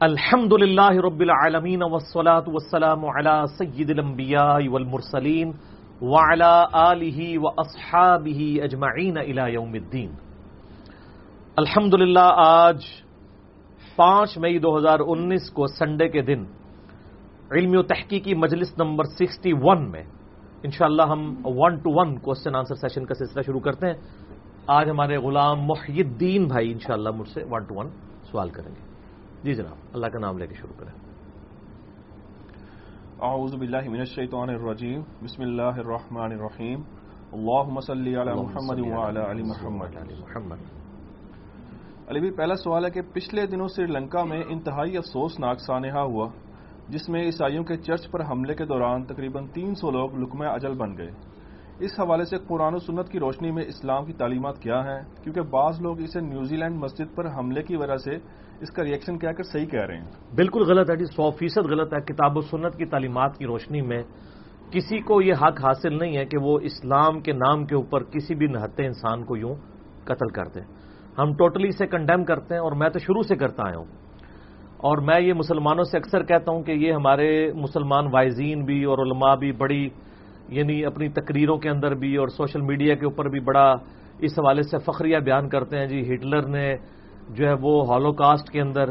الحمد للہ رب العالمین والصلاة والسلام على سید الانبیاء والمرسلین وعلى آلہ واصحابہ اجمعین الى یوم الدین الحمد للہ آج پانچ مئی دو ہزار انیس کو سنڈے کے دن علمی و تحقیقی مجلس نمبر سکسٹی ون میں انشاءاللہ ہم one to one question answer session کا سلسلہ شروع کرتے ہیں آج ہمارے غلام محی الدین بھائی انشاءاللہ مجھ سے ون ٹو ون سوال کریں گے جی جناب اللہ کا نام لے کے شروع کریں۔ اعوذ باللہ من الشیطان الرجیم بسم اللہ الرحمن الرحیم۔ اللہم صلی علی محمد وعلی علی محمد. محمد۔ علی بھی پہلا سوال ہے کہ پچھلے دنوں سری لنکا میں انتہائی افسوسناک سانحہ ہوا جس میں عیسائیوں کے چرچ پر حملے کے دوران تقریباً تین سو لوگ لکمہ اجل بن گئے۔ اس حوالے سے قرآن و سنت کی روشنی میں اسلام کی تعلیمات کیا ہیں؟ کیونکہ بعض لوگ اسے نیوزی لینڈ مسجد پر حملے کی وجہ سے اس کا ریئیکشن کیا کر صحیح کہہ رہے ہیں؟ بالکل غلط ہے جی سو فیصد غلط ہے۔ کتاب و سنت کی تعلیمات کی روشنی میں کسی کو یہ حق حاصل نہیں ہے کہ وہ اسلام کے نام کے اوپر کسی بھی نہتے انسان کو یوں قتل کر دیں ہم ٹوٹلی اسے کنڈیم کرتے ہیں اور میں تو شروع سے کرتا آیا ہوں۔ اور میں یہ مسلمانوں سے اکثر کہتا ہوں کہ یہ ہمارے مسلمان وائزین بھی اور علماء بھی بڑی یعنی اپنی تقریروں کے اندر بھی اور سوشل میڈیا کے اوپر بھی بڑا اس حوالے سے فخریہ بیان کرتے ہیں۔ جی ہٹلر نے جو ہے وہ ہالو کاسٹ کے اندر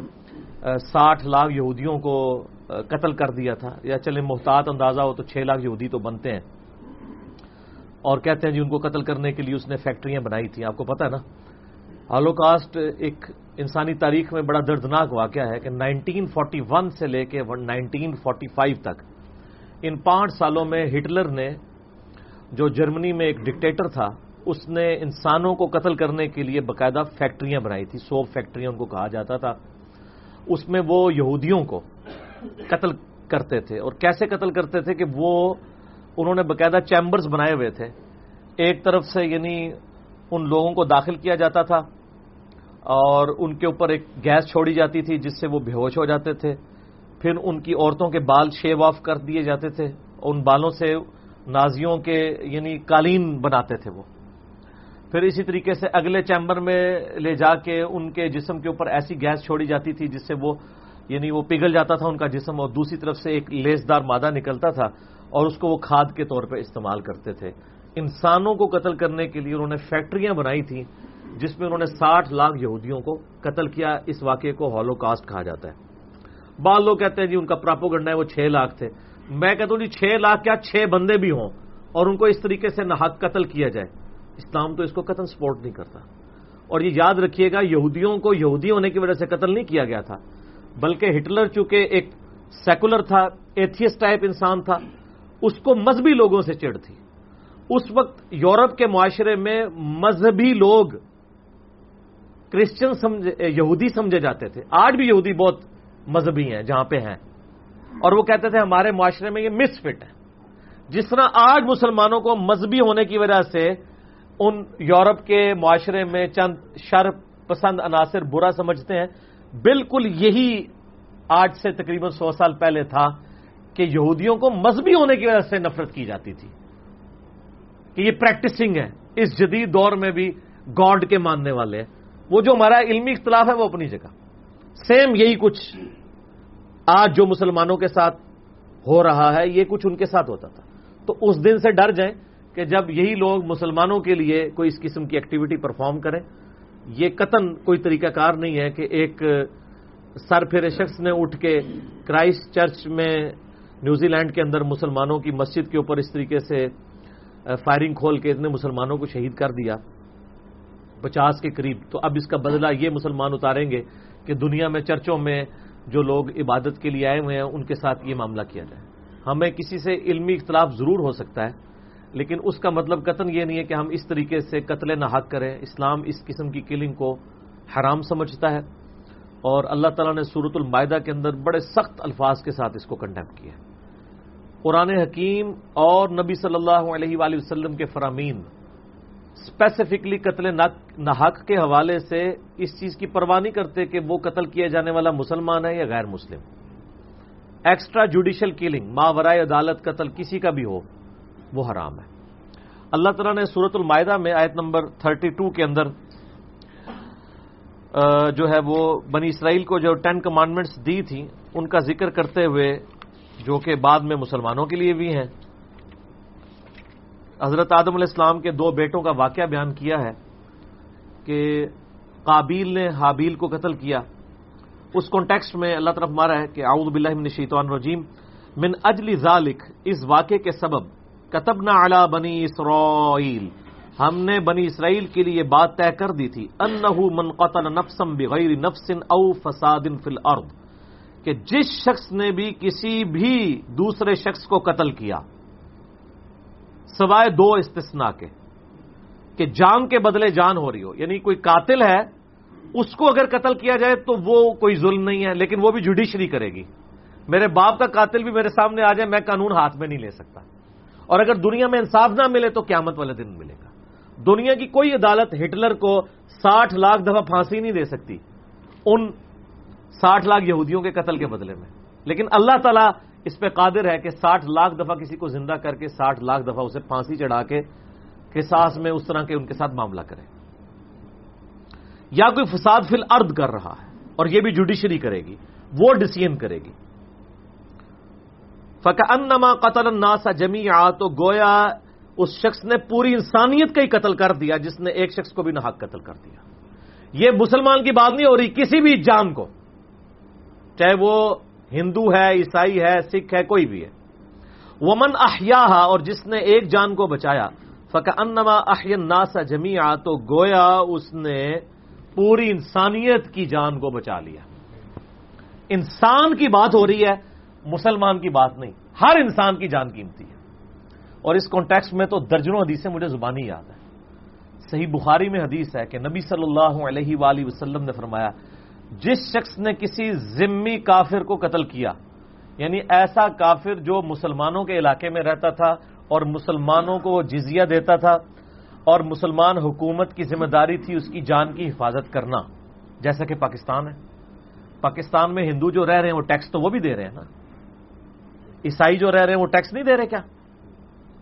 ساٹھ لاکھ یہودیوں کو قتل کر دیا تھا۔ یا چلے محتاط اندازہ ہو تو چھ لاکھ یہودی تو بنتے ہیں۔ اور کہتے ہیں جی ان کو قتل کرنے کے لیے اس نے فیکٹریاں بنائی تھیں۔ آپ کو پتا ہے نا؟ ہالو کاسٹ ایک انسانی تاریخ میں بڑا دردناک واقعہ ہے کہ نائنٹین فورٹی ون سے لے کے نائنٹین فورٹی فائیو تک، ان پانچ سالوں میں ہٹلر نے جو جرمنی میں ایک ڈکٹیٹر تھا اس نے انسانوں کو قتل کرنے کے لیے باقاعدہ فیکٹریاں بنائی تھی سو فیکٹریاں ان کو کہا جاتا تھا۔ اس میں وہ یہودیوں کو قتل کرتے تھے۔ اور کیسے قتل کرتے تھے کہ وہ، انہوں نے باقاعدہ چیمبرز بنائے ہوئے تھے۔ ایک طرف سے یعنی ان لوگوں کو داخل کیا جاتا تھا اور ان کے اوپر ایک گیس چھوڑی جاتی تھی جس سے وہ بےہوش ہو جاتے تھے۔ پھر ان کی عورتوں کے بال شیو آف کر دیے جاتے تھے۔ ان بالوں سے نازیوں کے یعنی قالین بناتے تھے وہ۔ پھر اسی طریقے سے اگلے چیمبر میں لے جا کے ان کے جسم کے اوپر ایسی گیس چھوڑی جاتی تھی جس سے وہ یعنی وہ پگھل جاتا تھا ان کا جسم اور دوسری طرف سے ایک لیسدار مادہ نکلتا تھا اور اس کو وہ کھاد کے طور پہ استعمال کرتے تھے۔ انسانوں کو قتل کرنے کے لیے انہوں نے فیکٹریاں بنائی تھیں جس میں انہوں نے ساٹھ لاکھ یہودیوں کو قتل کیا، اس واقعے کو ہالو کاسٹ کہا جاتا ہے۔ بعض لوگ کہتے ہیں جی ان کا پراپو گنڈا ہے، وہ چھ لاکھ تھے۔ میں کہتا ہوں جی چھ لاکھ کیا چھ بندے بھی ہوں اور ان کو اس طریقے سے نحق قتل کیا جائے۔ اسلام تو اس کو قتل سپورٹ نہیں کرتا۔ اور یہ یاد رکھیے گا، یہودیوں کو یہودی ہونے کی وجہ سے قتل نہیں کیا گیا تھا، بلکہ ہٹلر چونکہ ایک سیکولر تھا ایتھیس ٹائپ انسان تھا، اس کو مذہبی لوگوں سے چڑ تھی۔ اس وقت یورپ کے معاشرے میں مذہبی لوگ کرسچن یہودی سمجھے جاتے تھے۔ آج بھی یہودی بہت مذہبی ہیں، جہاں پہ ہیں۔ اور وہ کہتے تھے، ہمارے معاشرے میں یہ مس فٹ ہے۔ جس طرح آج مسلمانوں کو مذہبی ہونے کی وجہ سے ان یورپ کے معاشرے میں چند شر پسند عناصر برا سمجھتے ہیں۔ بالکل یہی آج سے تقریباً سو سال پہلے تھا کہ یہودیوں کو مذہبی ہونے کی وجہ سے نفرت کی جاتی تھی۔ کہ یہ پریکٹسنگ ہے۔ اس جدید دور میں بھی گاڈ کے ماننے والے ہیں۔ وہ جو ہمارا علمی اختلاف ہے وہ اپنی جگہ۔ سیم یہی کچھ آج جو مسلمانوں کے ساتھ ہو رہا ہے، یہ کچھ ان کے ساتھ ہوتا تھا۔ تو اس دن سے ڈر جائیں۔ کہ جب یہی لوگ مسلمانوں کے لیے کوئی اس قسم کی ایکٹیویٹی پرفارم کریں، یہ قطن کوئی طریقہ کار نہیں ہے کہ ایک سر پھرے شخص نے اٹھ کے کرائسٹ چرچ میں نیوزی لینڈ کے اندر مسلمانوں کی مسجد کے اوپر اس طریقے سے فائرنگ کھول کے اتنے مسلمانوں کو شہید کر دیا، پچاس کے قریب۔ تو اب اس کا بدلہ یہ مسلمان اتاریں گے کہ دنیا میں چرچوں میں جو لوگ عبادت کے لیے آئے ہوئے ہیں، ان کے ساتھ یہ معاملہ کیا جائے۔ ہمیں کسی سے علمی اختلاف ضرور ہو سکتا ہے۔ لیکن اس کا مطلب قتل یہ نہیں ہے کہ ہم اس طریقے سے قتل نہ حق کریں۔ اسلام اس قسم کی کلنگ کو حرام سمجھتا ہے اور اللہ تعالیٰ نے صورت المائدہ کے اندر بڑے سخت الفاظ کے ساتھ اس کو کنڈیم کیا قرآن حکیم اور نبی صلی اللہ علیہ وآلہ وسلم کے فرامین اسپیسیفکلی قتل نحق کے حوالے سے اس چیز کی پرواہ نہیں کرتے کہ وہ قتل کیا جانے والا مسلمان ہے یا غیر مسلم۔ ایکسٹرا جوڈیشل کلنگ ماورائے عدالت قتل کسی کا بھی ہو وہ حرام ہے۔ اللہ تعالیٰ نے سورت المائدہ میں آیت نمبر 32 کے اندر جو ہے وہ بنی اسرائیل کو جو ٹین کمانڈمنٹس دی تھیں، ان کا ذکر کرتے ہوئے، جو کہ بعد میں مسلمانوں کے لیے بھی ہیں، حضرت آدم علیہ السلام کے دو بیٹوں کا واقعہ بیان کیا ہے کہ قابیل نے حابیل کو قتل کیا۔ اس کانٹیکسٹ میں اللہ طرف مارا ہے کہ اعوذ باللہ من الشیطان الرجیم، من اجل ذالک، اس واقعے کے سبب کتبنا علی بنی اسرائیل ہم نے بنی اسرائیل کے لیے بات طے کر دی تھی۔ انہو من قتل نفسم بغیر نفس او فساد فی الارض۔ کہ جس شخص نے بھی کسی بھی دوسرے شخص کو قتل کیا، سوائے دو استثناء کے۔ کہ جان کے بدلے جان ہو رہی ہو۔ یعنی کوئی قاتل ہے، اس کو اگر قتل کیا جائے تو وہ کوئی ظلم نہیں ہے، لیکن وہ بھی جوڈیشری کرے گی۔ میرے باپ کا قاتل بھی میرے سامنے آ جائے، میں قانون ہاتھ میں نہیں لے سکتا۔ اور اگر دنیا میں انصاف نہ ملے تو قیامت والے دن ملے گا۔ دنیا کی کوئی عدالت ہٹلر کو ساٹھ لاکھ دفعہ پھانسی نہیں دے سکتی، ان ساٹھ لاکھ یہودیوں کے قتل کے بدلے میں۔ لیکن اللہ تعالیٰ اس پہ قادر ہے کہ ساٹھ لاکھ دفعہ کسی کو زندہ کر کے ساٹھ لاکھ دفعہ اسے پھانسی چڑھا کے ساس میں اس طرح کے ان کے ساتھ معاملہ کرے۔ یا کوئی فساد فل ارد کر رہا ہے اور یہ بھی جوڈیشری کرے گی، وہ ڈسیزن کرے گی۔ فکا انما قتل الناس جمی تو گویا اس شخص نے پوری انسانیت کا ہی قتل کر دیا، جس نے ایک شخص کو بھی نہ قتل کر دیا۔ یہ مسلمان کی بات نہیں ہو رہی، کسی بھی جان کو، چاہے وہ ہندو ہے، عیسائی ہے، سکھ ہے، کوئی بھی ہے۔ ومن احیا اور جس نے ایک جان کو بچایا فکا انما احین ناسا جمی تو گویا اس نے پوری انسانیت کی جان کو بچا لیا۔ انسان کی بات ہو رہی ہے مسلمان کی بات نہیں، ہر انسان کی جان قیمتی ہے۔ اور اس کانٹیکس میں تو درجنوں حدیثیں مجھے زبانی یاد ہے صحیح بخاری میں حدیث ہے کہ نبی صلی اللہ علیہ وآلہ وسلم نے فرمایا، جس شخص نے کسی ذمی کافر کو قتل کیا یعنی ایسا کافر جو مسلمانوں کے علاقے میں رہتا تھا اور مسلمانوں کو وہ جزیہ دیتا تھا اور مسلمان حکومت کی ذمہ داری تھی اس کی جان کی حفاظت کرنا، جیسا کہ پاکستان ہے۔ پاکستان میں ہندو جو رہ رہے ہیں، وہ ٹیکس تو وہ بھی دے رہے ہیں نا۔ عیسائی جو رہ رہے ہیں وہ ٹیکس نہیں دے رہے کیا؟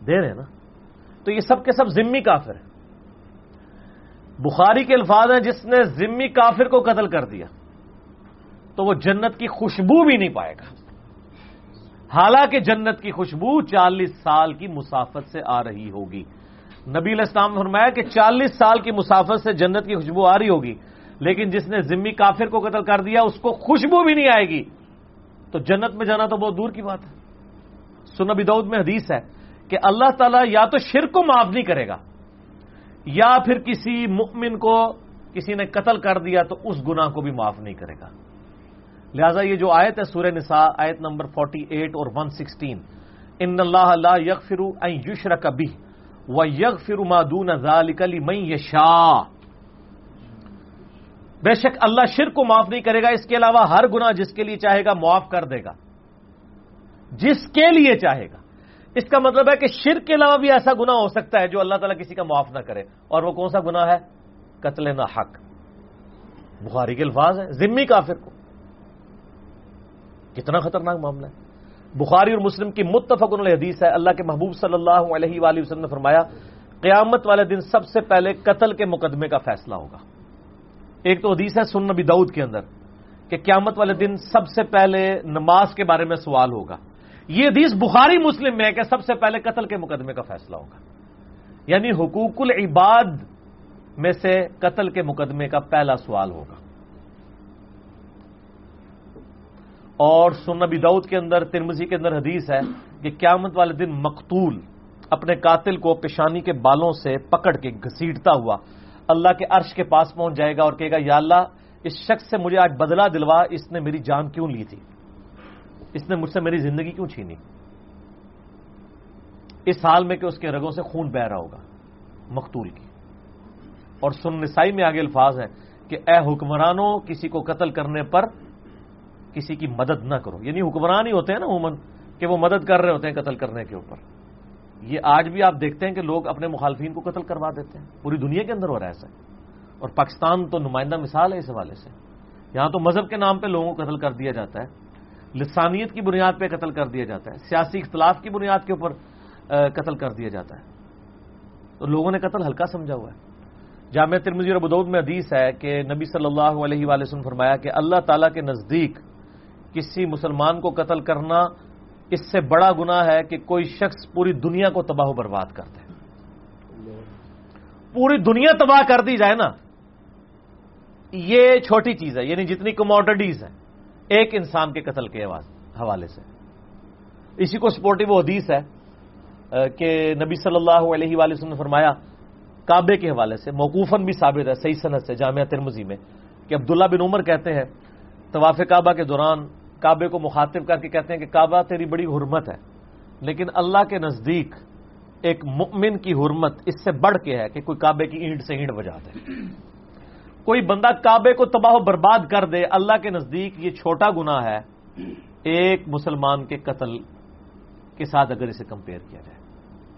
دے رہے ہیں نا۔ تو یہ سب کے سب ذمی کافر ہیں۔ بخاری کے الفاظ ہیں، جس نے ذمی کافر کو قتل کر دیا، تو وہ جنت کی خوشبو بھی نہیں پائے گا۔ حالانکہ جنت کی خوشبو چالیس سال کی مسافت سے آ رہی ہوگی۔ نبی الاسلام نے فرمایا کہ چالیس سال کی مسافت سے جنت کی خوشبو آ رہی ہوگی، لیکن جس نے ذمی کافر کو قتل کر دیا، اس کو خوشبو بھی نہیں آئے گی۔ تو جنت میں جانا تو بہت دور کی بات ہے۔ سنبی دعود میں حدیث ہے کہ اللہ تعالیٰ یا تو شرک کو معاف نہیں کرے گا، یا پھر کسی مؤمن کو کسی نے قتل کر دیا تو اس گناہ کو بھی معاف نہیں کرے گا۔ لہذا یہ جو آیت ہے سورہ نساء، آیت نمبر 48 اور 116 ان اللہ لا یغفر ان یشرک بھی و یگ فرما دون ذالکلی میں یشا بے شک اللہ شرک کو معاف نہیں کرے گا، اس کے علاوہ ہر گنا جس کے لیے چاہے گا معاف کر دے گا۔ جس کے لیے چاہے گا۔ اس کا مطلب ہے کہ شرک کے علاوہ بھی ایسا گنا ہو سکتا ہے جو اللہ تعالیٰ کسی کا معاف نہ کرے۔ اور وہ کون سا گنا ہے؟ قتل نہ حق بخاری کے الفاظ ہیں، ذمی کافر کو۔ کتنا خطرناک معاملہ ہے۔ بخاری اور مسلم کی متفق حدیث ہے، اللہ کے محبوب صلی اللہ علیہ وآلہ وسلم نے فرمایا، قیامت والے دن سب سے پہلے قتل کے مقدمے کا فیصلہ ہوگا۔ ایک تو حدیث ہے سن نبی دعود کے اندر کہ قیامت والے دن سب سے پہلے نماز کے بارے میں سوال ہوگا۔ یہ حدیث بخاری مسلم میں ہے کہ سب سے پہلے قتل کے مقدمے کا فیصلہ ہوگا۔ یعنی حقوق العباد میں سے قتل کے مقدمے کا پہلا سوال ہوگا۔ اور سنبی دعود کے اندر ترمزی کے اندر حدیث ہے کہ قیامت والے دن مقتول اپنے قاتل کو پیشانی کے بالوں سے پکڑ کے گھسیٹتا ہوا اللہ کے عرش کے پاس پہنچ جائے گا اور کہے گا، یا اللہ، اس شخص سے مجھے آج بدلہ دلوا، اس نے میری جان کیوں لی تھی؟ اس نے مجھ سے میری زندگی کیوں چھینی؟ اس حال میں کہ اس کے رگوں سے خون بہ رہا ہوگا، مقتول کی۔ اور سن نسائی میں آگے الفاظ ہے کہ اے حکمرانوں، کسی کو قتل کرنے پر کسی کی مدد نہ کرو۔ یعنی حکمران ہی ہوتے ہیں نا عموماً، کہ وہ مدد کر رہے ہوتے ہیں قتل کرنے کے اوپر۔ یہ آج بھی آپ دیکھتے ہیں کہ لوگ اپنے مخالفین کو قتل کروا دیتے ہیں۔ پوری دنیا کے اندر ہو رہا ہے ایسا۔ اور پاکستان تو نمائندہ مثال ہے اس حوالے سے۔ یہاں تو مذہب کے نام پہ لوگوں کو قتل کر دیا جاتا ہے۔ لسانیت کی بنیاد پہ قتل کر دیا جاتا ہے، سیاسی اختلاف کی بنیاد کے اوپر قتل کر دیا جاتا ہے۔ تو لوگوں نے قتل ہلکا سمجھا ہوا ہے۔ جامع ترمزی اور بدود میں حدیث ہے کہ نبی صلی اللہ علیہ وآلہ وسلم فرمایا کہ اللہ تعالیٰ کے نزدیک کسی مسلمان کو قتل کرنا اس سے بڑا گنا ہے کہ کوئی شخص پوری دنیا کو تباہ و برباد کر دے پوری دنیا تباہ کر دی جائے نا، یہ چھوٹی چیز ہے یعنی جتنی کموڈیٹیز ہیں۔ ایک انسان کے قتل کے حوالے سے۔ اسی کو سپورٹو وہ حدیث ہے کہ نبی صلی اللہ علیہ وآلہ وسلم نے فرمایا، کعبے کے حوالے سے، موقوفاً بھی ثابت ہے، صحیح صنعت سے، جامعہ ترمزی میں، کہ عبداللہ بن عمر کہتے ہیں، طواف کعبہ کے دوران کعبے کو مخاطب کر کے کہتے ہیں کہ کعبہ تیری بڑی حرمت ہے، لیکن اللہ کے نزدیک ایک مؤمن کی حرمت اس سے بڑھ کے ہے کہ کوئی کعبے کی اینٹ سے اینٹ بجا دے۔ کوئی بندہ کعبے کو تباہ و برباد کر دے، اللہ کے نزدیک یہ چھوٹا گنا ہے، ایک مسلمان کے قتل کے ساتھ اگر اسے کمپیئر کیا جائے۔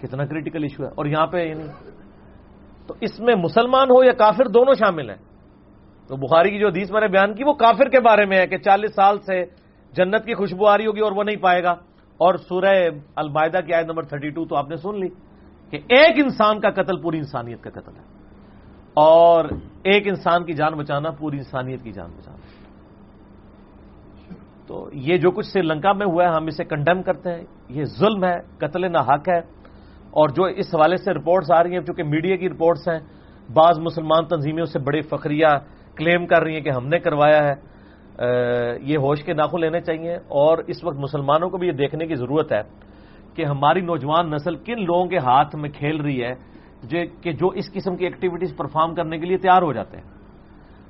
کتنا کریٹیکل ایشو ہے۔ اور یہاں پہ یعنی تو اس میں مسلمان ہو یا کافر دونوں شامل ہیں۔ تو بخاری کی جو حدیث میں نے بیان کی، وہ کافر کے بارے میں ہے کہ چالیس سال سے جنت کی خوشبو آ رہی ہوگی اور وہ نہیں پائے گا۔ اور سورہ البائدہ کی آیت نمبر تھرٹی ٹو تو آپ نے سن لی کہ ایک انسان کا قتل پوری انسانیت کا قتل ہے۔ اور ایک انسان کی جان بچانا، پوری انسانیت کی جان بچانا۔ تو یہ جو کچھ سری لنکا میں ہوا ہے، ہم اسے کنڈیم کرتے ہیں۔ یہ ظلم ہے، قتل نہ حق ہے۔ اور جو اس حوالے سے رپورٹس آ رہی ہیں، چونکہ میڈیا کی رپورٹس ہیں، بعض مسلمان تنظیموں سے بڑے فخریہ کلیم کر رہی ہیں کہ ہم نے کروایا ہے۔ یہ ہوش کے ناخو لینے چاہیے۔ اور اس وقت مسلمانوں کو بھی یہ دیکھنے کی ضرورت ہے کہ ہماری نوجوان نسل کن لوگوں کے ہاتھ میں کھیل رہی ہے کہ جو اس قسم کی ایکٹیویٹیز پرفارم کرنے کے لیے تیار ہو جاتے ہیں۔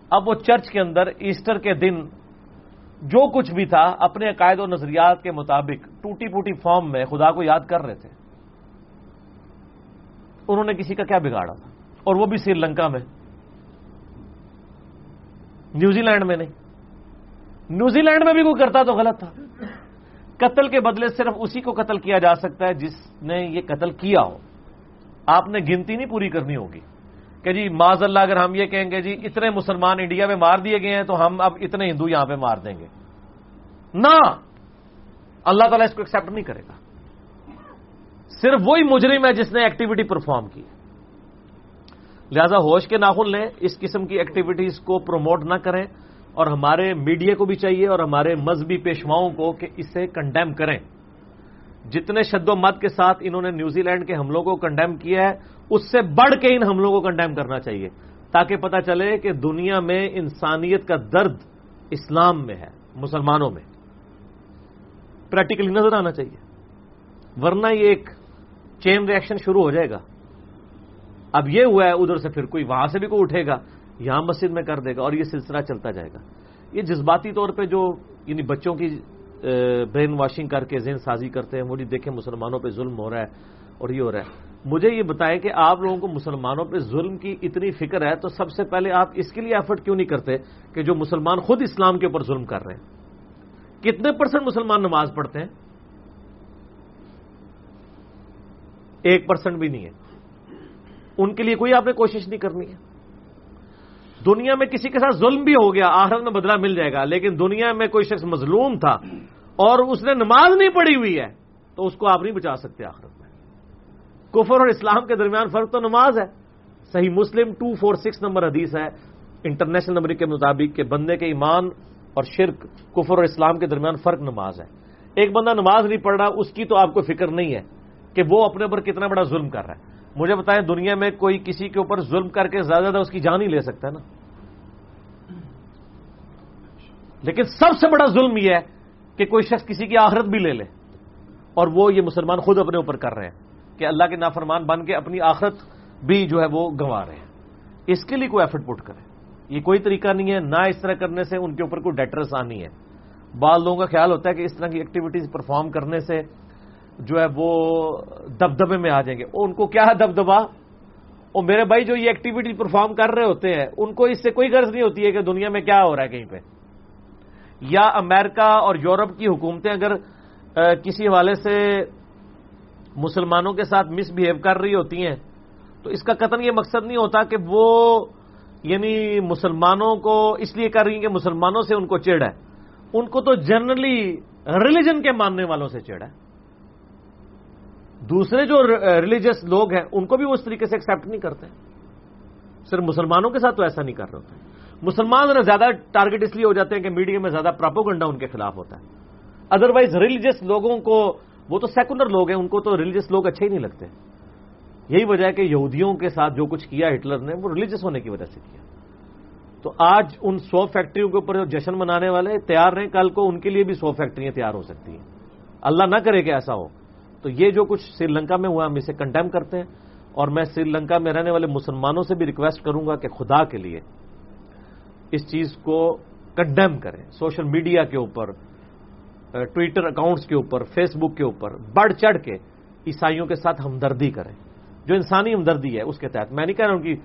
اب وہ چرچ کے اندر ایسٹر کے دن جو کچھ بھی تھا، اپنے عقائد و نظریات کے مطابق ٹوٹی پوٹی فارم میں خدا کو یاد کر رہے تھے۔ انہوں نے کسی کا کیا بگاڑا تھا؟ اور وہ بھی سری لنکا میں۔ نیوزی لینڈ میں نہیں۔ نیوزی لینڈ میں بھی کوئی کرتا تو غلط تھا۔ قتل کے بدلے صرف اسی کو قتل کیا جا سکتا ہے جس نے یہ قتل کیا ہو۔ آپ نے گنتی نہیں پوری کرنی ہوگی کہ جی معذ اللہ اگر ہم یہ کہیں گے جی اتنے مسلمان انڈیا میں مار دیے گئے ہیں تو ہم اب اتنے ہندو یہاں پہ مار دیں گے۔ نہ! اللہ تعالیٰ اس کو ایکسپٹ نہیں کرے گا۔ صرف وہی مجرم ہے جس نے ایکٹیویٹی پرفارم کی۔ لہذا ہوش کے ناخن لیں، اس قسم کی ایکٹیویٹیز کو پروموٹ نہ کریں۔ اور ہمارے میڈیا کو بھی چاہیے اور ہمارے مذہبی پیشواؤں کو کہ اسے کنڈیم کریں۔ جتنے شد و مت کے ساتھ انہوں نے نیوزی لینڈ کے حملوں کو کنڈیم کیا ہے، اس سے بڑھ کے ان حملوں کو کنڈیم کرنا چاہیے، تاکہ پتہ چلے کہ دنیا میں انسانیت کا درد اسلام میں ہے، مسلمانوں میں۔ پریکٹیکلی نظر آنا چاہیے۔ ورنہ یہ ایک چین ریئیکشن شروع ہو جائے گا۔ اب یہ ہوا ہے، ادھر سے پھر کوئی وہاں سے بھی کوئی اٹھے گا، یہاں مسجد میں کر دے گا اور یہ سلسلہ چلتا جائے گا۔ یہ جذباتی طور پہ جو یعنی بچوں کی برین واشنگ کر کے ذہن سازی کرتے ہیں وہ جی دیکھیں مسلمانوں پہ ظلم ہو رہا ہے اور یہ ہو رہا ہے۔ مجھے یہ بتائیں کہ آپ لوگوں کو مسلمانوں پہ ظلم کی اتنی فکر ہے تو سب سے پہلے آپ اس کے لیے ایفرٹ کیوں نہیں کرتے کہ جو مسلمان خود اسلام کے اوپر ظلم کر رہے ہیں؟ کتنے پرسنٹ مسلمان نماز پڑھتے ہیں؟ ایک پرسنٹ بھی نہیں ہے۔ ان کے لیے کوئی آپ نے کوشش نہیں کرنی ہے۔ دنیا میں کسی کے ساتھ ظلم بھی ہو گیا، آخرت میں بدلہ مل جائے گا، لیکن دنیا میں کوئی شخص مظلوم تھا اور اس نے نماز نہیں پڑھی ہوئی ہے، تو اس کو آپ نہیں بچا سکتے آخرت میں۔ کفر اور اسلام کے درمیان فرق تو نماز ہے۔ صحیح مسلم ٹو فور سکس نمبر حدیث ہے۔ انٹرنیشنل نمبر کے مطابق کہ بندے کے ایمان اور شرک، کفر اور اسلام کے درمیان فرق نماز ہے۔ ایک بندہ نماز نہیں پڑھ رہا، اس کی تو آپ کو فکر نہیں ہے کہ وہ اپنے اوپر کتنا بڑا ظلم کر رہا ہے۔ مجھے بتائیں دنیا میں کوئی کسی کے اوپر ظلم کر کے زیادہ زیادہ اس کی جان ہی لے سکتا ہے نا؟ لیکن سب سے بڑا ظلم یہ ہے کہ کوئی شخص کسی کی آخرت بھی لے لے اور وہ یہ مسلمان خود اپنے اوپر کر رہے ہیں کہ اللہ کے نافرمان بن کے اپنی آخرت بھی جو ہے وہ گنوا رہے ہیں۔ اس کے لیے کوئی ایفرٹ پٹ کرے۔ یہ کوئی طریقہ نہیں ہے، نہ اس طرح کرنے سے ان کے اوپر کوئی ڈیٹرس آنی ہے۔ بعض لوگوں کا خیال ہوتا ہے کہ اس طرح کی ایکٹیویٹیز پرفارم کرنے سے جو ہے وہ دبدبے میں آ جائیں گے۔ ان کو کیا ہے دبدبا اور میرے بھائی جو یہ ایکٹیویٹی پرفارم کر رہے ہوتے ہیں، ان کو اس سے کوئی غرض نہیں ہوتی ہے کہ دنیا میں کیا ہو رہا ہے کہیں پہ۔ یا امریکہ اور یورپ کی حکومتیں اگر کسی حوالے سے مسلمانوں کے ساتھ مس بہیو کر رہی ہوتی ہیں، تو اس کا قطن یہ مقصد نہیں ہوتا کہ وہ یعنی مسلمانوں کو اس لیے کر رہی ہیں کہ مسلمانوں سے ان کو چڑ ہے۔ ان کو تو جنرلی ریلیجن کے ماننے والوں سے چڑ ہے۔ دوسرے جو ریلیجس لوگ ہیں، ان کو بھی وہ اس طریقے سے ایکسپٹ نہیں کرتے۔ صرف مسلمانوں کے ساتھ تو ایسا نہیں کر رہے ہوتے۔ مسلمان ذرا زیادہ ٹارگٹ اس لیے ہو جاتے ہیں کہ میڈیا میں زیادہ پراپوگنڈا ان کے خلاف ہوتا ہے۔ ادروائز ریلیجس لوگوں کو، وہ تو سیکولر لوگ ہیں، ان کو تو ریلیجس لوگ اچھے ہی نہیں لگتے۔ یہی وجہ ہے کہ یہودیوں کے ساتھ جو کچھ کیا ہٹلر نے، وہ ریلیجس ہونے کی وجہ سے کیا۔ تو آج ان سو فیکٹریوں کے اوپر جو جشن منانے والے تیار رہیں، کل کو ان کے لیے بھی سو فیکٹریاں تیار ہو سکتی ہیں۔ اللہ نہ کرے کہ ایسا ہو۔ تو یہ جو کچھ سری لنکا میں ہوا، ہم اسے کنڈیم کرتے ہیں۔ اور میں سری لنکا میں رہنے والے مسلمانوں سے بھی ریکویسٹ کروں گا کہ خدا کے لیے اس چیز کو کنڈیم کریں۔ سوشل میڈیا کے اوپر ٹویٹر اکاؤنٹس کے اوپر، فیس بک کے اوپر بڑھ چڑھ کے عیسائیوں کے ساتھ ہمدردی کریں۔ جو انسانی ہمدردی ہے، اس کے تحت۔ میں نہیں کہہ رہا ہوں کہ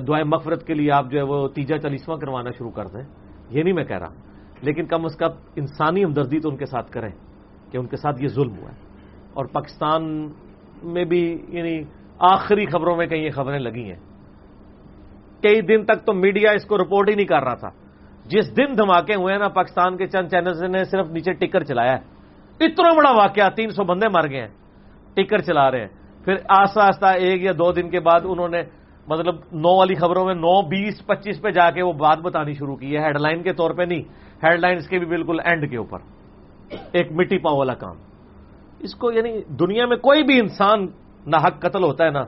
دعائیں مغفرت کے لیے آپ جو ہے وہ تیجا چالیسواں کروانا شروع کر دیں۔ یہ نہیں میں کہہ رہا لیکن کم از کم انسانی ہمدردی تو ان کے ساتھ کریں کہ ان کے ساتھ یہ ظلم ہوا ہے۔ اور پاکستان میں بھی یعنی آخری خبروں میں کہیں یہ خبریں لگی ہیں۔ کئی دن تک تو میڈیا اس کو رپورٹ ہی نہیں کر رہا تھا۔ جس دن دھماکے ہوئے ہیں نا، پاکستان کے چند چینل نے صرف نیچے ٹکر چلایا ہے۔ اتنا بڑا واقعہ، تین سو بندے مر گئے ہیں، ٹکر چلا رہے ہیں۔ پھر آہستہ آہستہ ایک یا دو دن کے بعد انہوں نے مطلب نو والی خبروں میں نو، بیس، پچیس پہ جا کے وہ بات بتانی شروع کی ہے۔ ہیڈ لائن کے طور پہ نہیں ہیڈ لائنس کے بھی بالکل اینڈ کے اوپر۔ ایک مٹی پاؤ والا کام۔ اس کو یعنی دنیا میں کوئی بھی انسان نہ حق قتل ہوتا ہے نا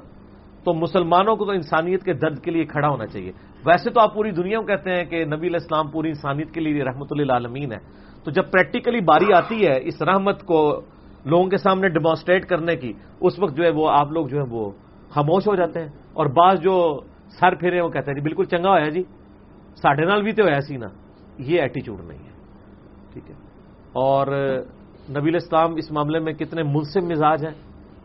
تو مسلمانوں کو تو انسانیت کے درد کے لیے کھڑا ہونا چاہیے۔ ویسے تو آپ پوری دنیا کو کہتے ہیں کہ نبی الاسلام پوری انسانیت کے لیے رحمت اللہ عالمین ہے تو جب پریکٹیکلی باری آتی ہے اس رحمت کو لوگوں کے سامنے ڈیمانسٹریٹ کرنے کی، اس وقت جو ہے وہ آپ لوگ جو ہے وہ خاموش ہو جاتے ہیں۔ اور بعض جو سر پھیرے وہ کہتے ہیں جی بالکل چنگا ہوا جی۔ ساڈے نال بھی تو ہوا سی نا۔ یہ ایٹیچیوڈ نہیں ہے۔ ٹھیک ہے۔ اور نبی اسلام اس معاملے میں کتنے منصف مزاج ہیں۔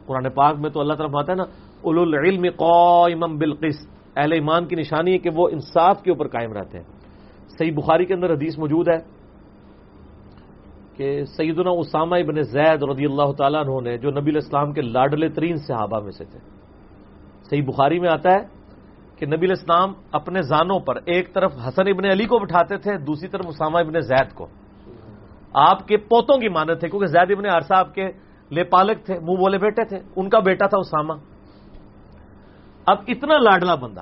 قرآن پاک میں تو اللہ طرف آتا ہے نا اول العلم قائم بالقسط۔ اہل ایمان کی نشانی ہے کہ وہ انصاف کے اوپر قائم رہتے ہیں۔ صحیح بخاری کے اندر حدیث موجود ہے کہ سیدنا اسامہ ابن زید رضی اللہ تعالیٰ عنہ نے جو نبی الاسلام کے لاڈلے ترین صحابہ میں سے تھے۔ صحیح بخاری میں آتا ہے کہ نبی الاسلام اپنے زانوں پر ایک طرف حسن ابن علی کو بٹھاتے تھے، دوسری طرف اسامہ ابن زید کو۔ آپ کے پوتوں کی مانت تھے، کیونکہ زید ابن عرصہ آپ کے لے پالک تھے، منہ بولے بیٹے تھے۔ ان کا بیٹا تھا اسامہ۔ اب اتنا لاڈلا بندہ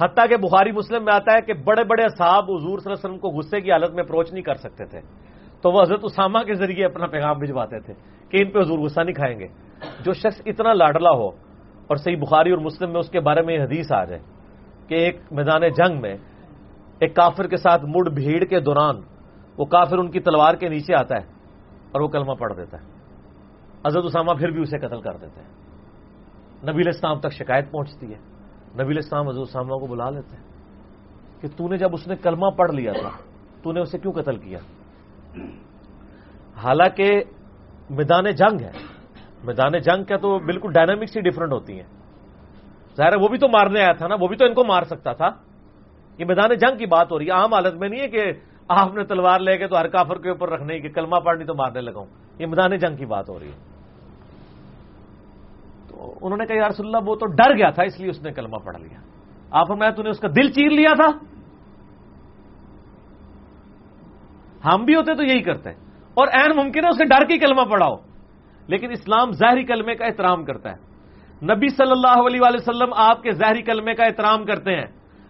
حتیٰ کہ بخاری مسلم میں آتا ہے کہ بڑے بڑے صاحب حضور صلی اللہ علیہ وسلم کو غصے کی حالت میں اپروچ نہیں کر سکتے تھے۔ تو وہ حضرت اسامہ کے ذریعے اپنا پیغام بھجواتے تھے کہ ان پہ حضور غصہ نہیں کھائیں گے۔ جو شخص اتنا لاڈلا ہو اور صحیح بخاری اور مسلم میں اس کے بارے میں یہ حدیث آ جائے کہ ایک میدان جنگ میں ایک کافر کے ساتھ مڑ بھیڑ کے دوران وہ کافر ان کی تلوار کے نیچے آتا ہے اور وہ کلمہ پڑھ دیتا ہے۔ حضرت اسامہ پھر بھی اسے قتل کر دیتے ہیں۔ نبیل اسلام تک شکایت پہنچتی ہے۔ نبیل اسلام حضرت اسامہ کو بلا لیتے ہیں کہ تو نے جب اس نے کلمہ پڑھ لیا تھا، تو نے اسے کیوں قتل کیا؟ حالانکہ میدان جنگ ہے۔ میدان جنگ کا تو بالکل ڈائنامکس ہی ڈفرنٹ ہوتی ہیں۔ ظاہر ہے وہ بھی تو مارنے آیا تھا نا، وہ بھی تو ان کو مار سکتا تھا۔ یہ میدان جنگ کی بات ہو رہی ہے۔ عام حالت میں نہیں ہے کہ آپ نے تلوار لے کے تو ہر کافر کے اوپر رکھنے کی کلمہ پڑھنی تو مارنے لگاؤں یہ میدان جنگ کی بات ہو رہی ہے۔ انہوں نے کہا، یا رسول اللہ، وہ تو ڈر گیا تھا، اس لیے اس نے کلمہ پڑھ لیا۔ آپ میں تو نے اس کا دل چیر لیا تھا؟ ہم بھی ہوتے تو یہی کرتے۔ اور این ممکن ہے اسے ڈر کی کلمہ پڑھاؤ، لیکن اسلام ظاہری کلمے کا احترام کرتا ہے۔ نبی صلی اللہ علیہ وآلہ وسلم آپ کے ظاہری کلمے کا احترام کرتے ہیں،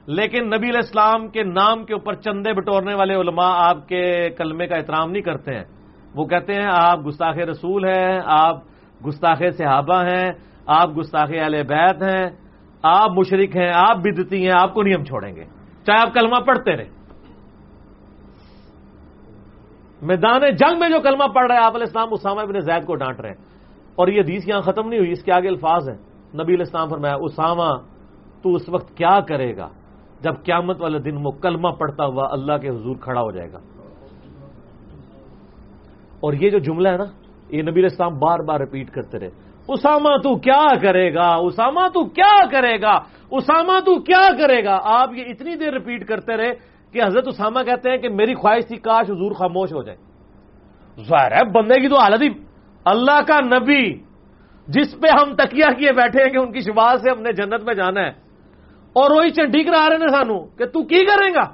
لیکن نبی علیہ السلام کے نام کے اوپر چندے بٹورنے والے علماء آپ کے کلمے کا احترام نہیں کرتے ہیں۔ وہ کہتے ہیں، آپ گستاخ رسول ہیں، آپ گستاخ صحابہ ہیں آپ گستاخ اہل بیت ہیں، آپ مشرق ہیں، آپ بدتی ہیں، آپ کو نہیں ہم چھوڑیں گے۔ چاہے آپ کلمہ پڑھتے رہے میدان جنگ میں جو کلمہ پڑھ رہے ہیں، آپ علیہ السلام اسامہ ابن زید کو ڈانٹ رہے ہیں۔ اور یہ حدیث یہاں ختم نہیں ہوئی، اس کے آگے الفاظ ہیں۔ نبی علیہ السلام فرمایا، اسامہ، تو اس وقت کیا کرے گا؟ جب قیامت والے دن وہ کلمہ پڑھتا ہوا اللہ کے حضور کھڑا ہو جائے گا۔ اور یہ جو جملہ ہے نا، یہ نبی علیہ السلام بار بار ریپیٹ کرتے رہے۔ اسامہ تو کیا کرے گا؟ اسامہ تو کیا کرے گا؟ اسامہ تو کیا کرے گا؟ آپ یہ اتنی دیر ریپیٹ کرتے رہے کہ حضرت اسامہ کہتے ہیں کہ میری خواہش تھی کاش حضور خاموش ہو جائے۔ ظاہر ہے، بندے کی تو حالت ہی اللہ کا نبی، جس پہ ہم تکیا کیے بیٹھے ہیں کہ ان کی شفا سے ہم نے جنت میں جانا ہے۔ اور وہی چنڈی کرا رہے ہیں سانو کہ تو کی کرے گا؟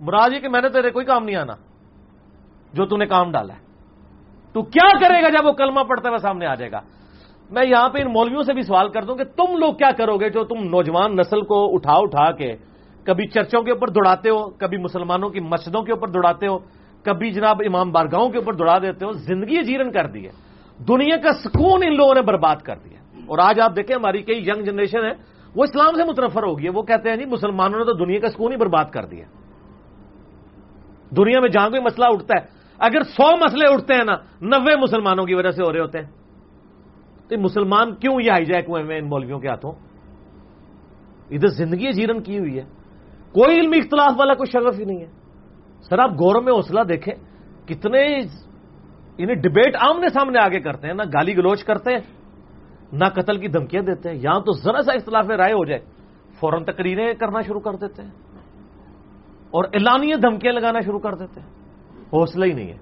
مراد یہ کہ میں نے تیرے کوئی کام نہیں آنا، جو تو نے کام ڈالا ہے۔ تو کیا کرے گا جب وہ کلمہ پڑتا ہے سامنے آ جائے گا؟ میں یہاں پہ ان مولویوں سے بھی سوال کرتا ہوں کہ تم لوگ کیا کرو گے جو تم نوجوان نسل کو اٹھا اٹھا کے کبھی چرچوں کے اوپر دوڑاتے ہو، کبھی مسلمانوں کی مسجدوں کے اوپر دوڑاتے ہو، کبھی جناب امام بارگاہوں کے اوپر دوڑا دیتے ہو، زندگی جیرن کر دی ہے۔ دنیا کا سکون ان لوگوں نے برباد کر دیا اور آج آپ دیکھیں ہماری کئی ینگ جنریشن ہے وہ اسلام سے متنفر ہوگی وہ کہتے ہیں جی مسلمانوں نے تو دنیا کا سکون ہی برباد کر دیا دنیا میں جہاں کوئی مسئلہ اٹھتا ہے اگر سو مسئلے اٹھتے ہیں نا، نوے مسلمانوں کی وجہ سے ہو رہے ہوتے ہیں۔ تو مسلمان کیوں یہ ہائی جیک ہوئے ہیں ان مولویوں کے ہاتھوں؟ ادھر زندگی جیرن کی ہوئی ہے۔ کوئی علمی اختلاف والا کوئی شغف ہی نہیں ہے۔ سر، آپ گورو میں حوصلہ دیکھیں۔ کتنے انہیں ڈبیٹ آمنے سامنے آگے کرتے ہیں، نہ گالی گلوچ کرتے ہیں، نہ قتل کی دھمکیاں دیتے ہیں۔ یہاں تو ذرا سا اختلاف رائے ہو جائے۔ فوراً تقریریں کرنا شروع کر دیتے ہیں اور اعلانیہ دھمکیاں لگانا شروع کر دیتے ہیں۔ حوصلہ ہی نہیں ہے۔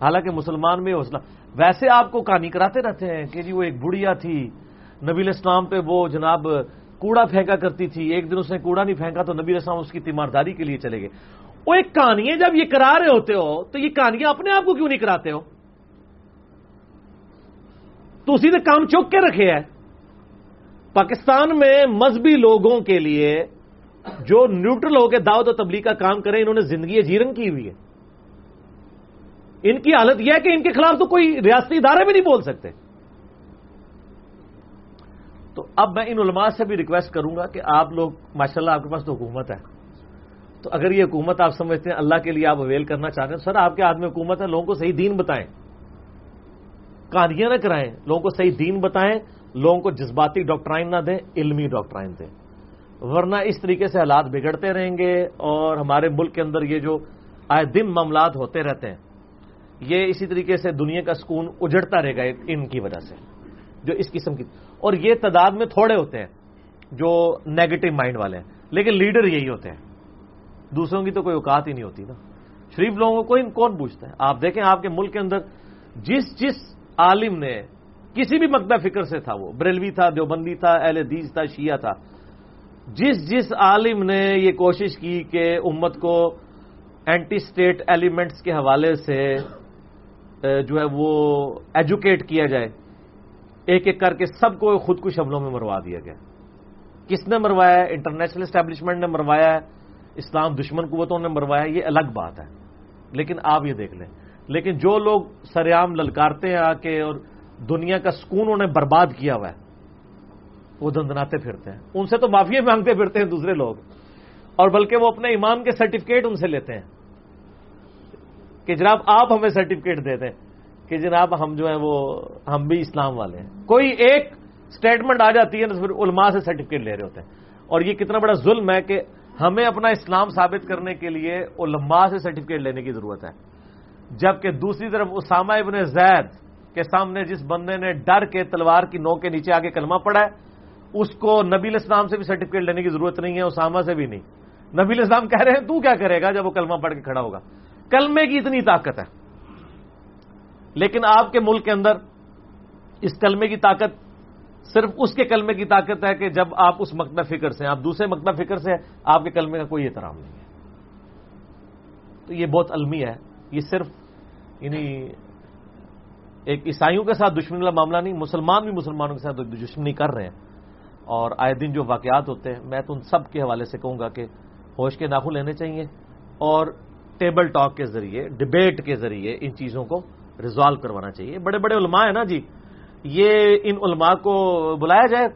حالانکہ مسلمان میں حوصلہ۔ ویسے آپ کو کہانی کراتے رہتے ہیں کہ جی وہ ایک بڑھیا تھی۔ نبی اسلام پہ وہ جناب کوڑا پھینکا کرتی تھی۔ ایک دن اس نے کوڑا نہیں پھینکا تو نبی اسلام اس کی تیمارداری کے لیے چلے گئے۔ وہ ایک کہانیاں جب یہ کرا رہے ہوتے ہو تو یہ کہانیاں اپنے آپ کو کیوں نہیں کراتے ہو؟ تو اسی نے کام چوک کے رکھے ہے پاکستان میں مذہبی لوگوں کے لیے جو نیوٹرل ہو کے دعوت و تبلیغ کا کام کریں، انہوں نے زندگی جیرن کی ہوئی ہے۔ ان کی حالت یہ ہے کہ ان کے خلاف تو کوئی ریاستی ادارے بھی نہیں بول سکتے۔ تو اب میں ان علماء سے بھی ریکویسٹ کروں گا کہ آپ لوگ، ماشاءاللہ آپ کے پاس تو حکومت ہے۔ تو اگر یہ حکومت آپ سمجھتے ہیں، اللہ کے لیے آپ اویل کرنا چاہتے ہیں، سر، آپ کے ہاتھ میں حکومت ہے، لوگوں کو صحیح دین بتائیں۔ کہانیاں نہ کرائیں، لوگوں کو صحیح دین بتائیں، لوگوں کو جذباتی ڈاکٹرائن نہ دیں، علمی ڈاکٹرائن دیں۔ ورنہ اس طریقے سے حالات بگڑتے رہیں گے اور ہمارے ملک کے اندر یہ جو آئے دن معاملات ہوتے رہتے ہیں یہ اسی طریقے سے دنیا کا سکون اجڑتا رہے گا ان کی وجہ سے، جو اس قسم کی۔ اور یہ تعداد میں تھوڑے ہوتے ہیں، جو نیگیٹو مائنڈ والے ہیں۔ لیکن لیڈر یہی ہوتے ہیں۔ دوسروں کی تو کوئی اوقات ہی نہیں ہوتی نا۔ شریف لوگوں کو کوئی کون پوچھتا ہے؟ آپ دیکھیں آپ کے ملک کے اندر جس جس عالم نے کسی بھی مقدہ فکر سے تھا وہ، بریلوی تھا، دیوبندی تھا، اہل حدیث تھا، شیعہ تھا۔ جس جس عالم نے یہ کوشش کی کہ امت کو اینٹی اسٹیٹ ایلیمنٹس کے حوالے سے جو ہے وہ ایجوکیٹ کیا جائے۔ ایک ایک کر کے سب کو خود کش حملوں میں مروا دیا گیا۔ کس نے مروایا؟ ہے انٹرنیشنل اسٹیبلشمنٹ نے مروایا۔ ہے اسلام دشمن قوتوں نے مروایا۔ یہ الگ بات ہے۔ لیکن آپ یہ دیکھ لیں۔ لیکن جو لوگ سریام للکارتے ہیں آ کے اور دنیا کا سکون انہیں برباد کیا ہوا ہے، وہ دندناتے پھرتے ہیں۔ ان سے تو معافی مانگتے پھرتے ہیں دوسرے لوگ۔ اور بلکہ وہ اپنے ایمان کے سرٹیفکیٹ ان سے لیتے ہیں۔ کہ جناب آپ ہمیں سرٹیفکیٹ دیتے ہیں کہ جناب ہم جو ہے وہ ہم بھی اسلام والے ہیں۔ کوئی ایک اسٹیٹمنٹ آ جاتی ہے نا پھر علماء سے سرٹیفکیٹ لے رہے ہوتے ہیں۔ اور یہ کتنا بڑا ظلم ہے کہ ہمیں اپنا اسلام ثابت کرنے کے لیے علماء سے سرٹیفکیٹ لینے کی ضرورت ہے۔ جبکہ دوسری طرف اسامہ ابن زید کے سامنے جس بندے نے ڈر کے تلوار کی نو کے نیچے آگے کلمہ پڑا ہے، اس کو نبی الاسلام سے بھی سرٹیفکیٹ لینے کی ضرورت نہیں ہے، اسامہ سے بھی نہیں۔ نبی الاسلام کہہ رہے ہیں، تو کیا کرے گا جب وہ کلمہ پڑھ کے کھڑا ہوگا؟ کلمے کی اتنی طاقت ہے۔ لیکن آپ کے ملک کے اندر اس کلمے کی طاقت صرف اس کے کلمے کی طاقت ہے کہ جب آپ اس مکتب فکر سے آپ دوسرے مکتب فکر سے آپ کے کلمے کا کوئی احترام نہیں ہے۔ تو یہ بہت المی ہے۔ یہ صرف یعنی ایک عیسائیوں کے ساتھ دشمنی والا معاملہ نہیں، مسلمان بھی مسلمانوں کے ساتھ دشمنی کر رہے ہیں۔ اور آئے دن جو واقعات ہوتے ہیں، میں تو ان سب کے حوالے سے کہوں گا کہ ہوش کے ناخن لینے چاہیے۔ اور ٹیبل ٹاک کے ذریعے، ڈبیٹ کے ذریعے ان چیزوں کو ریزالو کروانا چاہیے۔ بڑے بڑے علماء ہیں نا جی۔ یہ ان علماء کو بلایا جائے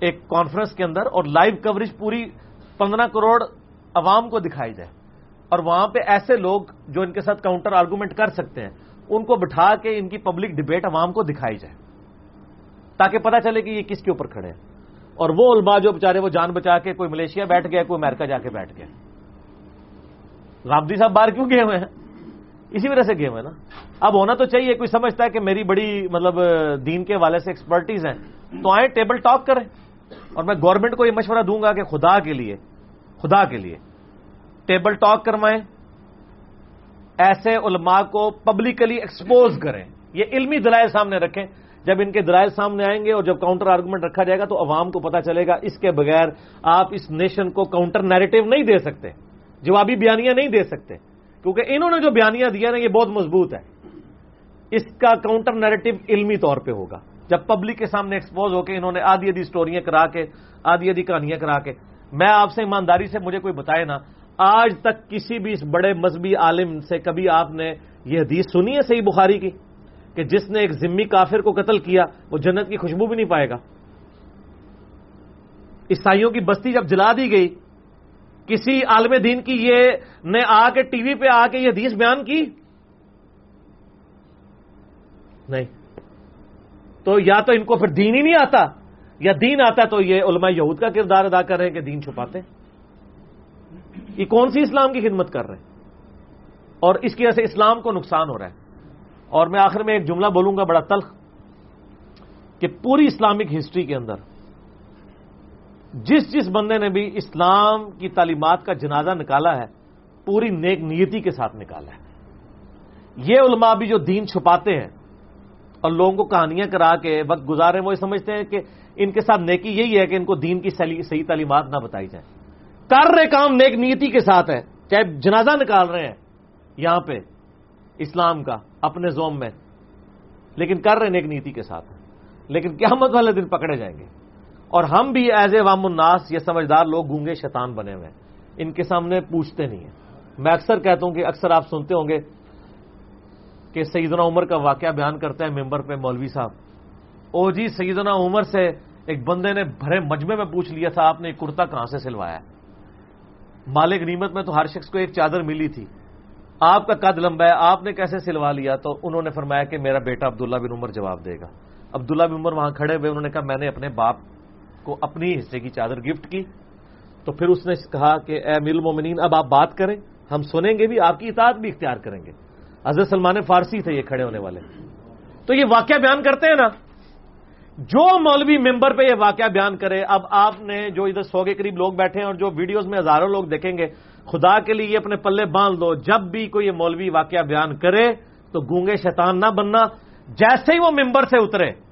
ایک کانفرنس کے اندر اور لائیو کوریج پوری پندرہ کروڑ عوام کو دکھائی جائے۔ اور وہاں پہ ایسے لوگ جو ان کے ساتھ کاؤنٹر آرگومنٹ کر سکتے ہیں، ان کو بٹھا کے ان کی پبلک ڈبیٹ عوام کو دکھائی جائے، تاکہ پتا چلے کہ یہ کس کے اوپر کھڑے ہیں۔ اور وہ علماء جو بےچارے وہ جان بچا کے کوئی ملیشیا بیٹھ گیا، کوئی امریکہ جا کے بیٹھ گیا۔ رابدی صاحب باہر کیوں گئے ہوئے ہیں؟ اسی وجہ سے گئے ہوئے نا۔ اب ہونا تو چاہیے، کوئی سمجھتا ہے کہ میری بڑی مطلب دین کے والے سے ایکسپرٹیز ہیں۔ تو آئیں ٹیبل ٹاک کریں۔ اور میں گورنمنٹ کو یہ مشورہ دوں گا کہ خدا کے لیے، خدا کے لیے ٹیبل ٹاک کروائیں۔ ایسے علماء کو پبلکلی ایکسپوز کریں۔ یہ علمی دلائل سامنے رکھیں۔ جب ان کے دلائل سامنے آئیں گے اور جب کاؤنٹر آرگومنٹ رکھا جائے گا تو عوام کو پتا چلے گا۔ اس کے بغیر آپ اس نیشن کو کاؤنٹر نیریٹو نہیں دے سکتے۔ جوابی بیانیاں نہیں دے سکتے۔ کیونکہ انہوں نے جو بیانیاں دیا نا، یہ بہت مضبوط ہے۔ اس کا کاؤنٹر نیریٹو علمی طور پہ ہوگا۔ جب پبلک کے سامنے ایکسپوز ہو کے انہوں نے آدھی آدھی سٹوریاں کرا کے، آدھی آدھی کہانیاں کرا کے، میں آپ سے ایمانداری سے، مجھے کوئی بتائے نا، آج تک کسی بھی اس بڑے مذہبی عالم سے کبھی آپ نے یہ حدیث سنی ہے صحیح بخاری کی؟ کہ جس نے ایک ذمی کافر کو قتل کیا، وہ جنت کی خوشبو بھی نہیں پائے گا۔ عیسائیوں کی بستی جب جلا دی گئی کسی عالم دین کی یہ نے آ کے ٹی وی پہ آ کے یہ حدیث بیان کی؟ نہیں۔ تو یا تو ان کو پھر دین ہی نہیں آتا، یا دین آتا تو یہ علماء یہود کا کردار ادا کر رہے ہیں کہ دین چھپاتے یہ کون سی اسلام کی خدمت کر رہے ہیں؟ اور اس کی وجہ سے اسلام کو نقصان ہو رہا ہے۔ اور میں آخر میں ایک جملہ بولوں گا، بڑا تلخ، کہ پوری اسلامک ہسٹری کے اندر جس جس بندے نے بھی اسلام کی تعلیمات کا جنازہ نکالا ہے، پوری نیک نیتی کے ساتھ نکالا ہے۔ یہ علماء بھی جو دین چھپاتے ہیں اور لوگوں کو کہانیاں کرا کے وقت گزارے وہ سمجھتے ہیں کہ ان کے ساتھ نیکی یہی ہے کہ ان کو دین کی صحیح تعلیمات نہ بتائی جائیں۔ کر رہے کام نیک نیتی کے ساتھ ہے چاہے جنازہ نکال رہے ہیں یہاں پہ، اسلام کا، اپنے زوم میں۔ لیکن کر رہے نیک نیتی کے ساتھ لیکن قیامت والے دن پکڑے جائیں گے۔ اور ہم بھی ایز اے وام الناس یہ سمجھدار لوگ گونگے شیطان بنے ہوئے ان کے سامنے پوچھتے نہیں ہیں۔ میں اکثر کہتا ہوں کہ اکثر آپ سنتے ہوں گے کہ سیدنا عمر کا واقعہ بیان کرتا ہے ممبر پہ مولوی صاحب۔ او جی سیدنا عمر سے ایک بندے نے بھرے مجمے میں پوچھ لیا تھا، آپ نے ایک کرتا کہاں سے سلوایا؟ مالک نیمت میں تو ہر شخص کو ایک چادر ملی تھی۔ آپ کا قد لمبا ہے، آپ نے کیسے سلوا لیا؟ تو انہوں نے فرمایا کہ میرا بیٹا عبداللہ بن عمر جواب دے گا۔ عبداللہ بن عمر وہاں کھڑے ہوئے، انہوں نے کہا میں نے اپنے باپ کو اپنی حصے کی چادر گفٹ کی، تو پھر اس نے کہا کہ اے میل مومنین اب آپ بات کریں، ہم سنیں گے بھی، آپ کی اطاعت بھی اختیار کریں گے۔ حضرت سلمان فارسی تھے یہ کھڑے ہونے والے۔ تو یہ واقعہ بیان کرتے ہیں نا؟ جو مولوی ممبر پہ یہ واقعہ بیان کرے، اب آپ نے جو ادھر سو کے قریب لوگ بیٹھے ہیں اور جو ویڈیوز میں ہزاروں لوگ دیکھیں گے، خدا کے لیے یہ اپنے پلے باندھ دو۔ جب بھی کوئی یہ مولوی واقعہ بیان کرے، تو گونگے شیطان نہ بننا، جیسے ہی وہ ممبر سے اترے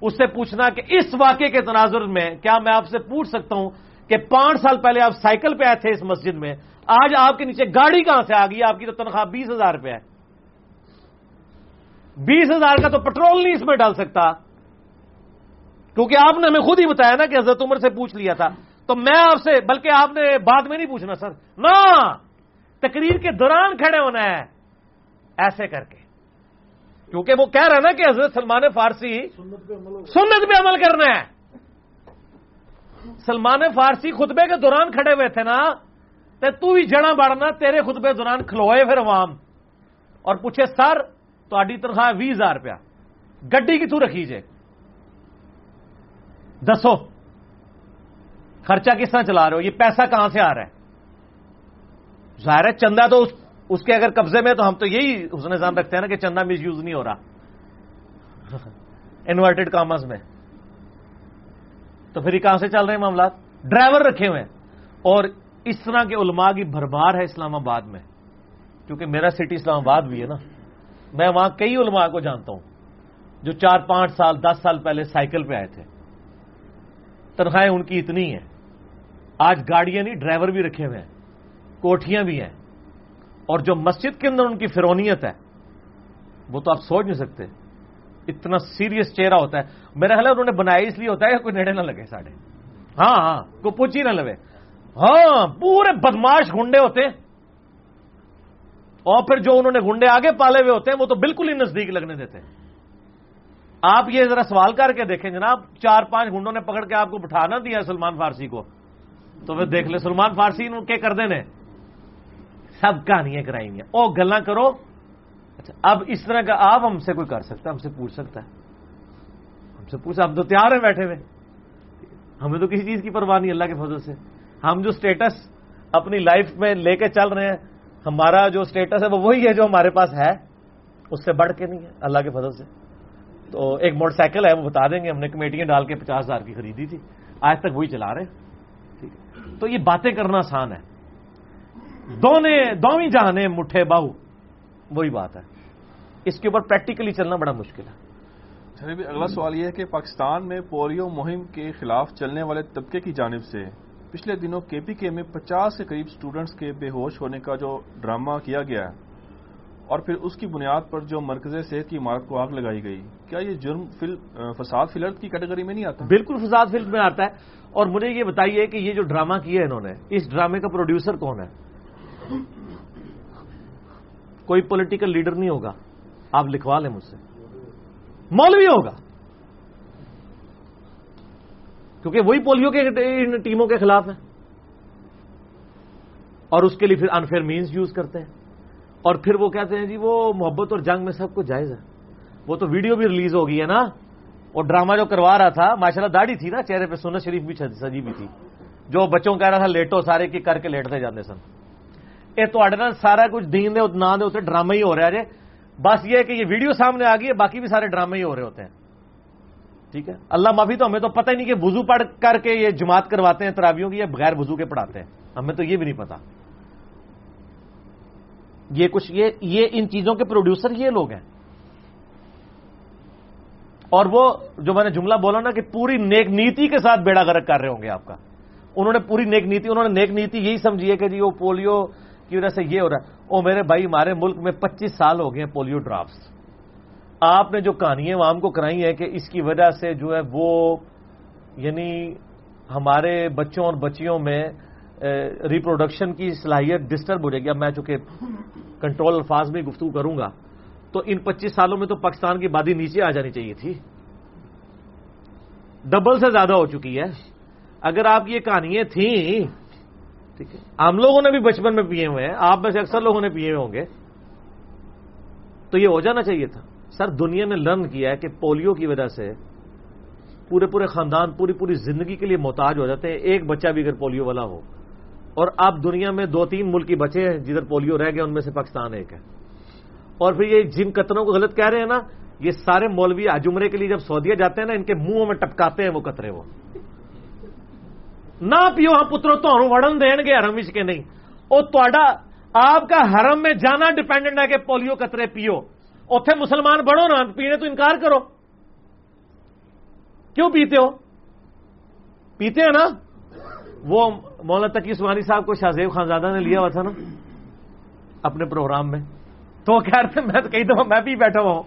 اس سے پوچھنا کہ اس واقعے کے تناظر میں کیا میں آپ سے پوچھ سکتا ہوں کہ پانچ سال پہلے آپ سائیکل پہ آئے تھے اس مسجد میں، آج آپ کے نیچے گاڑی کہاں سے آ گئی؟ آپ کی تو تنخواہ بیس ہزار روپے ہے۔ بیس ہزار کا تو پٹرول نہیں اس میں ڈال سکتا۔ کیونکہ آپ نے ہمیں خود ہی بتایا نا کہ حضرت عمر سے پوچھ لیا تھا۔ تو میں آپ سے، بلکہ آپ نے بعد میں نہیں پوچھنا سر، نہ! تقریر کے دوران کھڑے ہونا ہے۔ ایسے کر کے۔ کیونکہ وہ کہہ رہا نا کہ حضرت سلمان فارسی سنت پہ عمل کرنا ہے۔ سلمان فارسی خطبے کے دوران کھڑے ہوئے تھے نا تو ہی جڑا بڑھنا تیرے خطبے دوران کھلوئے پھر عوام۔ اور پوچھے، سر تاری تنخواہ بھی ہزار روپیہ۔ گڈی کی تو رکھی جے؟ دسو، خرچہ کس طرح چلا رہے ہو؟ یہ پیسہ کہاں سے آ رہا ہے؟ ظاہر ہے چندہ تو اس اس کے اگر قبضے میں تو ہم تو یہی اس نظام رکھتے ہیں نا کہ چندہ مس یوز نہیں ہو رہا۔ انورٹڈ کامرس میں۔ تو پھر یہ کہاں سے چل رہے ہیں معاملات؟ ڈرائیور رکھے ہوئے ہیں۔ اور اس طرح کے علماء کی بھربار ہے اسلام آباد میں۔ کیونکہ میرا سٹی اسلام آباد بھی ہے نا۔ میں وہاں کئی علماء کو جانتا ہوں۔ جو چار پانچ سال، دس سال پہلے سائیکل پہ آئے تھے۔ تنخواہیں ان کی اتنی ہیں۔ آج گاڑیاں نہیں، ڈرائیور بھی رکھے ہوئے ہیں۔ کوٹیاں بھی ہیں۔ اور جو مسجد کے اندر ان کی فرونیت ہے، وہ تو آپ سوچ نہیں سکتے۔ اتنا سیریس چہرہ ہوتا ہے۔ میرا خیال ہے انہوں نے بنایا اس لیے ہوتا ہے کہ کوئی نیڑے نہ لگے ساڑھے۔ ہاں ہاں کوئی پوچھی نہ لگے۔ ہاں پورے بدماش گنڈے ہوتے۔ ہیں اور پھر جو انہوں نے گنڈے آگے پالے ہوئے ہوتے ہیں، وہ تو بالکل ہی نزدیک لگنے دیتے۔ ہیں آپ یہ ذرا سوال کر کے دیکھیں جناب، چار پانچ گنڈوں نے پکڑ کے آپ کو بٹھانا دیا سلمان فارسی کو۔ تو پھر دیکھ لیں، سلمان فارسی کے کر دینے؟ سب کہانیاں کرائی ہیں او گلا کرو۔ اچھا اب اس طرح کا آپ ہم سے کوئی کر سکتا ہے؟ ہم سے پوچھ سکتا ہے۔ ہم سے پوچھ ہم تو تیار ہیں بیٹھے ہوئے۔ ہمیں تو کسی چیز کی پرواہ نہیں، اللہ کے فضل سے۔ ہم جو سٹیٹس اپنی لائف میں لے کے چل رہے ہیں، ہمارا جو سٹیٹس ہے، وہ وہی ہے جو ہمارے پاس ہے۔ اس سے بڑھ کے نہیں ہے، اللہ کے فضل سے۔ تو ایک موٹر سائیکل ہے، وہ بتا دیں گے ہم نے، کمیٹیاں ڈال کے پچاس ہزار کی خریدی تھی۔ آج تک وہی چلا رہے ہیں۔ تو یہ باتیں کرنا آسان ہے۔ دونے دومی جہانے مٹھے باہو۔ وہی بات ہے۔ اس کے اوپر پریکٹیکلی چلنا بڑا مشکل ہے۔ اگلا سوال یہ ہے کہ پاکستان میں پولیو مہم کے خلاف چلنے والے طبقے کی جانب سے پچھلے دنوں کے پی کے میں پچاس کے قریب اسٹوڈنٹس کے بے ہوش ہونے کا جو ڈرامہ کیا گیا ہے اور پھر اس کی بنیاد پر جو مرکز صحت کی عمارت کو آگ لگائی گئی کیا یہ جرم فل فساد فلرت کی کیٹیگری میں نہیں آتا؟ بالکل فساد فلم میں آتا ہے۔ اور مجھے یہ بتائیے کہ یہ جو ڈرامہ کیا ہے انہوں نے اس ڈرامے کا پروڈیوسر کون ہے؟ کوئی پولیٹیکل لیڈر نہیں ہوگا۔ آپ لکھوا لیں مجھ سے۔ مولوی ہوگا۔ کیونکہ وہی پولیو کے ان ٹیموں کے خلاف ہے اور اس کے لیے پھر انفیئر مینس یوز کرتے ہیں۔ اور پھر وہ کہتے ہیں جی وہ محبت اور جنگ میں سب کچھ جائز ہے۔ وہ تو ویڈیو بھی ریلیز ہو گئی ہے نا۔ اور ڈرامہ جو کروا رہا تھا ماشاء اللہ داڑھی تھی نا، چہرے پہ سنت شریف بھی سجی بھی تھی۔ جو بچوں کہہ رہا تھا لیٹو سارے کی کر کے لیٹتے جاتے سن۔ یہ تو سارا کچھ دین دے نہ دے اسے ڈرامہ ہی ہو رہا ہے بس یہ ہے کہ یہ ویڈیو سامنے آ گئی ہے باقی بھی سارے ڈرامے ہی ہو رہے ہوتے ہیں ٹھیک ہے اللہ معافی تو ہمیں تو پتہ ہی نہیں کہ وضو پڑھ کر کے یہ جماعت کرواتے ہیں ترابیوں کی یا بغیر وضو کے پڑھاتے ہیں ہمیں تو یہ بھی نہیں پتا یہ کچھ یہ یہ ان چیزوں کے پروڈیوسر یہ لوگ ہیں اور وہ جو میں نے جملہ بولا نا کہ پوری نیک نیتی کے ساتھ بیڑا گرک کر رہے ہوں گے آپ کا انہوں نے پوری نیک نیتی انہوں نے نیک نیتی یہی سمجھی ہے کہ جی وہ پولیو کی وجہ سے یہ ہو رہا ہے، او میرے بھائی، ہمارے ملک میں پچیس سال ہو گئے ہیں پولیو ڈراپس۔ آپ نے جو کہانیاں عوام کو کرائی ہیں کہ اس کی وجہ سے جو ہے وہ یعنی ہمارے بچوں اور بچیوں میں ریپروڈکشن کی صلاحیت ڈسٹرب ہو جائے گی۔ اب میں چونکہ کنٹرول الفاظ میں گفتگو کروں گا، تو ان پچیس سالوں میں تو پاکستان کی بادی نیچے آ جانی چاہیے تھی۔ ڈبل سے زیادہ ہو چکی ہے۔ اگر آپ یہ کہانیاں تھیں ٹھیک ہے۔ ہم لوگوں نے بھی بچپن میں پیے ہوئے ہیں، آپ میں سے اکثر لوگوں نے پیے ہوئے ہوں گے۔ تو یہ ہو جانا چاہیے تھا۔ سر، دنیا نے لرن کیا ہے کہ پولیو کی وجہ سے پورے پورے خاندان، پوری پوری زندگی کے لیے محتاج ہو جاتے ہیں۔ ایک بچہ بھی اگر پولیو والا ہو، اور اب دنیا میں دو تین ملک بچے ہیں، جدھر پولیو رہ گئے ان میں سے پاکستان ایک ہے۔ اور پھر یہ جن قطروں کو غلط کہہ رہے ہیں نا، یہ سارے مولوی آجمرے کے لیے جب سعودیہ جاتے ہیں نا، ان کے منہوں میں ٹپکاتے ہیں وہ قطرے وہ۔ نہ پیو ہاں پترو تو وڑن دین گے حرم کے نہیں وہ تا آپ کا حرم میں جانا ڈپینڈنٹ ہے کہ پولیو قطرے پیو اتے مسلمان بڑھو نا پینے تو انکار کرو کیوں پیتے ہو پیتے ہیں نا وہ مولانا تقی سوانی صاحب کو شاہزیب خانزادہ نے لیا ہوا تھا نا اپنے پروگرام میں تو وہ کہہ رہے تھے میں تو کئی دفعہ میں بھی بیٹھا ہوا ہوں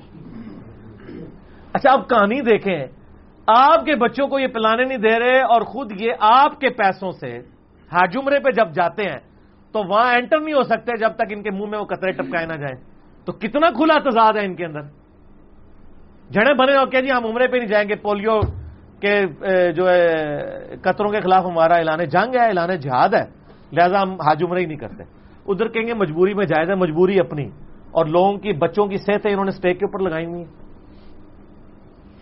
اچھا اب کہانی دیکھیں آپ کے بچوں کو یہ پلانے نہیں دے رہے اور خود یہ آپ کے پیسوں سے ہاجمرے پہ جب جاتے ہیں تو وہاں انٹر نہیں ہو سکتے جب تک ان کے منہ میں وہ قطرے ٹپکائے نہ جائیں۔ تو کتنا کھلا تضاد ہے ان کے اندر۔ جڑے بنے ہو کہ جی ہم عمرے پہ نہیں جائیں گے، پولیو کے جو ہے، قطروں کے خلاف ہمارا اعلان جنگ ہے، اعلان جہاد ہے۔ لہذا ہم حاج عمرے ہی نہیں کرتے۔ ادھر کہیں گے مجبوری میں جائز ہے، مجبوری اپنی۔ اور لوگوں کی، بچوں کی صحت انہوں نے اسٹیک کے اوپر لگائی ہوئی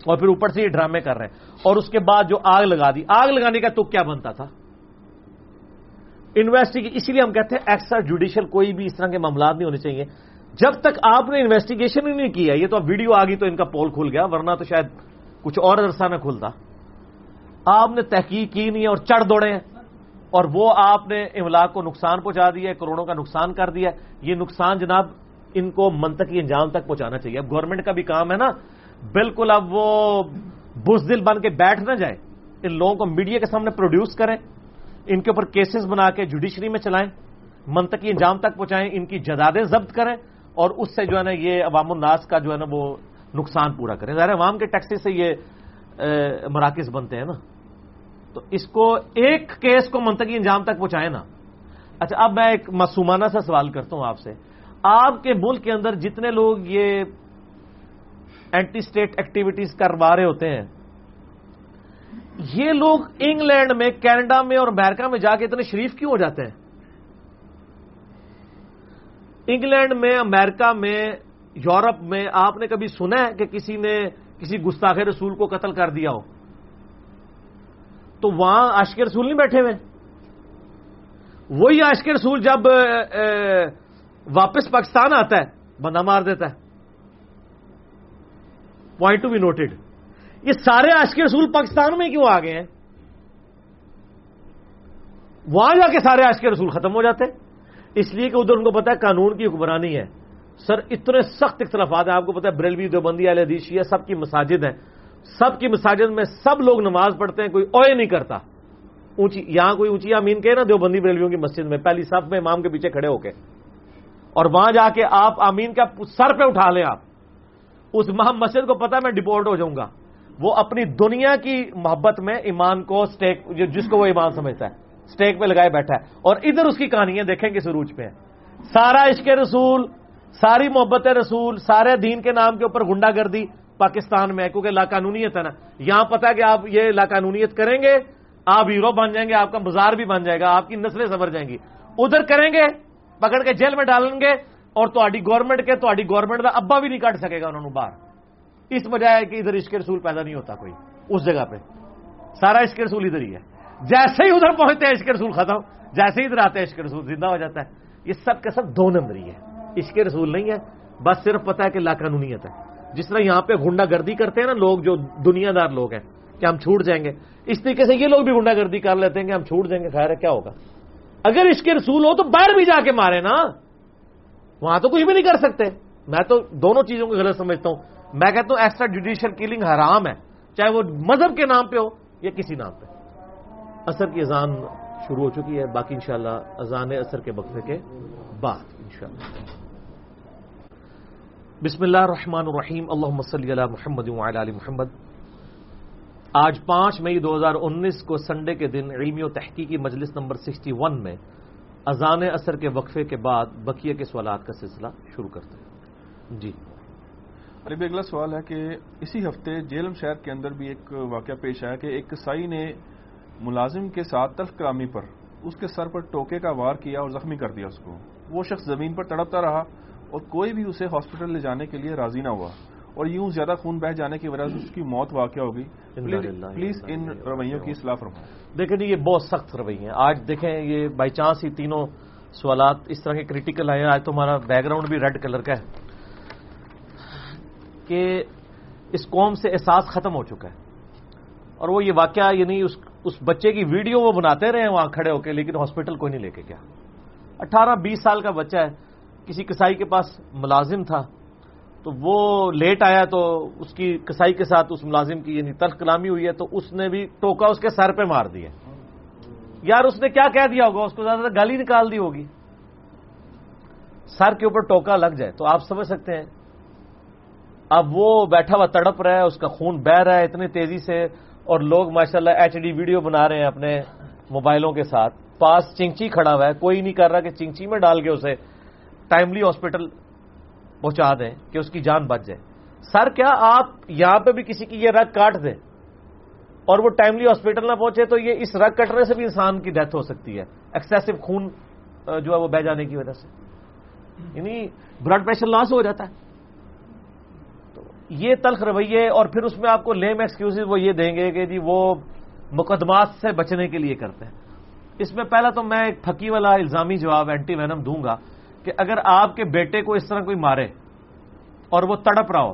اور پھر اوپر سے یہ ڈرامے کر رہے ہیں۔ اور اس کے بعد جو آگ لگا دی، آگ لگانے کا تو کیا بنتا تھا؟ انویسٹیگیشن اسی لیے ہم کہتے ہیں ایکسٹرا جوڈیشل کوئی بھی اس طرح کے معاملات نہیں ہونے چاہیے۔ جب تک آپ نے انویسٹیگیشن ہی نہیں کیا، یہ تو اب ویڈیو آ گئی تو ان کا پول کھل گیا، ورنہ تو شاید کچھ اور عرصہ نہ کھلتا۔ آپ نے تحقیق کی نہیں ہے اور چڑھ دوڑے ہیں۔ اور وہ آپ نے املاک کو نقصان پہنچا دیا کروڑوں کا نقصان کر دیا یہ نقصان جناب ان کو منطقی انجام تک پہنچانا چاہیے۔ اب گورنمنٹ کا بھی کام ہے نا بالکل اب وہ بزدل بن کے بیٹھ نہ جائے، ان لوگوں کو میڈیا کے سامنے پروڈیوس کریں، ان کے اوپر کیسز بنا کے جوڈیشری میں چلائیں، منطقی انجام تک پہنچائیں، ان کی جدادیں ضبط کریں، اور اس سے جو ہے نا یہ عوام الناس کا جو ہے نا وہ نقصان پورا کریں۔ ظاہر عوام کے ٹیکسی سے یہ مراکز بنتے ہیں نا۔ تو اس کو ایک کیس کو منطقی انجام تک پہنچائے نا۔ اچھا اب میں ایک معصومانہ سا سوال کرتا ہوں آپ سے۔ آپ کے ملک کے اندر جتنے لوگ یہ اینٹی اسٹیٹ ایکٹیویٹیز کروا رہے ہوتے ہیں۔ یہ لوگ انگلینڈ میں، کینیڈا میں اور امریکہ میں جا کے اتنے شریف کیوں ہو جاتے ہیں؟ انگلینڈ میں، امریکہ میں، یورپ میں، آپ نے کبھی سنا ہے کہ کسی نے کسی گستاخ رسول کو قتل کر دیا ہو؟ تو وہاں عاشق رسول نہیں بیٹھے ہوئے۔ وہی عاشق رسول جب واپس پاکستان آتا ہے، بندہ مار دیتا ہے۔ پوائنٹ ٹو بی نوٹڈ یہ سارے عاشق رسول پاکستان میں کیوں آ گئے ہیں؟ وہاں جا کے سارے عاشق رسول ختم ہو جاتے اس لیے کہ ادھر ان کو پتا ہے قانون کی حکمرانی ہے۔ سر، اتنے سخت اختلافات ہیں۔ آپ کو پتا ہے بریلوی دیوبندی علیہ دیشی سب کی مساجد ہیں۔ سب کی مساجد میں سب لوگ نماز پڑھتے ہیں، کوئی اوے نہیں کرتا۔ اونچی، یہاں کوئی اونچی امین کہ نا دیوبندی بریلویوں کی مسجد میں، پہلی صف میں امام کے پیچھے کھڑے ہو کے۔ اور وہاں جا کے آپ آمین کا سر پہ اٹھا لیں آپ۔ اس مہم مسجد کو پتا میں ڈپورٹ ہو جاؤں گا۔ وہ اپنی دنیا کی محبت میں ایمان کو سٹیک جس کو وہ ایمان سمجھتا ہے سٹیک پہ لگائے بیٹھا ہے۔ اور ادھر اس کی کہانیاں دیکھیں کس روج پہ۔ سارا عشق رسول، ساری محبت رسول، سارے دین کے نام کے اوپر گنڈا گردی پاکستان میں کیونکہ لا قانونیت ہے نا۔ یہاں پتا کہ آپ یہ لا قانونیت کریں گے، آپ ہیرو بن جائیں گے، آپ کا بازار بھی بن جائے گا، آپ کی نسلیں سبر جائیں گی۔ ادھر کریں گے، پکڑ کے جیل میں ڈالیں گے اور تاری گورنمنٹ کے تاری گورنمنٹ کا ابا بھی نہیں کٹ سکے گا انہوں نے باہر۔ اس وجہ ہے کہ ادھر عشق رسول پیدا نہیں ہوتا کوئی، اس جگہ پہ۔ سارا عشق رسول ادھر ہی ہے۔ جیسے ہی ادھر پہنچتے ہیں، عشق رسول ختم۔ جیسے ہی ادھر آتے ہیں، عشق رسول زندہ ہو جاتا ہے۔ یہ سب کا سب دو نمبری ہے عشق رسول نہیں ہے، بس صرف پتا ہے کہ لا قانونیت ہے۔ جس طرح یہاں پہ گنڈا گردی کرتے ہیں نا لوگ، جو دنیا دار لوگ ہیں، کہ ہم چھوٹ جائیں گے۔ اس طریقے سے یہ لوگ بھی گنڈا گردی کر لیتے ہیں کہ ہم چھوٹ جائیں گے، خیر ہے، کیا ہوگا؟ اگر اس کے رسول ہو تو باہر بھی جا کے مارے نا۔ وہاں تو کچھ بھی نہیں کر سکتے۔ میں تو دونوں چیزوں کو غلط سمجھتا ہوں۔ میں کہتا ہوں ایکسٹرا جوڈیشل کلنگ حرام ہے۔ چاہے وہ مذہب کے نام پہ ہو یا کسی نام پہ۔ اثر کی اذان شروع ہو چکی ہے۔ باقی انشاءاللہ اذان اثر کے وقفے کے بعد انشاءاللہ۔ بسم اللہ الرحمن الرحیم۔ اللہ صلی علی محمد علی محمد۔ آج پانچ مئی دو ہزار انیس کو سنڈے کے دن علمی و تحقیقی مجلس نمبر سکسٹی ون میں اذان اثر کے وقفے کے بعد بقیہ کے سوالات کا سلسلہ شروع کرتے ہیں۔ جی۔ عربی اگلا سوال ہے کہ اسی ہفتے جیلم شہر کے اندر بھی ایک واقعہ پیش آیا کہ ایک کسائی نے ملازم کے ساتھ تلخ کلامی پر اس کے سر پر ٹوکے کا وار کیا اور زخمی کر دیا اس کو۔ وہ شخص زمین پر تڑپتا رہا اور کوئی بھی اسے ہاسپٹل لے جانے کے لیے راضی نہ ہوا۔ اور یوں زیادہ خون بہ جانے کی وجہ سے اس کی موت واقع ہوگی۔ پلیز ان رویوں کی اصلاح فرمائیں۔ دیکھیں جی یہ بہت سخت روی ہیں۔ آج دیکھیں یہ بائی چانس ہی تینوں سوالات اس طرح کے کریٹیکل آئے ہیں۔ آج تو ہمارا بیک گراؤنڈ بھی ریڈ کلر کا ہے۔ کہ اس قوم سے احساس ختم ہو چکا ہے۔ اور وہ یہ واقعہ یعنی اس اس بچے کی ویڈیو وہ بناتے رہے وہاں کھڑے ہو کے لیکن ہاسپٹل کوئی نہیں لے کے گیا۔ اٹھارہ بیس سال کا بچہ ہے۔ کسی کسائی کے پاس ملازم تھا۔ تو وہ لیٹ آیا تو اس کی کسائی کے ساتھ اس ملازم کی یعنی تلخ کلامی ہوئی ہے تو اس نے بھی ٹوکا اس کے سر پہ مار دیا یار اس نے کیا کہہ دیا ہوگا؟ اس کو زیادہ گالی نکال دی ہوگی۔ سر کے اوپر ٹوکا لگ جائے تو آپ سمجھ سکتے ہیں۔ اب وہ بیٹھا ہوا تڑپ رہا ہے، اس کا خون بہ رہا ہے اتنی تیزی سے اور لوگ ماشاءاللہ ایچ ڈی ویڈیو بنا رہے ہیں اپنے موبائلوں کے ساتھ۔ پاس چنچی کھڑا ہوا ہے، کوئی نہیں کر رہا کہ چنچی میں ڈال کے اسے ٹائملی ہاسپٹل پہنچا دیں کہ اس کی جان بچ جائے۔ سر، کیا آپ یہاں پہ بھی کسی کی یہ رگ کاٹ دیں؟ اور وہ ٹائملی ہاسپٹل نہ پہنچے تو یہ اس رگ کٹنے سے بھی انسان کی ڈیتھ ہو سکتی ہے۔ ایکسیسو خون جو ہے وہ بہ جانے کی وجہ سے۔ یعنی بلڈ پریشر لاس ہو جاتا ہے۔ تو یہ تلخ رویے، اور پھر اس میں آپ کو لیم ایکسکیوز وہ یہ دیں گے کہ جی وہ مقدمات سے بچنے کے لیے کرتے ہیں۔ اس میں پہلا تو میں ایک پھکی والا الزامی جواب اینٹی وینم دوں گا۔ کہ اگر آپ کے بیٹے کو اس طرح کوئی مارے اور وہ تڑپ رہا ہو،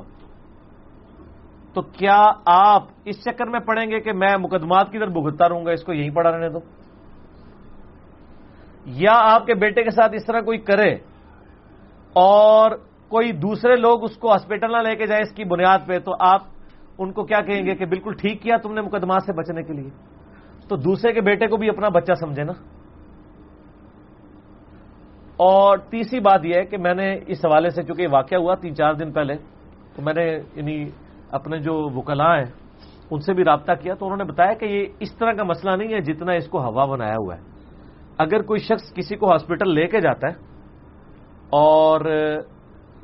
تو کیا آپ اس چکر میں پڑھیں گے کہ میں مقدمات کی طرف بھگتتا رہوں گا، اس کو یہیں پڑھا رہنے دو؟ یا آپ کے بیٹے کے ساتھ اس طرح کوئی کرے اور کوئی دوسرے لوگ اس کو ہاسپٹل نہ لے کے جائیں اس کی بنیاد پہ، تو آپ ان کو کیا کہیں گے کہ بالکل ٹھیک کیا تم نے مقدمات سے بچنے کے لیے؟ تو دوسرے کے بیٹے کو بھی اپنا بچہ سمجھے نا؟ اور تیسری بات یہ ہے کہ میں نے اس حوالے سے چونکہ واقعہ ہوا تین چار دن پہلے، تو میں نے یعنی اپنے جو وکلا ہیں، ان سے بھی رابطہ کیا، تو انہوں نے بتایا کہ یہ اس طرح کا مسئلہ نہیں ہے جتنا اس کو ہوا بنایا ہوا ہے۔ اگر کوئی شخص کسی کو ہاسپٹل لے کے جاتا ہے اور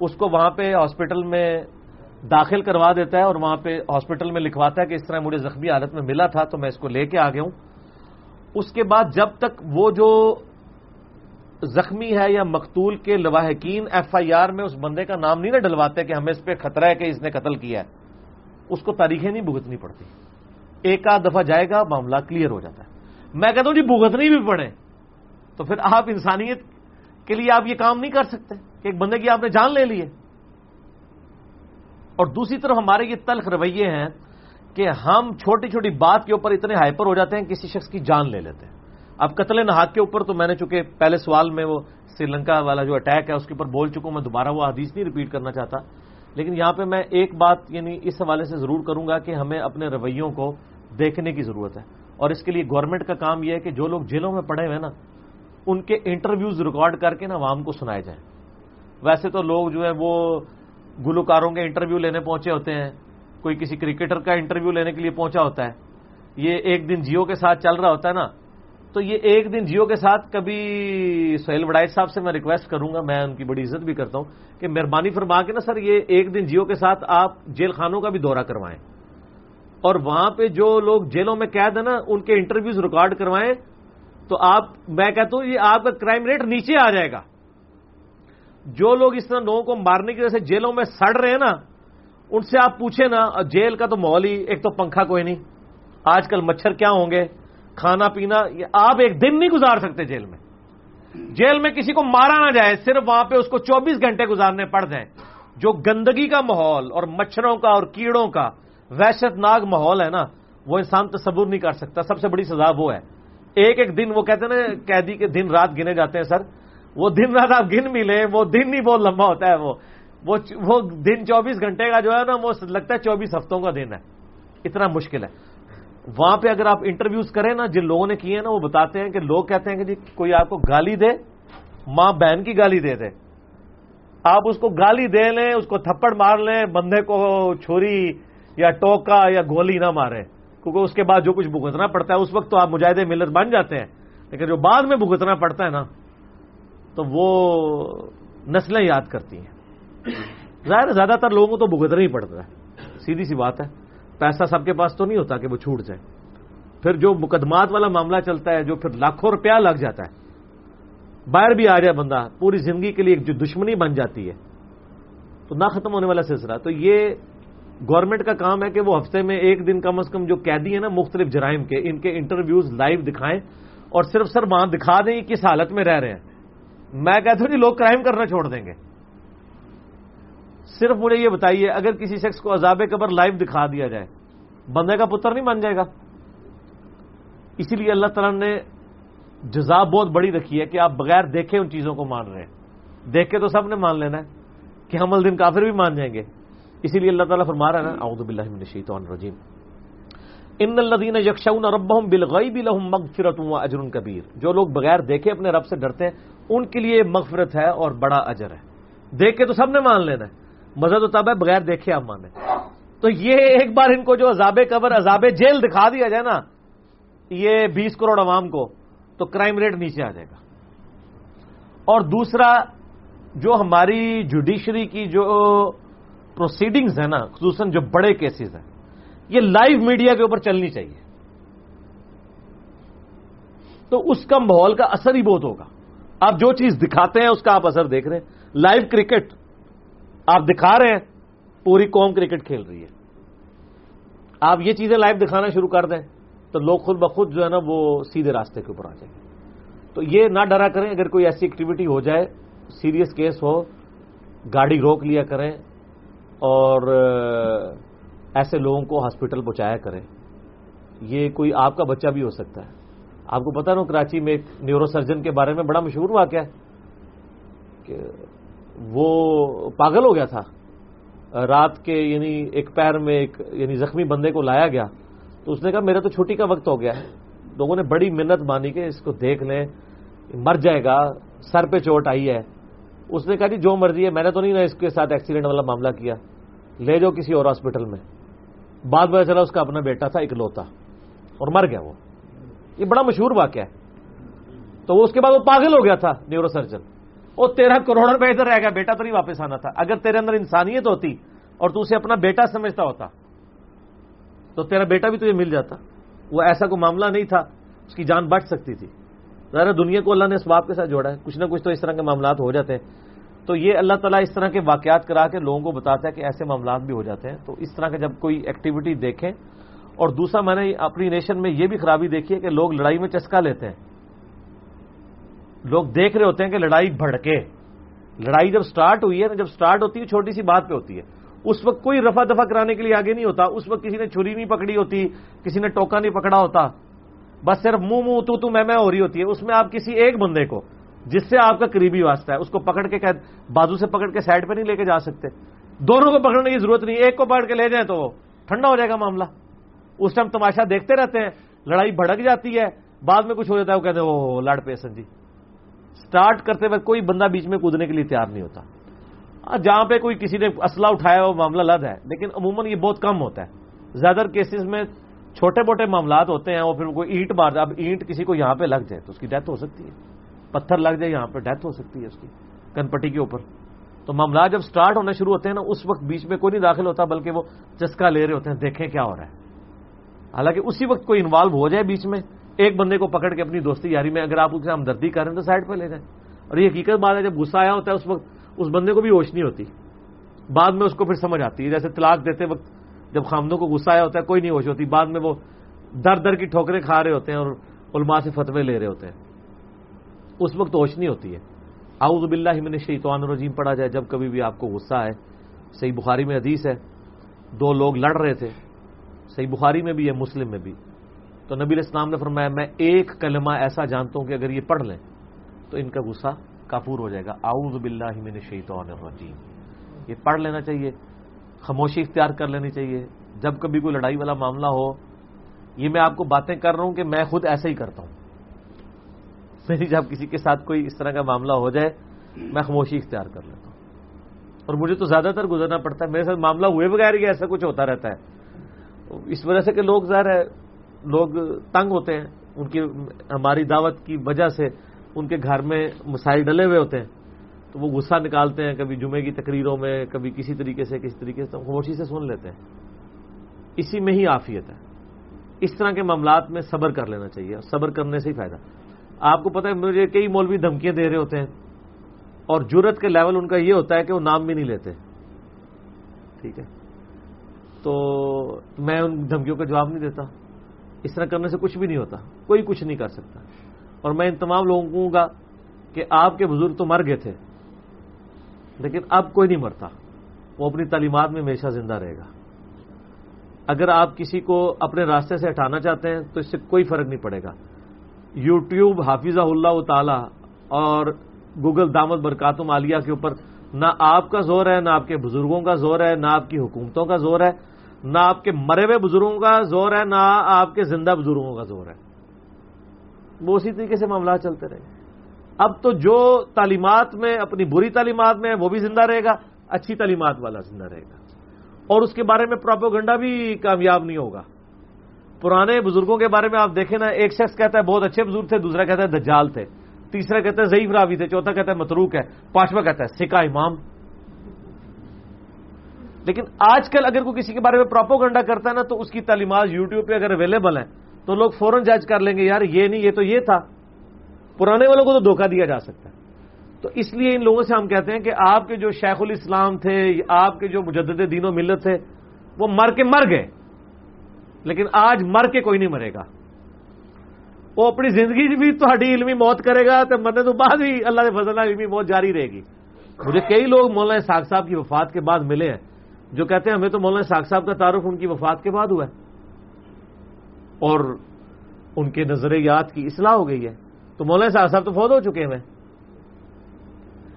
اس کو وہاں پہ ہاسپٹل میں داخل کروا دیتا ہے اور وہاں پہ ہاسپٹل میں لکھواتا ہے کہ اس طرح مجھے زخمی حالت میں ملا تھا، تو میں اس کو لے کے آ گیا ہوں۔ اس کے بعد جب تک وہ جو زخمی ہے یا مقتول کے لواحقین ایف آئی آر میں اس بندے کا نام نہیں نہ ڈلواتے کہ ہمیں اس پہ خطرہ ہے کہ اس نے قتل کیا ہے۔ اس کو تاریخیں نہیں بھگتنی پڑتی۔ ایک آدھ دفعہ جائے گا، معاملہ کلیئر ہو جاتا ہے۔ میں کہتا ہوں جی بھگتنی بھی پڑے۔ تو پھر آپ انسانیت کے لیے آپ یہ کام نہیں کر سکتے کہ ایک بندے کی آپ نے جان لے لیے اور دوسری طرف ہمارے یہ تلخ رویے ہیں کہ ہم چھوٹی چھوٹی بات کے اوپر اتنے ہائپر ہو جاتے ہیں، کسی شخص کی جان لے لیتے ہیں۔ اب قتل نہاد کے اوپر تو میں نے چونکہ پہلے سوال میں وہ سری لنکا والا جو اٹیک ہے اس کے اوپر بول چکا ہوں، میں دوبارہ وہ حدیث نہیں ریپیٹ کرنا چاہتا۔ لیکن یہاں پہ میں ایک بات یعنی اس حوالے سے ضرور کروں گا کہ ہمیں اپنے رویوں کو دیکھنے کی ضرورت ہے۔ اور اس کے لیے گورنمنٹ کا کام یہ ہے کہ جو لوگ جیلوں میں پڑے ہوئے نا، ان کے انٹرویوز ریکارڈ کر کے نا عوام کو سنائے جائیں۔ ویسے تو لوگ جو ہے وہ گلوکاروں کے انٹرویو لینے پہنچے ہوتے ہیں۔ کوئی کسی کرکٹر کا انٹرویو لینے کے لیے پہنچا ہوتا ہے۔ یہ ایک دن جیو کے ساتھ چل رہا ہوتا ہے نا۔ تو یہ ایک دن جیو کے ساتھ کبھی سہیل وڈائٹ صاحب سے میں ریکویسٹ کروں گا، میں ان کی بڑی عزت بھی کرتا ہوں کہ مہربانی فرما کے نا سر، یہ ایک دن جیو کے ساتھ آپ جیل خانوں کا بھی دورہ کروائیں۔ اور وہاں پہ جو لوگ جیلوں میں قید ہیں نا، ان کے انٹرویوز ریکارڈ کروائیں۔ تو آپ، میں کہتا ہوں، یہ آپ کا کرائم ریٹ نیچے آ جائے گا۔ جو لوگ اس طرح لوگوں کو مارنے کی وجہ سے جیلوں میں سڑ رہے ہیں نا، ان سے آپ پوچھیں نا، جیل کا تو ماحول ہی، ایک تو پنکھا کوئی نہیں۔ آج کل مچھر کیا ہوں گے؟ کھانا پینا آپ ایک دن نہیں گزار سکتے جیل میں۔ جیل میں کسی کو مارا نہ جائے، صرف وہاں پہ اس کو چوبیس گھنٹے گزارنے پڑ جائیں۔ جو گندگی کا ماحول اور مچھروں کا اور کیڑوں کا وحشت ناک ماحول ہے نا، وہ انسان تصور نہیں کر سکتا۔ سب سے بڑی سزا وہ ہے۔ ایک ایک دن، وہ کہتے ہیں نا، قیدی کے دن رات گنے جاتے ہیں سر۔ وہ دن رات آپ گن بھی لیں، وہ دن نہیں بہت لمبا ہوتا ہے وہ۔ وہ دن چوبیس گھنٹے کا جو ہے نا، وہ لگتا ہے چوبیس ہفتوں کا دن ہے۔ اتنا مشکل ہے۔ وہاں پہ اگر آپ انٹرویوز کریں نا، جن لوگوں نے کیے نا، وہ بتاتے ہیں کہ لوگ کہتے ہیں کہ جی کوئی آپ کو گالی دے، ماں بہن کی گالی دے دے۔ آپ اس کو گالی دے لیں، اس کو تھپڑ مار لیں، بندے کو چھری یا ٹوکا یا گولی نہ مارے کیونکہ اس کے بعد جو کچھ بھگتنا پڑتا ہے، اس وقت تو آپ مجاہدے ملت بن جاتے ہیں۔ لیکن جو بعد میں بھگتنا پڑتا ہے نا، تو وہ نسلیں یاد کرتی ہیں۔ ظاہر زیادہ تر لوگوں کو تو بھگتنا ہی پڑتا ہے۔ سیدھی سی بات ہے۔ پیسہ سب کے پاس تو نہیں ہوتا کہ وہ چھوٹ جائے۔ پھر جو مقدمات والا معاملہ چلتا ہے، جو پھر لاکھوں روپیہ لگ جاتا ہے۔ باہر بھی آ جائے بندہ، پوری زندگی کے لیے جو دشمنی بن جاتی ہے، تو نہ ختم ہونے والا سلسلہ۔ تو یہ گورنمنٹ کا کام ہے کہ وہ ہفتے میں ایک دن کم از کم جو قیدی ہیں نا، مختلف جرائم کے، ان کے انٹرویوز لائیو دکھائیں اور صرف سر وہاں دکھا دیں کس حالت میں رہ رہے ہیں۔ میں کہتا ہوں جی لوگ کرائم کرنا چھوڑ دیں گے۔ صرف مجھے یہ بتائیے، اگر کسی شخص کو عذاب قبر لائیو دکھا دیا جائے، بندے کا پتر نہیں بن جائے گا؟ اسی لیے اللہ تعالیٰ نے جزا بہت بڑی رکھی ہے کہ آپ بغیر دیکھے ان چیزوں کو مان رہے ہیں۔ دیکھ کے تو سب نے مان لینا ہے کہ ہم الدین کافر بھی مان جائیں گے۔ اسی لیے اللہ تعالیٰ فرما رہا ہے نا، اعوذ باللہ من الشیطان الرجیم۔ ان الذين يخشون ربهم بالغیب لهم مغفرة واجر کبیر۔ جو لوگ بغیر دیکھے اپنے رب سے ڈرتے ہیں، ان کے لیے مغفرت ہے اور بڑا اجر ہے۔ دیکھ کے تو سب نے مان لینا ہے۔ مزہ تو تب ہے بغیر دیکھے آپ مانے تو یہ ایک بار ان کو جو عذاب قبر، عذاب جیل دکھا دیا جائے نا، یہ بیس کروڑ عوام کو، تو کرائم ریٹ نیچے آ جائے گا۔ اور دوسرا، جو ہماری جوڈیشری کی جو پروسیڈنگز ہیں نا، خصوصاً جو بڑے کیسز ہیں، یہ لائیو میڈیا کے اوپر چلنی چاہیے۔ تو اس کا ماحول کا اثر ہی بہت ہوگا۔ آپ جو چیز دکھاتے ہیں، اس کا آپ اثر دیکھ رہے ہیں۔ لائیو کرکٹ آپ دکھا رہے ہیں، پوری قوم کرکٹ کھیل رہی ہے۔ آپ یہ چیزیں لائیو دکھانا شروع کر دیں تو لوگ خود بخود جو ہے نا وہ سیدھے راستے کے اوپر آ جائیں گے۔ تو یہ نہ ڈرا کریں، اگر کوئی ایسی ایکٹیویٹی ہو جائے سیریس کیس ہو، گاڑی روک لیا کریں اور ایسے لوگوں کو ہاسپٹل پہنچایا کریں۔ یہ کوئی آپ کا بچہ بھی ہو سکتا ہے۔ آپ کو پتا نا کراچی میں ایک نیورو سرجن کے بارے میں بڑا مشہور واقعہ ہے کہ وہ پاگل ہو گیا تھا۔ رات کے یعنی ایک پیر میں ایک یعنی زخمی بندے کو لایا گیا۔ تو اس نے کہا، میرا تو چھٹی کا وقت ہو گیا ہے۔ لوگوں نے بڑی منت مانی کہ اس کو دیکھ لیں۔ مر جائے گا، سر پہ چوٹ آئی ہے۔ اس نے کہا جی جو مرضی ہے۔ میں نے تو نہیں نا اس کے ساتھ ایکسیڈنٹ والا معاملہ کیا۔ لے جاؤ کسی اور ہاسپٹل میں۔ بعد میں چلا، اس کا اپنا بیٹا تھا اکلوتا اور مر گیا وہ۔ یہ بڑا مشہور واقعہ ہے۔ تو وہ اس کے بعد وہ پاگل ہو گیا تھا نیورو سرجن وہ تیرہ کروڑ روپے ادھر رہ گیا، بیٹا تو نہیں واپس آنا تھا۔ اگر تیرے اندر انسانیت ہوتی اور تو اسے اپنا بیٹا سمجھتا ہوتا، تو تیرا بیٹا بھی تجھے مل جاتا۔ وہ ایسا کوئی معاملہ نہیں تھا، اس کی جان بچ سکتی تھی۔ ذرا دنیا کو اللہ نے اس باپ کے ساتھ جوڑا ہے، کچھ نہ کچھ تو اس طرح کے معاملات ہو جاتے ہیں۔ تو یہ اللہ تعالیٰ اس طرح کے واقعات کرا کے لوگوں کو بتاتا ہے کہ ایسے معاملات بھی ہو جاتے ہیں۔ تو اس طرح کا جب کوئی ایکٹیویٹی دیکھیں، اور دوسرا میں نے اپنی نیشن میں یہ بھی خرابی دیکھی ہے کہ لوگ لڑائی میں چسکا لیتے ہیں۔ لوگ دیکھ رہے ہوتے ہیں کہ لڑائی بھڑکے۔ لڑائی جب سٹارٹ ہوئی ہے نا جب سٹارٹ ہوتی ہے چھوٹی سی بات پہ ہوتی ہے۔ اس وقت کوئی رفا دفا کرانے کے لیے آگے نہیں ہوتا۔ اس وقت کسی نے چھری نہیں پکڑی ہوتی، کسی نے ٹوکا نہیں پکڑا ہوتا۔ بس صرف منہ منہ تو تو میں میں ہو رہی ہوتی ہے۔ اس میں آپ کسی ایک بندے کو، جس سے آپ کا قریبی واسطہ ہے، اس کو پکڑ کے بازو سے پکڑ کے سائڈ پہ نہیں لے کے جا سکتے۔ دونوں کو پکڑنے کی ضرورت نہیں۔ ایک کو پکڑ کے لے جائیں تو ٹھنڈا ہو جائے گا معاملہ۔ اس ٹائم تماشا دیکھتے رہتے ہیں۔ لڑائی بھڑک جاتی ہے۔ بعد میں کچھ ہو جاتا ہے، وہ کہتے ہیں وہ لڑ پیسن جی سٹارٹ کرتے وقت کوئی بندہ بیچ میں کودنے کے لیے تیار نہیں ہوتا۔ ہاں، جہاں پہ کوئی کسی نے اسلحہ اٹھایا وہ معاملہ لد ہے، لیکن عموماً یہ بہت کم ہوتا ہے۔ زیادہ کیسز میں چھوٹے موٹے معاملات ہوتے ہیں اور پھر کوئی اینٹ مار اب اینٹ کسی کو یہاں پہ لگ جائے تو اس کی ڈیتھ ہو سکتی ہے۔ پتھر لگ جائے، یہاں پہ ڈیتھ ہو سکتی ہے اس کی، کنپٹی کے اوپر۔ تو معاملات جب سٹارٹ ہونا شروع ہوتے ہیں نا، اس وقت بیچ میں کوئی نہیں داخل ہوتا، بلکہ وہ چسکا لے رہے ہوتے ہیں، دیکھیں کیا ہو رہا ہے۔ حالانکہ اسی وقت کوئی انوالو ہو جائے بیچ میں ایک بندے کو پکڑ کے اپنی دوستی یاری میں اگر آپ اسے ہمدردی کریں تو سائڈ پہ لے جائیں۔ اور یہ حقیقت بات ہے، جب غصہ آیا ہوتا ہے اس وقت اس بندے کو بھی ہوش نہیں ہوتی۔ بعد میں اس کو پھر سمجھ آتی ہے۔ جیسے طلاق دیتے وقت جب خامدوں کو غصہ آیا ہوتا ہے، کوئی نہیں ہوش ہوتی۔ بعد میں وہ در در کی ٹھوکریں کھا رہے ہوتے ہیں اور علماء سے فتوے لے رہے ہوتے ہیں۔ اس وقت ہوش نہیں ہوتی ہے۔ اعوذ باللہ من الشیطان الرجیم، پڑھا جائے، جب کبھی بھی آپ کو غصہ آئے۔ صحیح بخاری میں حدیث ہے، دو لوگ لڑ رہے تھے۔ صحیح بخاری میں بھی ہے، مسلم میں بھی۔ تو نبی الاسلام نے فرمایا، میں ایک کلمہ ایسا جانتا ہوں کہ اگر یہ پڑھ لیں تو ان کا غصہ کافور ہو جائے گا۔ اعوذ باللہ من الشیطان الرجیم۔ یہ پڑھ لینا چاہیے، خاموشی اختیار کر لینی چاہیے۔ جب کبھی کوئی لڑائی والا معاملہ ہو، یہ میں آپ کو باتیں کر رہا ہوں کہ میں خود ایسا ہی کرتا ہوں۔ میری جب کسی کے ساتھ کوئی اس طرح کا معاملہ ہو جائے، میں خاموشی اختیار کر لیتا ہوں۔ اور مجھے تو زیادہ تر گزرنا پڑتا ہے۔ میرے ساتھ معاملہ ہوئے بغیر ہی ایسا کچھ ہوتا رہتا ہے۔ اس وجہ سے کہ لوگ ظاہر ہے لوگ تنگ ہوتے ہیں، ان کی ہماری دعوت کی وجہ سے ان کے گھر میں مسائل ڈلے ہوئے ہوتے ہیں۔ تو وہ غصہ نکالتے ہیں، کبھی جمعے کی تقریروں میں، کبھی کسی طریقے سے، کسی طریقے سے خاموشی سے سن لیتے ہیں۔ اسی میں ہی آفیت ہے۔ اس طرح کے معاملات میں صبر کر لینا چاہیے صبر کرنے سے ہی فائدہ۔ آپ کو پتا ہے، مجھے کئی مولوی دھمکیاں دے رہے ہوتے ہیں، اور جرت کے لیول ان کا یہ ہوتا ہے کہ وہ نام بھی نہیں لیتے۔ ٹھیک ہے؟ تو میں ان دھمکیوں کا جواب نہیں دیتا۔ اس طرح کرنے سے کچھ بھی نہیں ہوتا، کوئی کچھ نہیں کر سکتا۔ اور میں ان تمام لوگوں کو کہوں گا کہ آپ کے بزرگ تو مر گئے تھے، لیکن اب کوئی نہیں مرتا۔ وہ اپنی تعلیمات میں ہمیشہ زندہ رہے گا۔ اگر آپ کسی کو اپنے راستے سے ہٹانا چاہتے ہیں تو اس سے کوئی فرق نہیں پڑے گا۔ یوٹیوب حافظ اللہ تعالی اور گوگل دامت برکاتم عالیہ کے اوپر نہ آپ کا زور ہے، نہ آپ کے بزرگوں کا زور ہے، نہ آپ کی حکومتوں کا زور ہے۔ نہ آپ کے مرے ہوئے بزرگوں کا زور ہے، نہ آپ کے زندہ بزرگوں کا زور ہے۔ وہ اسی طریقے سے معاملات چلتے رہے۔ اب تو جو تعلیمات میں، اپنی بری تعلیمات میں وہ بھی زندہ رہے گا، اچھی تعلیمات والا زندہ رہے گا۔ اور اس کے بارے میں پراپوگنڈا بھی کامیاب نہیں ہوگا۔ پرانے بزرگوں کے بارے میں آپ دیکھیں نا، ایک شخص کہتا ہے، بہت اچھے بزرگ تھے، دوسرا کہتا ہے، دجال تھے۔ تیسرا کہتا ہے ضعیف راوی تھے، چوتھا کہتا ہے، متروک ہے۔ پانچواں کہتا ہے سکا امام۔ لیکن آج کل اگر کوئی کسی کے بارے میں پراپوگنڈا کرتا ہے نا تو اس کی تعلیمات یوٹیوب پہ اگر اویلیبل ہیں تو لوگ فوراً جج کر لیں گے، یار یہ نہیں، یہ تو یہ تھا۔ پرانے والوں کو تو دھوکہ دیا جا سکتا ہے۔ تو اس لیے ان لوگوں سے ہم کہتے ہیں کہ آپ کے جو شیخ الاسلام تھے، آپ کے جو مجدد دین و ملت تھے، وہ مر کے مر گئے۔ لیکن آج مر کے کوئی نہیں مرے گا۔ وہ اپنی زندگی بھی تھوڑی علمی موت کرے گا تو مرنے تو بعد ہی اللہ کے فضل علمی موت جاری رہے گی۔ مجھے کئی لوگ مولانا ساگ صاحب کی وفات کے بعد ملے ہیں۔ جو کہتے ہیں ہمیں تو مولانا ساگ صاحب کا تعارف ان کی وفات کے بعد ہوا ہے۔ اور ان کے نظریات کی اصلاح ہو گئی ہے۔ تو مولانا ساگ صاحب تو فوت ہو چکے ہیں۔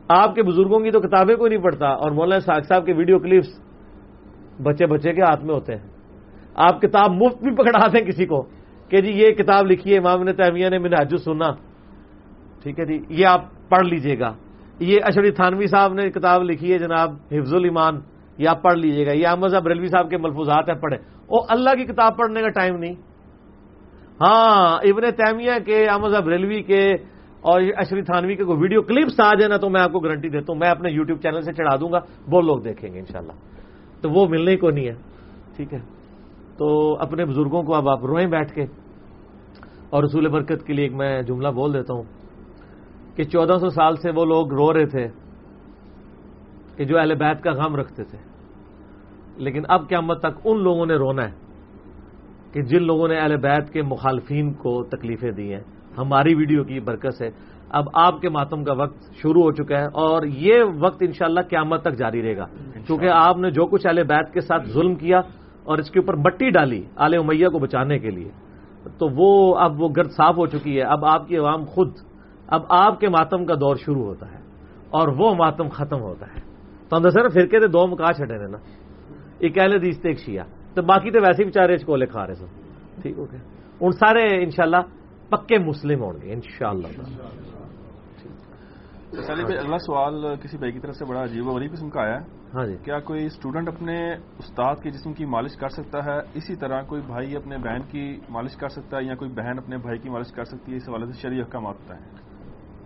آپ کے بزرگوں کی تو کتابیں کوئی نہیں پڑھتا۔ اور مولانا ساگ صاحب کے ویڈیو کلپس بچے بچے کے ہاتھ میں ہوتے ہیں۔ آپ کتاب مفت بھی پکڑاتے ہیں کسی کو کہ جی یہ کتاب لکھی ہے، امام نے تیمیہ نے میں نے سنا ٹھیک ہے جی یہ آپ پڑھ لیجیے گا۔ یہ اشری تھانوی صاحب نے کتاب لکھی ہے جناب حفظ الایمان۔ یہ آپ پڑھ لیجیے گا یہ احمد صاحب ریلوی صاحب کے ملفوظات ہیں پڑھے وہ اللہ کی کتاب پڑھنے کا ٹائم نہیں۔ ہاں ابن تیمیہ کے احمد صاحب ریلوی کے اور اشری تھانوی کے کوئی ویڈیو کلپس آ جائے نا تو میں آپ کو گارنٹی دیتا ہوں۔ میں اپنے یوٹیوب چینل سے چڑھا دوں گا، وہ لوگ دیکھیں گے انشاءاللہ۔ تو وہ ملنے کو نہیں ہے، ٹھیک ہے۔ تو اپنے بزرگوں کو اب آپ روئیں بیٹھ کے۔ اور رسول برکت کے لیے ایک میں جملہ بول دیتا ہوں کہ چودہ سو سال سے وہ لوگ رو رہے تھے۔ کہ جو اہل بیت کا غم رکھتے تھے۔ لیکن اب قیامت تک ان لوگوں نے رونا ہے کہ جن لوگوں نے اہل بیت کے مخالفین کو تکلیفیں دی ہیں۔ ہماری ویڈیو کی برکت سے۔ اب آپ کے ماتم کا وقت شروع ہو چکا ہے اور یہ وقت انشاءاللہ قیامت تک جاری رہے گا۔ کیونکہ آپ نے جو کچھ اہل بیت کے ساتھ ظلم کیا اور اس کے اوپر مٹی ڈالی آل امیہ کو بچانے کے لیے تو وہ اب وہ گرد صاف ہو چکی ہے۔ اب آپ کی عوام خود اب آپ کے ماتم کا دور شروع ہوتا ہے اور وہ ماتم ختم ہوتا ہے۔ تو اندر سر فرقے تھے دو مکا چھٹے نا۔ ایک اہل دیس ایک شیعہ۔ تو باقی تو ویسے بےچارے کولے کھا رہے سن۔ ٹھیک ہو گیا۔ ان سارے انشاءاللہ پکے مسلم ہوں گے انشاءاللہ۔ بھائی اگلا سوال کسی بھائی کی طرف سے بڑا عجیب و غریب قسم کا آیا ہے۔ ہاں جی۔ کیا کوئی اسٹوڈنٹ اپنے استاد کے جسم کی مالش کر سکتا ہے؟ اسی طرح کوئی بھائی اپنے بہن کی مالش کر سکتا ہے یا کوئی بہن اپنے بھائی کی مالش کر سکتی ہے؟ اس حوالے سے شرعی احکامات ہوتا ہے۔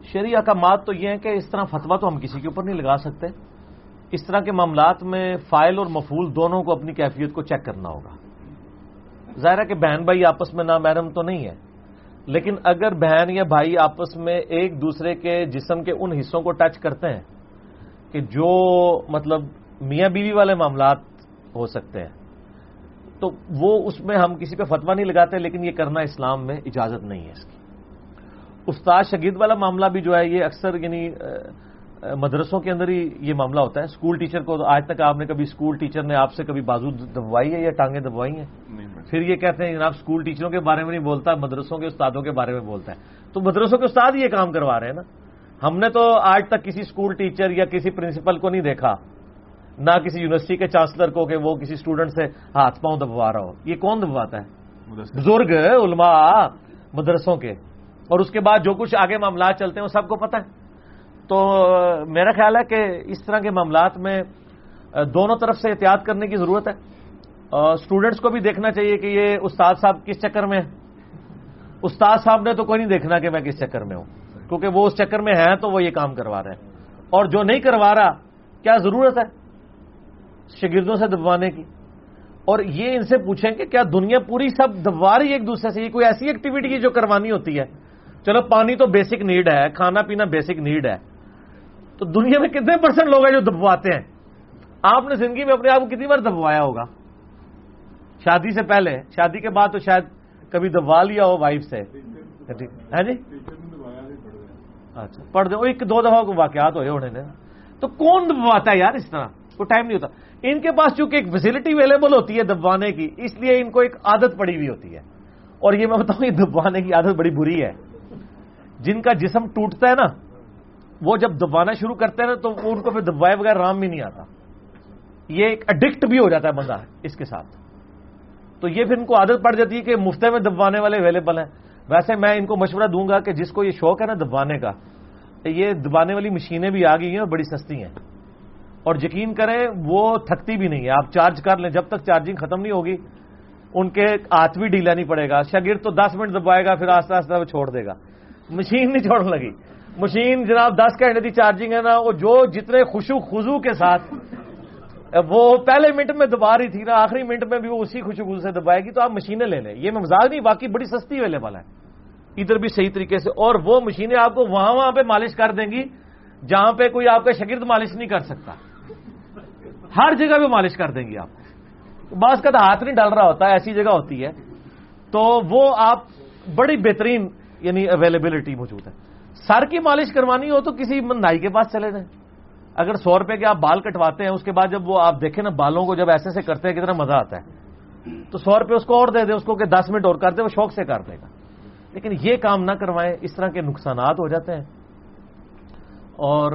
شرعی احکامات تو یہ ہیں کہ اس طرح فتوا تو ہم کسی کے اوپر نہیں لگا سکتے۔ اس طرح کے معاملات میں فائل اور مفول دونوں کو اپنی کیفیت کو چیک کرنا ہوگا۔ ظاہر ہے کہ بہن بھائی آپس میں نامحرم تو نہیں ہے، لیکن اگر بہن یا بھائی آپس میں ایک دوسرے کے جسم کے ان حصوں کو ٹچ کرتے ہیں کہ جو مطلب میاں بیوی والے معاملات ہو سکتے ہیں، تو وہ اس میں ہم کسی پہ فتوا نہیں لگاتے، لیکن یہ کرنا اسلام میں اجازت نہیں ہے اس کی۔ استاد شگید والا معاملہ بھی جو ہے، یہ اکثر یعنی مدرسوں کے اندر ہی یہ معاملہ ہوتا ہے۔ اسکول ٹیچر کو آج تک آپ نے کبھی اسکول ٹیچر نے آپ سے کبھی بازو دبوائی ہے یا ٹانگیں دبوائی ہیں؟ پھر یہ کہتے ہیں جناب اسکول ٹیچروں کے بارے میں نہیں بولتا مدرسوں کے استادوں کے بارے میں بولتا ہے۔ تو مدرسوں کے استاد یہ کام کروا رہے ہیں نا۔ ہم نے تو آج تک کسی اسکول ٹیچر یا کسی پرنسپل کو نہیں دیکھا۔ نہ کسی یونیورسٹی کے چانسلر کو کہ وہ کسی اسٹوڈنٹ سے ہاتھ پاؤں دبوا رہا ہو۔ یہ کون دبواتا ہے؟ بزرگ علماء مدرسوں کے۔ اور اس کے بعد جو کچھ آگے معاملات چلتے ہیں وہ سب کو پتہ ہے۔ تو میرا خیال ہے کہ اس طرح کے معاملات میں دونوں طرف سے احتیاط کرنے کی ضرورت ہے۔ اسٹوڈینٹس کو بھی دیکھنا چاہیے کہ یہ استاد صاحب کس چکر میں استاد صاحب نے تو کوئی نہیں دیکھنا کہ میں کس چکر میں ہوں، کیونکہ وہ اس چکر میں ہیں تو وہ یہ کام کروا رہے ہیں۔ اور جو نہیں کروا رہا، کیا ضرورت ہے شگردوں سے دبوانے کی؟ اور یہ ان سے پوچھیں کہ کیا دنیا پوری سب دبوا رہی ہے ایک دوسرے سے؟ یہ کوئی ایسی ایکٹیویٹی ہے جو کروانی ہوتی ہے۔ چلو، پانی تو بیسک نیڈ ہے، کھانا پینا بیسک نیڈ ہے۔ تو دنیا میں کتنے پرسنٹ لوگ ہیں جو دبواتے ہیں؟ آپ نے زندگی میں اپنے آپ کو کتنی بار دبوایا ہوگا؟ شادی سے پہلے، شادی کے بعد تو شاید کبھی دبوا لیا ہو وائف سے۔ ہے جی؟ اچھا پڑھ دو ایک دو دفعہ کو واقعات ہوئے ہونے نے۔ تو کون دبواتا ہے یار اس طرح؟ کوئی ٹائم نہیں ہوتا۔ ان کے پاس چونکہ ایک فیسلٹی اویلیبل ہوتی ہے دبوانے کی، اس لیے ان کو ایک عادت پڑی ہوئی ہوتی ہے۔ اور یہ میں بتاؤں، یہ دبوانے کی عادت بڑی بری ہے۔ جن کا جسم ٹوٹتا ہے نا وہ جب دبانا شروع کرتے ہیں نا تو ان کو پھر دبوائے بغیر رام بھی نہیں آتا۔ یہ ایک اڈکٹ بھی ہو جاتا ہے بندہ اس کے ساتھ۔ تو یہ پھر ان کو عادت پڑ جاتی ہے کہ مفتے میں دبوانے والے اویلیبل ہیں۔ ویسے میں ان کو مشورہ دوں گا کہ جس کو یہ شوق ہے نا دبوانے کا، یہ دبانے والی مشینیں بھی آ گئی ہیں اور بڑی سستی ہیں۔ اور یقین کریں وہ تھکتی بھی نہیں ہے۔ آپ چارج کر لیں، جب تک چارجنگ ختم نہیں ہوگی، ان کے ہاتھ بھی ڈھیلا نہیں پڑے گا۔ شاگرد تو دس منٹ دبائے گا، پھر آستہ آستہ وہ چھوڑ دے گا۔ مشین نہیں چھوڑنے لگی۔ مشین جناب دس گھنٹے کی چارجنگ ہے نا، وہ جو جتنے خوشو خزو کے ساتھ، وہ پہلے منٹ میں دبا رہی تھی نا، آخری منٹ میں بھی وہ اسی خوشو خزو سے دبائے گی، تو آپ مشینیں لے لیں۔ یہ میں مزاق نہیں، باقی بڑی سستی اویلیبل ہے۔ ادھر بھی صحیح طریقے سے۔ اور وہ مشینیں آپ کو وہاں وہاں پہ مالش کر دیں گی، جہاں پہ کوئی آپ کا شگرد مالش نہیں کر سکتا۔ ہر جگہ پہ مالش کر دیں گی آپ۔ بعض کا تو ہاتھ نہیں ڈال رہا ہوتا، ایسی جگہ ہوتی ہے۔ تو وہ آپ بڑی بہترین یعنی اویلیبلٹی موجود ہے۔ سر کی مالش کروانی ہو تو کسی نائی کے پاس چلے جائیں۔ اگر سو روپے کے آپ بال کٹواتے ہیں، اس کے بعد جب وہ آپ دیکھیں نا، بالوں کو جب ایسے سے کرتے ہیں، کتنا مزہ آتا ہے۔ تو سو روپے اس کو اور دے دیں اس کو کہ دس منٹ اور کر دے، وہ شوق سے کر دے گا۔ لیکن یہ کام نہ کروائیں، اس طرح کے نقصانات ہو جاتے ہیں۔ اور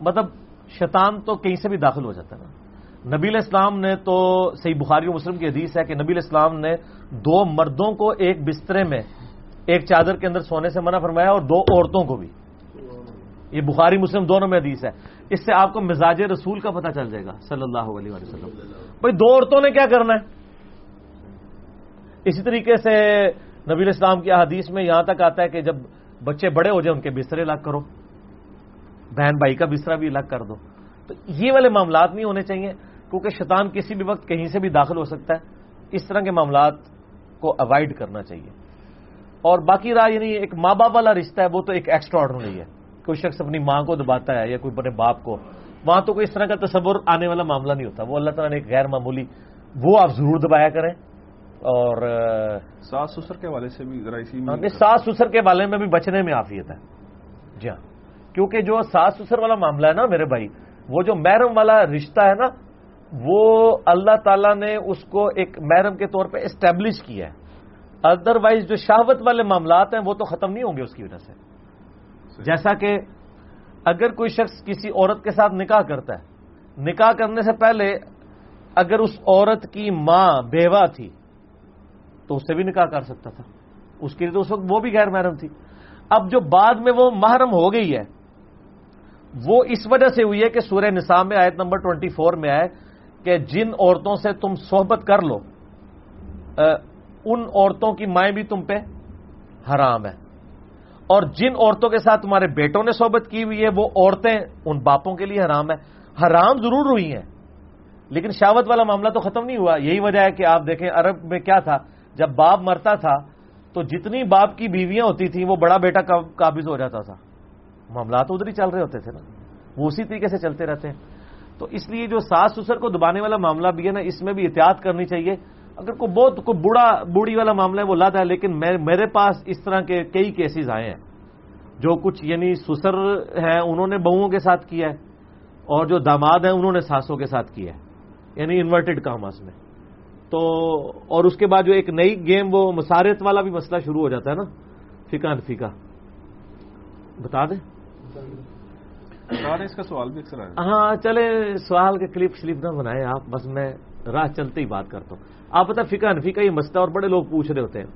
مطلب شیطان تو کہیں سے بھی داخل ہو جاتا ہے۔ نا نبی اسلام نے تو، صحیح بخاری و مسلم کی حدیث ہے کہ نبی اسلام نے دو مردوں کو ایک بسترے میں ایک چادر کے اندر سونے سے منع فرمایا اور دو عورتوں کو بھی۔ یہ بخاری، مسلم دونوں میں حدیث ہے۔ اس سے آپ کو مزاج رسول کا پتہ چل جائے گا، صلی اللہ علیہ وسلم۔ بھائی، دو عورتوں نے کیا کرنا ہے؟ اسی طریقے سے نبی اسلام کی حدیث میں یہاں تک آتا ہے کہ جب بچے بڑے ہو جائیں، ان کے بسترے الگ کرو۔ بہن بھائی کا بسترا بھی الگ کر دو۔ تو یہ والے معاملات نہیں ہونے چاہیے، کیونکہ شیطان کسی بھی وقت کہیں سے بھی داخل ہو سکتا ہے۔ اس طرح کے معاملات کو اوائڈ کرنا چاہیے۔ اور باقی رہا یعنی ایک ماں باپ والا رشتہ ہے وہ تو ایک ایکسٹرا آرڈنری ہے۔ کوئی شخص اپنی ماں کو دباتا ہے یا کوئی اپنے باپ کو وہاں تو کوئی اس طرح کا تصور آنے والا معاملہ نہیں ہوتا۔ وہ اللہ تعالیٰ نے ایک غیر معمولی وہ آپ ضرور دبایا کریں۔ اور ساس سسر کے حوالے سے بھی ہاں، ساس سسر کے بارے میں بھی بچنے میں آفیت ہے۔ جی ہاں۔ کیونکہ جو ساس سسر والا معاملہ ہے نا میرے بھائی وہ جو محرم والا رشتہ ہے نا وہ اللہ تعالیٰ نے اس کو ایک محرم کے طور پہ اسٹیبلش کیا ہے۔ ادر وائز جو شہوت والے معاملات ہیں وہ تو ختم نہیں ہوں گے اس کی وجہ سے۔ جیسا کہ اگر کوئی شخص کسی عورت کے ساتھ نکاح کرتا ہے نکاح کرنے سے پہلے اگر اس عورت کی ماں بیوہ تھی تو اس سے بھی نکاح کر سکتا تھا۔ اس کے لیے تو اس وقت وہ بھی غیر محرم تھی۔ اب جو بعد میں وہ محرم ہو گئی ہے وہ اس وجہ سے ہوئی ہے کہ سورہ نصاب میں آیت نمبر ٹوینٹی فور میں آئے کہ جن عورتوں سے تم صحبت کر لو ان عورتوں کی مائیں بھی تم پہ حرام ہے اور جن عورتوں کے ساتھ تمہارے بیٹوں نے صحبت کی ہوئی ہے، وہ عورتیں ان باپوں کے لیے حرام ہے حرام ضرور ہوئی ہیں۔ لیکن شاوت والا معاملہ تو ختم نہیں ہوا۔ یہی وجہ ہے کہ آپ دیکھیں، عرب میں کیا تھا؟ جب باپ مرتا تھا، تو جتنی باپ کی بیویاں ہوتی تھیں، وہ بڑا بیٹا قابض ہو جاتا تھا۔ معاملات ادھر ہی چل رہے ہوتے تھے نا۔ وہ اسی طریقے سے چلتے رہتے ہیں۔ تو اس لیے جو ساس سسر کو دبانے والا معاملہ بھی ہے نا، اس میں بھی احتیاط کرنی چاہیے۔ اگر کوئی بہت کوئی بوڑھا بوڑھی والا معاملہ ہے وہ لاتا ہے لیکن میرے پاس اس طرح کے کئی کیسز آئے ہیں۔ جو کچھ یعنی سسر ہیں انہوں نے بہوؤں کے ساتھ کیا ہے اور جو داماد ہیں انہوں نے ساسوں کے ساتھ کیا ہے۔ یعنی انورٹڈ کاماس میں۔ تو اور اس کے بعد جو ایک نئی گیم وہ مسارت والا بھی مسئلہ شروع ہو جاتا ہے نا۔ فکا فیکا بتا دیں؟ اس کا سوال بھی اکثر ہاں چلے سوال کے کلپ شلپ نہ بنائے آپ۔ بس میں راہ چلتے ہی بات کرتا ہوں۔ آپ بتا فکا انفی کا یہ مسئلہ اور بڑے لوگ پوچھ رہے ہوتے ہیں۔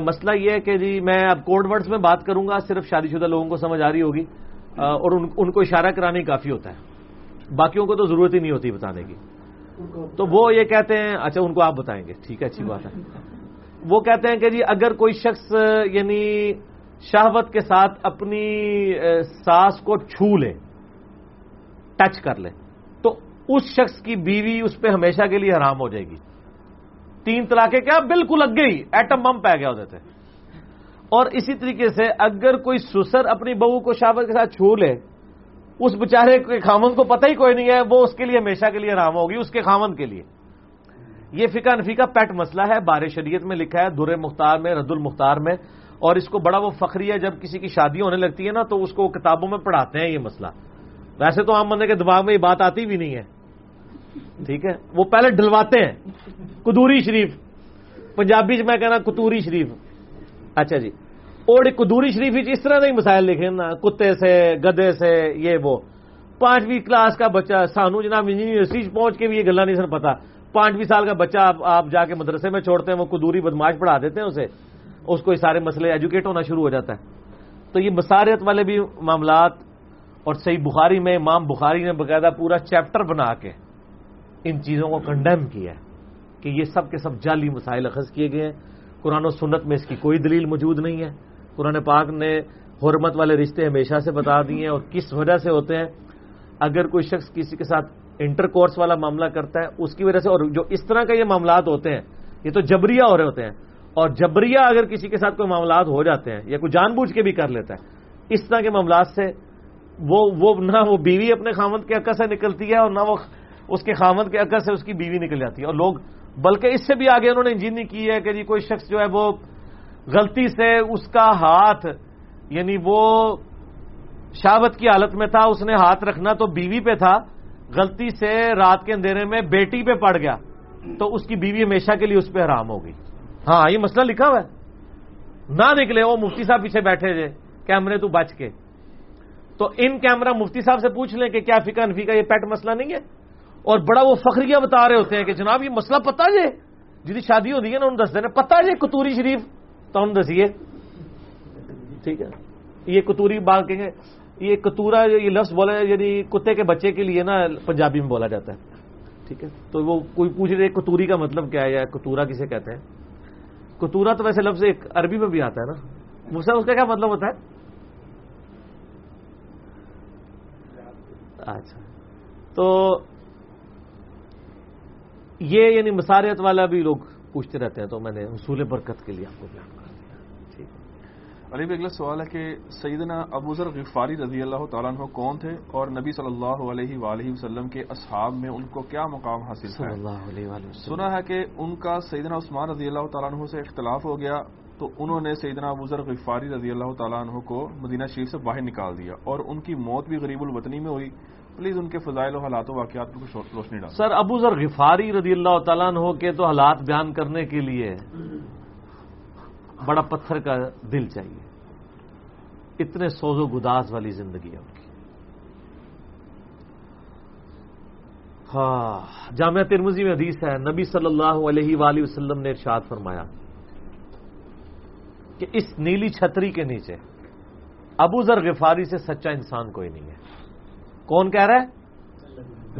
مسئلہ یہ ہے کہ جی میں اب کوڈ ورڈز میں بات کروں گا، صرف شادی شدہ لوگوں کو سمجھ آ رہی ہوگی۔ اور ان کو اشارہ کرانے کافی ہوتا ہے۔ باقیوں کو تو ضرورت ہی نہیں ہوتی بتانے کی۔ تو وہ یہ کہتے ہیں اچھا ان کو آپ بتائیں گے۔ ٹھیک ہے، اچھی بات ہے۔ وہ کہتے ہیں کہ جی اگر کوئی شخص یعنی شہوت کے ساتھ اپنی ساس کو چھو لے، ٹچ کر لے اس شخص کی بیوی اس پہ ہمیشہ کے لیے حرام ہو جائے گی۔ تین طلاقے کیا بالکل اگے ہی ایٹم بم پہ گیا ہوتے تھے۔ اور اسی طریقے سے اگر کوئی سسر اپنی بہو کو شہوت کے ساتھ چھو لے، اس بچارے کے خامن کو پتہ ہی کوئی نہیں ہے، وہ اس کے لیے ہمیشہ کے لیے حرام ہوگی، اس کے خامن کے لیے۔ یہ فقہ نفی کا پیٹ مسئلہ ہے، بار شریعت میں لکھا ہے، در مختار میں رد المختار میں۔ اور اس کو بڑا وہ فخری ہے، جب کسی کی شادی ہونے لگتی ہے نا، تو اس کو کتابوں میں پڑھاتے ہیں یہ مسئلہ۔ ویسے تو عام بندے کے دماغ میں یہ بات آتی بھی نہیں ہے۔ ٹھیک ہے؟ وہ پہلے ڈلواتے ہیں۔ کدوری شریف۔ پنجابی میں کہنا کتوری شریف۔ اچھا جی۔ اور کدوری شریف اس طرح نہیں مسائل لکھے نا۔ کتے سے، گدے سے، یہ وہ۔ پانچویں کلاس کا بچہ سانو جناب یونیورسٹی پہنچ کے بھی یہ گلا نہیں سر پتا۔ پانچویں سال کا بچہ آپ آپ جا کے مدرسے میں چھوڑتے ہیں، وہ کدوری بدماش پڑھا دیتے ہیں اسے۔ اس کو یہ سارے مسئلے ایجوکیٹ ہونا شروع ہو جاتا ہے۔ تو یہ مساریت والے بھی معاملات اور صحیح بخاری میں امام بخاری نے باقاعدہ پورا چیپٹر بنا کے ان چیزوں کو کنڈیم کیا ہے کہ یہ سب کے سب جعلی مسائل اخذ کیے گئے ہیں۔ قرآن و سنت میں اس کی کوئی دلیل موجود نہیں ہے۔ قرآن پاک نے حرمت والے رشتے ہمیشہ سے بتا دیے ہیں اور کس وجہ سے ہوتے ہیں؟ اگر کوئی شخص کسی کے ساتھ انٹر کورس والا معاملہ کرتا ہے، اس کی وجہ سے اور جو اس طرح کا یہ معاملات ہوتے ہیں، یہ تو جبریہ ہو رہے ہوتے ہیں۔ اور جبریہ اگر کسی کے ساتھ کوئی معاملات ہو جاتے ہیں یا کوئی جان بوجھ کے بھی کر لیتا ہے، اس طرح کے معاملات سے وہ وہ نہ وہ بیوی اپنے خامد کے عقل سے نکلتی ہے اور نہ وہ اس کے خامد کے عقل سے اس کی بیوی نکل جاتی ہے اور لوگ، بلکہ اس سے بھی آگے انہوں نے انجینئر کی ہے کہ جی کوئی شخص جو ہے وہ غلطی سے اس کا ہاتھ یعنی وہ شاوت کی حالت میں تھا، اس نے ہاتھ رکھنا تو بیوی پہ تھا، غلطی سے رات کے اندھیرے میں بیٹی پہ پڑ گیا، تو اس کی بیوی ہمیشہ کے لیے اس پہ حرام ہو گئی۔ ہاں یہ مسئلہ لکھا ہوا ہے۔ نہ نکلے، وہ مفتی صاحب پیچھے بیٹھے تھے کیمرے تو بچ کے۔ تو ان کیمرہ مفتی صاحب سے پوچھ لیں کہ کیا فکا نفی کا یہ پیٹ مسئلہ نہیں ہے؟ اور بڑا وہ فخریہ بتا رہے ہوتے ہیں کہ جناب یہ مسئلہ پتا جے جی شادی ہوتی ہے نا، انہوں دس دینا پتا جے کتوری شریف؟ تو ہم دسیے۔ ٹھیک ہے۔ یہ کتوری بات کہیں گے یہ کتورا، یہ لفظ بولا یعنی کتے کے بچے کے لیے نا پنجابی میں بولا جاتا ہے۔ ٹھیک ہے۔ تو وہ کوئی پوچھ رہے کتوری کا مطلب کیا ہے یا کتورا کسے کہتے ہیں؟ کتورا تو ویسے لفظ ایک عربی میں بھی آتا ہے نا۔ مجھ اس کا کیا مطلب ہوتا ہے؟ اچھا۔ تو یہ یعنی مساریت والا بھی لوگ پوچھتے رہتے ہیں تو میں نے حصول برکت کے لیے آپ کو بیان کر علی اگلا سوال ہے کہ سیدنا ابو ذر غفاری رضی اللہ تعالیٰ عنہ کون تھے اور نبی صلی اللہ علیہ وآلہ وسلم کے اصحاب میں ان کو کیا مقام حاصل صلی اللہ علیہ وآلہ وسلم۔ سنا ہے کہ ان کا سیدنا عثمان رضی اللہ تعالیٰ عنہ سے اختلاف ہو گیا تو انہوں نے سیدنا ابو ذر غفاری رضی اللہ تعالیٰ عنہ کو مدینہ شریف سے باہر نکال دیا اور ان کی موت بھی غریب الوطنی میں ہوئی۔ پلیز ان کے فضائل و حالات و واقعات پر کچھ روشنی ڈال سر، ابو ذر غفاری رضی اللہ تعالیٰ عنہ کے تو حالات بیان کرنے کے لیے بڑا پتھر کا دل چاہیے۔ اتنے سوز و گداز والی زندگی ہے ان کی۔ ہاں جامعہ ترمزی میں حدیث ہے، نبی صلی اللہ علیہ وآلہ وسلم نے ارشاد فرمایا کہ اس نیلی چھتری کے نیچے ابو ذر غفاری سے سچا انسان کوئی نہیں ہے۔ کون کہہ رہا ہے؟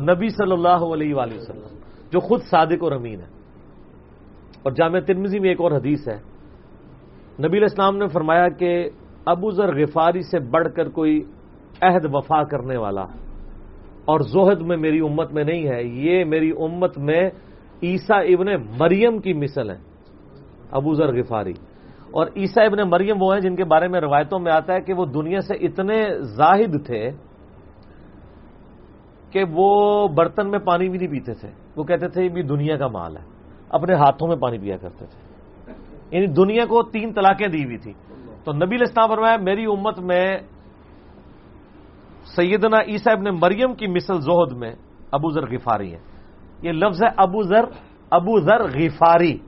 نبی صلی اللہ علیہ وآلہ وسلم، جو خود صادق اور امین ہے۔ اور جامع ترمزی میں ایک اور حدیث ہے۔ نبی علیہ السلام نے فرمایا کہ ابو ذر غفاری سے بڑھ کر کوئی عہد وفا کرنے والا اور زہد میں میری امت میں نہیں ہے، یہ میری امت میں عیسیٰ ابن مریم کی مثل ہے۔ ابو ذر غفاری۔ اور عیسیٰ ابن مریم وہ ہیں جن کے بارے میں روایتوں میں آتا ہے کہ وہ دنیا سے اتنے زاہد تھے کہ وہ برتن میں پانی بھی نہیں پیتے تھے۔ وہ کہتے تھے یہ بھی دنیا کا مال ہے۔ اپنے ہاتھوں میں پانی پیا کرتے تھے۔ یعنی دنیا کو تین طلاقیں دی ہوئی تھی۔ تو نبی الاسلام فرمایا، میری امت میں سیدنا عیسیٰ ابن مریم کی مثل زہد میں ابو ذر غفاری ہے یہ لفظ ہے ابو ذر ابو ذر غفاری۔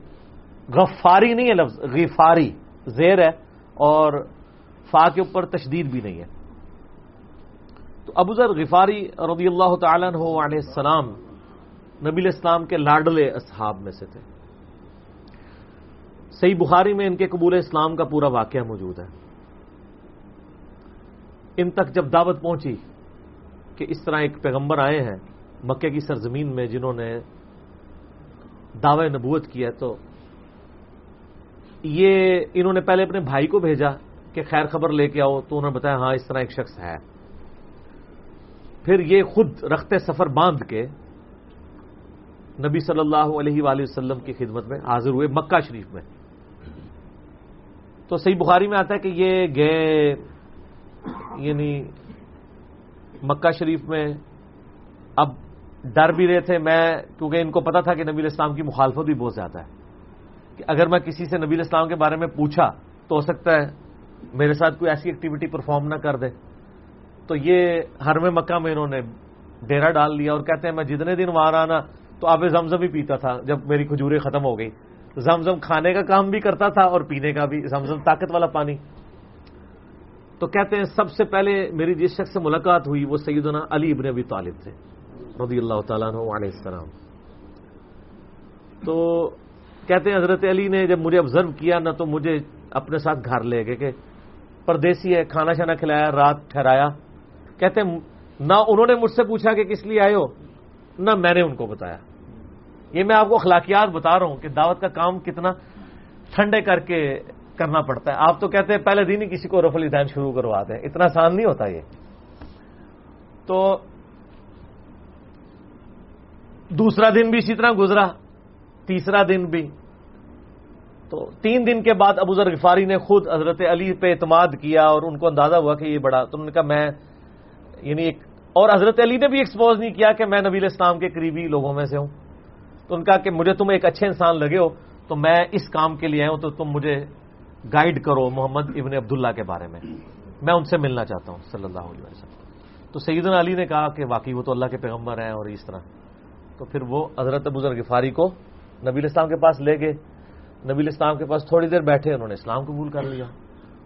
غفاری نہیں ہے لفظ، غفاری۔ زیر ہے اور فا کے اوپر تشدید بھی نہیں ہے۔ تو ابو ذر غفاری رضی اللہ تعالیٰ عنہ علیہ السلام نبی الاسلام کے لاڈلے اصحاب میں سے تھے۔ صحیح بخاری میں ان کے قبول اسلام کا پورا واقعہ موجود ہے۔ ان تک جب دعوت پہنچی کہ اس طرح ایک پیغمبر آئے ہیں مکے کی سرزمین میں جنہوں نے دعوی نبوت کیا تو یہ انہوں نے پہلے اپنے بھائی کو بھیجا کہ خیر خبر لے کے آؤ، تو انہوں نے بتایا ہاں اس طرح ایک شخص ہے۔ پھر یہ خود رختے سفر باندھ کے نبی صلی اللہ علیہ وآلہ وسلم کی خدمت میں حاضر ہوئے مکہ شریف میں۔ تو صحیح بخاری میں آتا ہے کہ یہ گئے یعنی مکہ شریف میں اب ڈر بھی رہے تھے۔ میں، کیونکہ ان کو پتا تھا کہ نبی الاسلام کی مخالفت بھی بہت زیادہ ہے۔ کہ اگر میں کسی سے نبی الاسلام کے بارے میں پوچھا تو ہو سکتا ہے میرے ساتھ کوئی ایسی ایکٹیویٹی پرفارم نہ کر دے۔ تو یہ ہر میں مکہ میں انہوں نے ڈیرا ڈال لیا اور کہتے ہیں میں جتنے دن وہاں رہا تو آپ زمزم ہی پیتا تھا جب میری کھجوریں ختم ہو گئی زمزم کھانے کا کام بھی کرتا تھا اور پینے کا بھی، زمزم طاقت والا پانی۔ تو کہتے ہیں سب سے پہلے میری جس شخص سے ملاقات ہوئی وہ سیدنا علی ابن ابی طالب تھے، رضی اللہ تعالیٰ عنہ علیہ السلام۔ تو کہتے ہیں حضرت علی نے جب مجھے آبزرو کیا نہ تو مجھے اپنے ساتھ گھر لے گئے کہ پردیسی ہے، کھانا شانا کھلایا، رات ٹھہرایا۔ کہتے ہیں، نہ انہوں نے مجھ سے پوچھا کہ کس لیے آئے ہو، نہ میں نے ان کو بتایا۔ یہ میں آپ کو اخلاقیات بتا رہا ہوں کہ دعوت کا کام کتنا ٹھنڈے کر کے کرنا پڑتا ہے۔ آپ تو کہتے ہیں پہلے دن ہی کسی کو رفل دین شروع کرواتے ہیں۔ اتنا آسان نہیں ہوتا یہ۔ تو دوسرا دن بھی اسی طرح گزرا، تیسرا دن بھی۔ تو تین دن کے بعد ابو ذر غفاری نے خود حضرت علی پہ اعتماد کیا اور ان کو اندازہ ہوا کہ یہ بڑا، تو انہوں نے کہا، میں یعنی ایک اور حضرت علی نے بھی ایکسپوز نہیں کیا کہ میں نبی اسلام کے قریبی لوگوں میں سے ہوں۔ تو ان کا کہ مجھے تم ایک اچھے انسان لگے ہو، تو میں اس کام کے لیے آیا ہوں، تو تم مجھے گائیڈ کرو محمد ابن عبداللہ کے بارے میں۔ میں ان سے ملنا چاہتا ہوں، صلی اللہ علیہ وسلم۔ تو سیدنا علی نے کہا کہ واقعی وہ تو اللہ کے پیغمبر ہیں اور اس طرح۔ تو پھر وہ حضرت ابو غفاری کو نبی الاسلام کے پاس لے گئے۔ نبی الاسلام کے پاس تھوڑی دیر بیٹھے، انہوں نے اسلام قبول کر لیا۔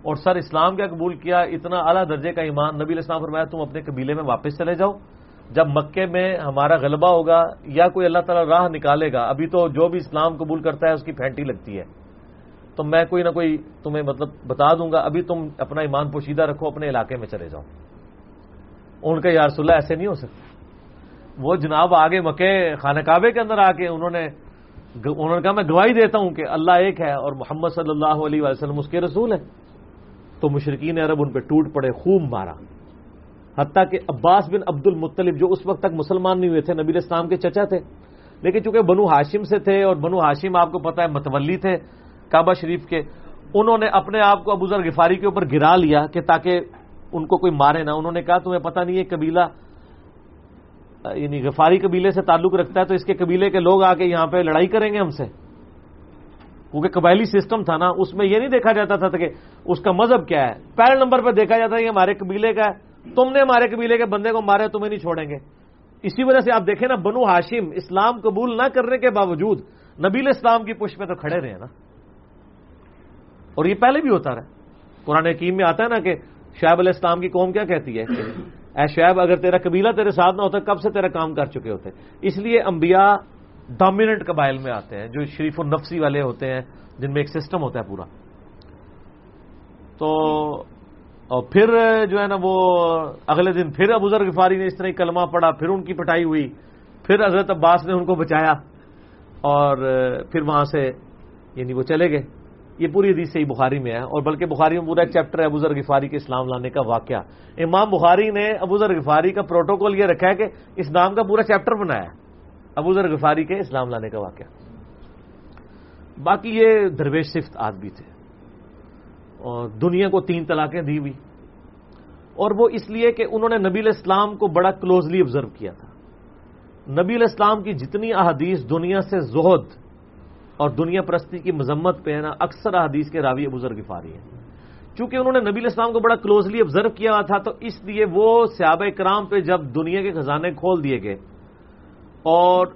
اور سر اسلام کیا قبول کیا، اتنا اعلیٰ درجے کا ایمان نبی الاسلام فرمایا، تم اپنے قبیلے میں واپس چلے جاؤ۔ جب مکے میں ہمارا غلبہ ہوگا یا کوئی اللہ تعالیٰ راہ نکالے گا، ابھی تو جو بھی اسلام قبول کرتا ہے، اس کی پھینٹی لگتی ہے۔ تو میں کوئی نہ کوئی تمہیں مطلب بتا دوں گا، ابھی تم اپنا ایمان پوشیدہ رکھو، اپنے علاقے میں چلے جاؤ۔ ان کا یارس اللہ ایسے نہیں ہو سکتے۔ وہ جناب آگے مکے خانہ کعبے کے اندر آ کے انہوں نے انہوں نے کہا، میں گواہی دیتا ہوں کہ اللہ ایک ہے اور محمد صلی اللہ علیہ وسلم اس کے رسول ہے تو مشرقین عرب ان پہ ٹوٹ پڑے خوب مارا۔ حتیٰ کہ عباس بن عبد المطلب جو اس وقت تک مسلمان نہیں ہوئے تھے، نبی اسلام کے چچا تھے۔ لیکن چونکہ بنو ہاشم سے تھے اور بنو ہاشم آپ کو پتا ہے متولی تھے کعبہ شریف کے، انہوں نے اپنے آپ کو ابوذر غفاری کے اوپر گرا لیا کہ تاکہ ان کو کوئی مارے نہ۔ انہوں نے کہا، تمہیں پتہ نہیں یہ قبیلہ یعنی غفاری قبیلے سے تعلق رکھتا ہے، تو اس کے قبیلے کے لوگ آ کے یہاں پہ لڑائی کریں گے ہم سے۔ کیونکہ قبائلی سسٹم تھا نا، اس میں یہ نہیں دیکھا جاتا تھا کہ اس کا مذہب کیا ہے۔ پہلے نمبر پہ دیکھا جاتا ہے یہ ہمارے قبیلے کا ہے۔ تم نے ہمارے قبیلے کے بندے کو مارے تمہیں نہیں چھوڑیں گے۔ اسی وجہ سے آپ دیکھیں نا، بنو ہاشم اسلام قبول نہ کرنے کے باوجود نبیل اسلام کی پشت پہ تو کھڑے رہے نا۔ اور یہ پہلے بھی ہوتا رہا قرآن حکیم میں آتا ہے نا کہ شعیب علیہ السلام کی قوم کیا کہتی ہے اے شعیب، اگر تیرا قبیلہ تیرے ساتھ نہ ہوتا، کب سے تیرا کام کر چکے ہوتے؟ اس لیے انبیاء ڈومیننٹ قبائل میں آتے ہیں، جو شریف النفسی والے ہوتے ہیں، جن میں ایک سسٹم ہوتا ہے پورا۔ تو، اور پھر جو ہے نا وہ اگلے دن پھر ابو ذر غفاری نے اس طرح کلمہ پڑا پھر ان کی پٹائی ہوئی، پھر حضرت عباس نے ان کو بچایا، اور پھر وہاں سے یعنی وہ چلے گئے۔ یہ پوری حدیث صحیح بخاری میں ہے، اور بلکہ بخاری میں پورا ایک چیپٹر ہے ابوذر غفاری کے اسلام لانے کا واقعہ۔ امام بخاری نے ابوذر غفاری کا پروٹوکول یہ رکھا ہے کہ اسلام کا پورا چیپٹر بنایا ابوذر غفاری کے اسلام لانے کا واقعہ۔ باقی یہ درویش صفت آدمی تھے۔ اور دنیا کو تین طلاقیں دی ہوئی۔ اور وہ اس لیے کہ انہوں نے نبی الاسلام کو بڑا کلوزلی آبزرو کیا تھا۔ نبی الاسلام کی جتنی احادیث دنیا سے زہد اور دنیا پرستی کی مذمت پہ ہے نا، اکثر حدیث کے راوی بزرگ فاری ہیں۔ چونکہ انہوں نے نبی اسلام کو بڑا کلوزلی آبزرو کیا تھا، تو اس لیے وہ سیاب کرام پہ جب دنیا کے خزانے کھول دیے گئے اور